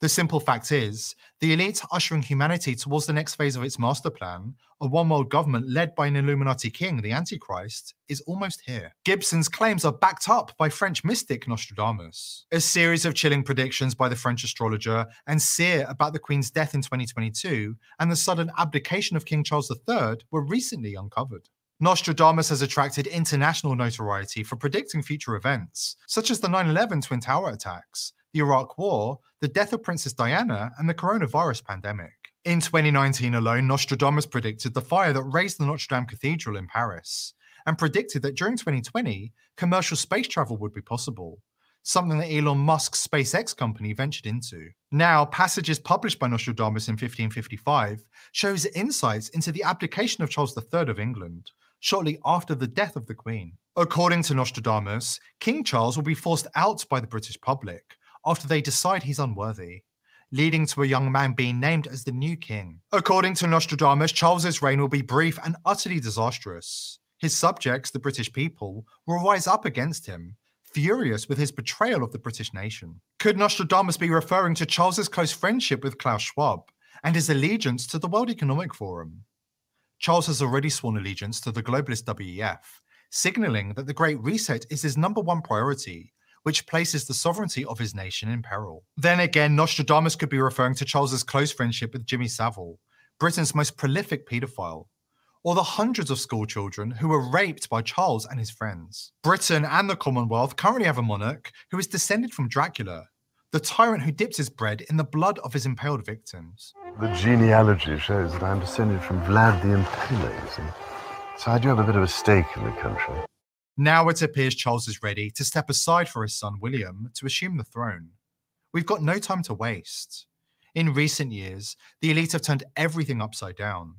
The simple fact is, the elite ushering humanity towards the next phase of its master plan, a one world government led by an Illuminati king, the Antichrist, is almost here. Gibson's claims are backed up by French mystic Nostradamus. A series of chilling predictions by the French astrologer and seer about the Queen's death in 2022 and the sudden abdication of King Charles III were recently uncovered. Nostradamus has attracted international notoriety for predicting future events, such as the 9 11 Twin Tower attacks, the Iraq War, the death of Princess Diana, and the coronavirus pandemic. In 2019 alone, Nostradamus predicted the fire that razed the Notre Dame Cathedral in Paris, and predicted that during 2020, commercial space travel would be possible, something that Elon Musk's SpaceX company ventured into. Now, passages published by Nostradamus in 1555 shows insights into the abdication of Charles III of England, shortly after the death of the Queen. According to Nostradamus, King Charles will be forced out by the British public after they decide he's unworthy, leading to a young man being named as the new king. According to Nostradamus, Charles's reign will be brief and utterly disastrous. His subjects, the British people, will rise up against him, furious with his betrayal of the British nation. Could Nostradamus be referring to Charles's close friendship with Klaus Schwab and his allegiance to the World Economic Forum? Charles has already sworn allegiance to the globalist WEF, signaling that the Great Reset is his number one priority, which places the sovereignty of his nation in peril. Then again, Nostradamus could be referring to Charles's close friendship with Jimmy Savile, Britain's most prolific paedophile, or the hundreds of schoolchildren who were raped by Charles and his friends. Britain and the Commonwealth currently have a monarch who is descended from Dracula, the tyrant who dips his bread in the blood of his impaled victims. The genealogy shows that I'm descended from Vlad the Impaler, so I do have a bit of a stake in the country. Now it appears Charles is ready to step aside for his son William to assume the throne. We've got no time to waste. In recent years, the elite have turned everything upside down.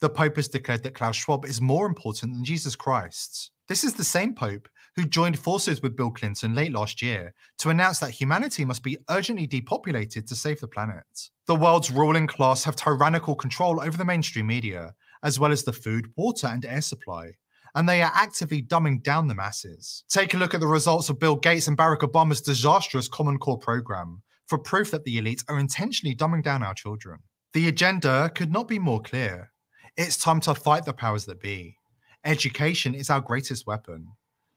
The Pope has declared that Klaus Schwab is more important than Jesus Christ. This is the same Pope who joined forces with Bill Clinton late last year to announce that humanity must be urgently depopulated to save the planet. The world's ruling class have tyrannical control over the mainstream media, as well as the food, water, and air supply. And they are actively dumbing down the masses. Take a look at the results of Bill Gates and Barack Obama's disastrous Common Core program for proof that the elite are intentionally dumbing down our children. The agenda could not be more clear. It's time to fight the powers that be. Education is our greatest weapon.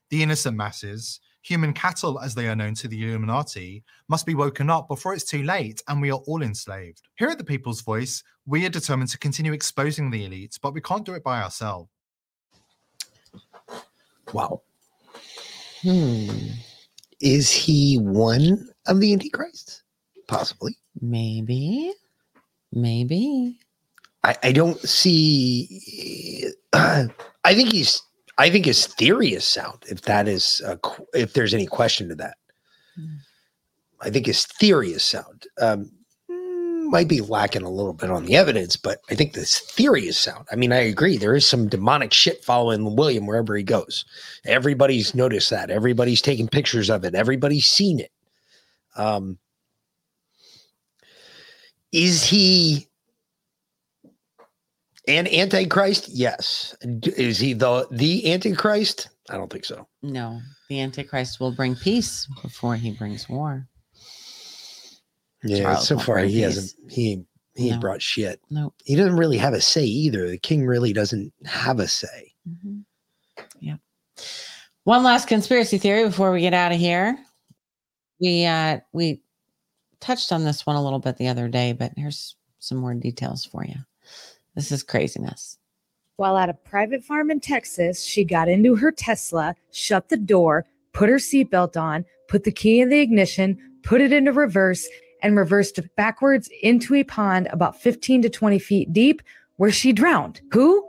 The innocent masses, human cattle as they are known to the Illuminati, must be woken up before it's too late and we are all enslaved. Here at the People's Voice, we are determined to continue exposing the elites, but we can't do it by ourselves. Wow. Hmm. Is he one of the Antichrists? Possibly. Maybe. Maybe. I, I don't see. I think he's. I think his theory is sound. If that is, a, if there's any question to that, I think his theory is sound. Um, mm, might be lacking a little bit on the evidence, but I think this theory is sound. I mean, I agree. There is some demonic shit following William wherever he goes. Everybody's noticed that. Everybody's taking pictures of it. Everybody's seen it. Um, is he an antichrist? Yes. Is he the the antichrist? I don't think so. No, the Antichrist will bring peace before he brings war. Yeah, Charles so far he peace. hasn't. He he No. brought shit. Nope. He doesn't really have a say either. The king really doesn't have a say. Yeah. One last conspiracy theory before we get out of here. We uh we touched on this one a little bit the other day, but here's some more details for you. This is craziness. While at a private farm in Texas, she got into her Tesla, shut the door, put her seatbelt on, put the key in the ignition, put it into reverse, and reversed backwards into a pond about 15 to 20 feet deep where she drowned. Who?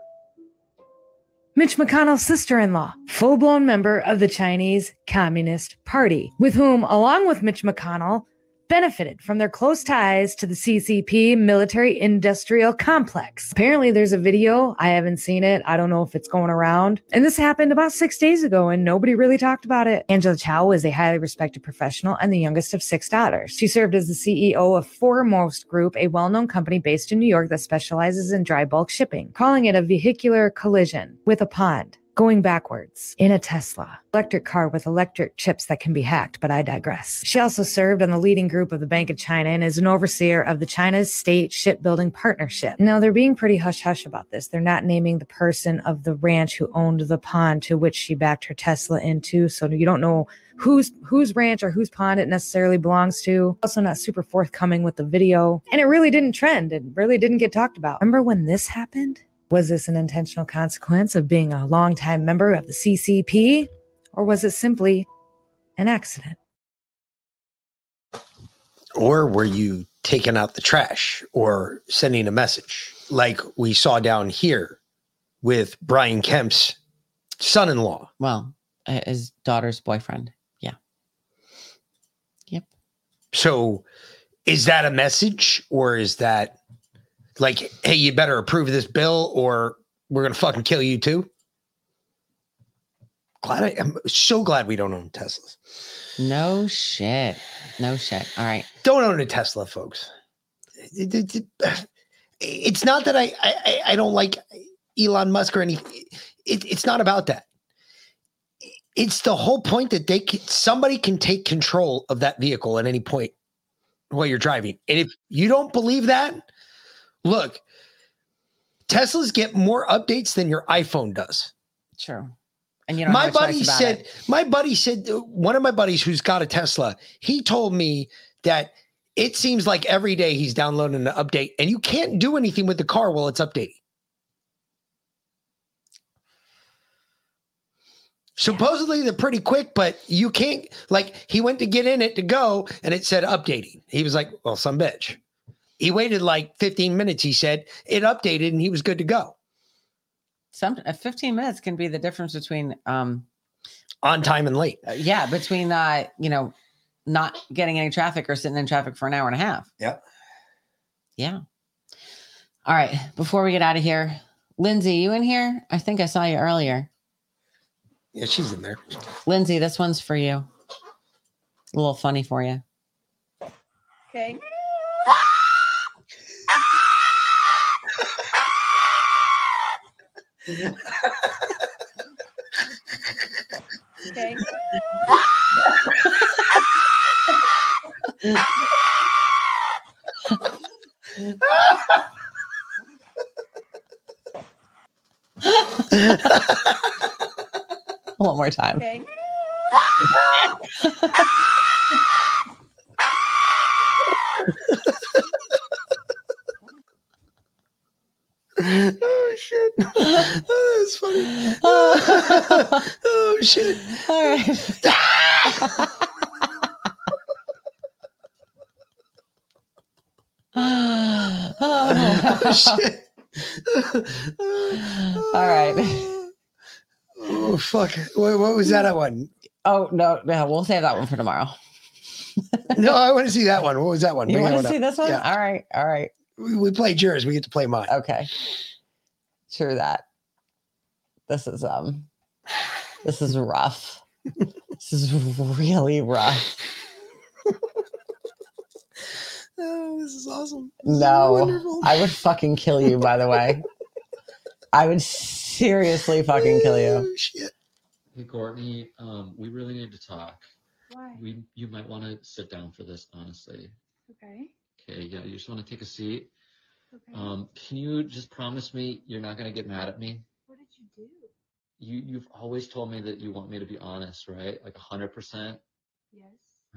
Mitch McConnell's sister in law, full blown member of the Chinese Communist Party, with whom, along with Mitch McConnell, benefited from their close ties to the CCP military industrial complex. Apparently, there's a video. I haven't seen it. I don't know if it's going around. And this happened about six days ago, and nobody really talked about it. Angela Chao is a highly respected professional and the youngest of six daughters. She served as the CEO of Foremost Group, a well known company based in New York that specializes in dry bulk shipping, calling it a vehicular collision with a pond going backwards in a Tesla, electric car with electric chips that can be hacked, but I digress. She also served on the leading group of the Bank of China and is an overseer of the China's State Shipbuilding Partnership. Now, they're being pretty hush hush about this. They're not naming the person of the ranch who owned the pond to which she backed her Tesla into, so you don't know whose whose ranch or whose pond it necessarily belongs to. Also not super forthcoming with the video. And it really didn't trend. It really didn't get talked about. Remember when this happened? Was this an intentional consequence of being a longtime member of the CCP? Or was it simply an accident? Or were you taking out the trash or sending a message like we saw down here with Brian Kemp's son in law? Well, uh, his daughter's boyfriend. Yeah. Yep. So is that a message or is that like, hey, you better approve this bill or we're going to fucking kill you too? Glad I, I'm so glad we don't own Teslas. No shit. No shit. All right. Don't own a Tesla, folks. It- it- it- It's not that I I, I- I don't like Elon Musk or any, It, it's not about that. It's the whole point that they can, somebody can take control of that vehicle at any point while you're driving. And if you don't believe that, look, Teslas get more updates than your iPhone does. True. And you don't my have a choice buddy said, it. my buddy said, one of my buddies who's got a Tesla, he told me that it seems like every day he's downloading an update and you can't do anything with the car while it's updating. Supposedly they're pretty quick, but you can't like he went to get in it to go and it said updating. He was like, Well, some bitch. He waited like 15 minutes, he said. It updated and he was good to go. Some uh, 15 minutes can be the difference between um on time and late. uh, yeah, between uh, you know, not getting any traffic or sitting in traffic for an hour and a half. Yep. Yeah. All right. Before we get out of here, Lindsay, you in here? I think I saw you earlier. Yeah, she's in there. Lindsay, this one's for you. A little funny for you. Okay. Okay. One more time. Okay. oh shit. Oh, that's funny. oh shit. All right. oh shit. All right. Oh fuck. What, what was that one? Oh no, no, we'll save that one for tomorrow. No, I want to see that one. What was that one? You Bring want to see this one? Yeah. All right, all right. We, we played yours. We get to play mine. Okay. True that. This is um this is rough. this is really rough. Oh, this is awesome. No, I would fucking kill you, by the way. I would seriously fucking kill you. Shit. Hey Courtney, um, we really need to talk. Why? We you might want to sit down for this, honestly. Okay. Okay, yeah, you just want to take a seat. Okay. Um, can you just promise me you're not gonna get mad at me? what did you do? You you've always told me that you want me to be honest, right? Like a hundred percent. Yes.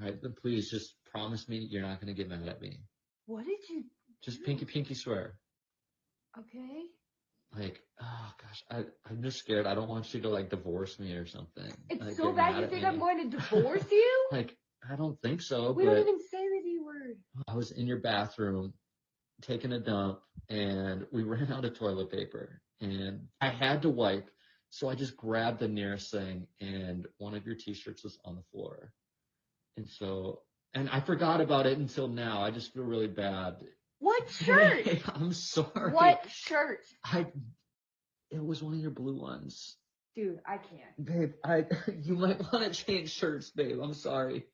Right? Then please just promise me you're not gonna get mad at me. What did you? Just pinky pinky swear. Okay. Like, oh gosh, I, I'm just scared. I don't want you to like divorce me or something. It's like, so get bad mad you at think me. I'm going to divorce you? Like, I don't think so, we but don't even say the D word. I was in your bathroom taking a dump and we ran out of toilet paper and I had to wipe. So I just grabbed the nearest thing and one of your t-shirts was on the floor. And so, and I forgot about it until now. I just feel really bad. What shirt? Hey, I'm sorry. What shirt? I, it was one of your blue ones. Dude, I can't. Babe, I, you might want to change shirts, babe. I'm sorry.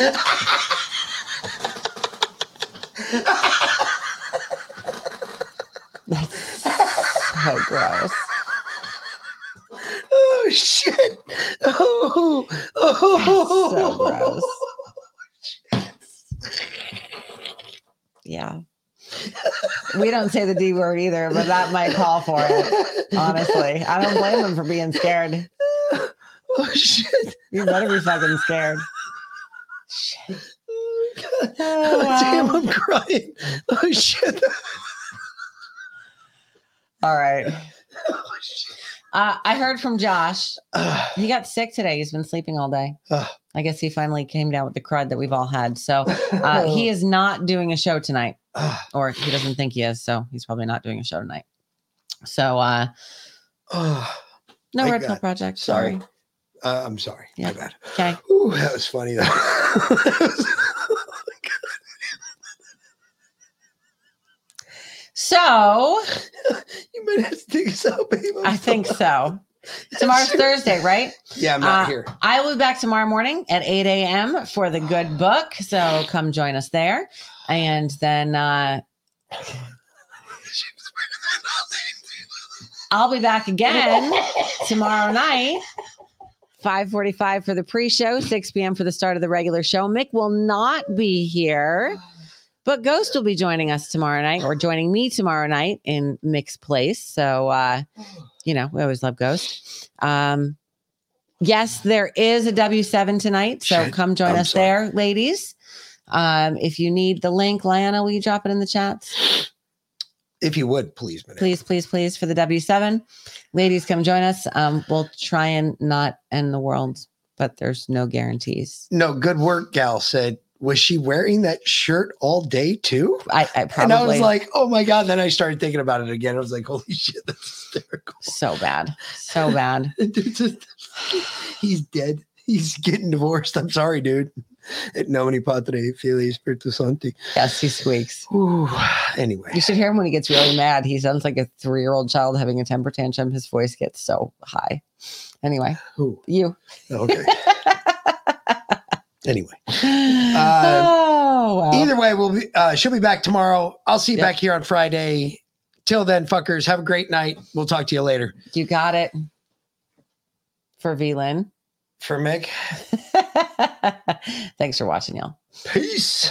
So gross. Oh shit. Oh. Oh. So oh, gross. Yeah. We don't say the D word either, but that might call for it. Honestly, I don't blame them for being scared. Oh shit. You better be fucking scared. Oh, damn. I'm crying. Oh shit. All right. Uh, I heard from Josh. he got sick today. He's been sleeping all day. I guess he finally came down with the crud that we've all had. So uh, he is not doing a show tonight, or he doesn't think he is. So he's probably not doing a show tonight. So uh, Oh, no Red Pill Project. Sorry. Sorry. Uh, I'm sorry. My bad. Okay. Ooh, that was funny though. So you might have to take us out, babe. I'm I think sorry. so. Tomorrow's Thursday, right? Yeah, I'm not Uh, here. I will be back tomorrow morning at 8 a.m. for the good book. So come join us there. And then uh, I'll be back again tomorrow night. 5:45 for the pre-show, 6 p.m. for the start of the regular show. Mick will not be here, but Ghost will be joining us tomorrow night, or joining me tomorrow night in Mick's place. So, uh, you know, we always love Ghost. Um, yes, there is a W7 tonight, so Shit, come join I'm us sorry. there, ladies. Um, if you need the link, Lana, will you drop it in the chat? If you would, please, please, please, please, for the W7. Ladies, come join us. Um, we'll try and not end the world, but there's no guarantees. No, good work, gal said. Was she wearing that shirt all day too? I, I probably And I was like, oh my God. Then I started thinking about it again. I was like, holy shit, that's hysterical. so bad, so bad. He's dead. He's getting divorced. I'm sorry, dude. Et nomine Patri, Filii, Spiritus Sancti. Yes, he squeaks. Ooh, anyway. You should hear him when he gets really mad. He sounds like a three-year-old child having a temper tantrum. His voice gets so high. Anyway, Who? you. Okay. anyway. oh, wow. Either way, we'll be uh she'll be back tomorrow. I'll see you Yep. back here on Friday. Till then, fuckers, have a great night. We'll talk to you later. You got it. For VLIN. For Mick. Thanks for watching, y'all. Peace.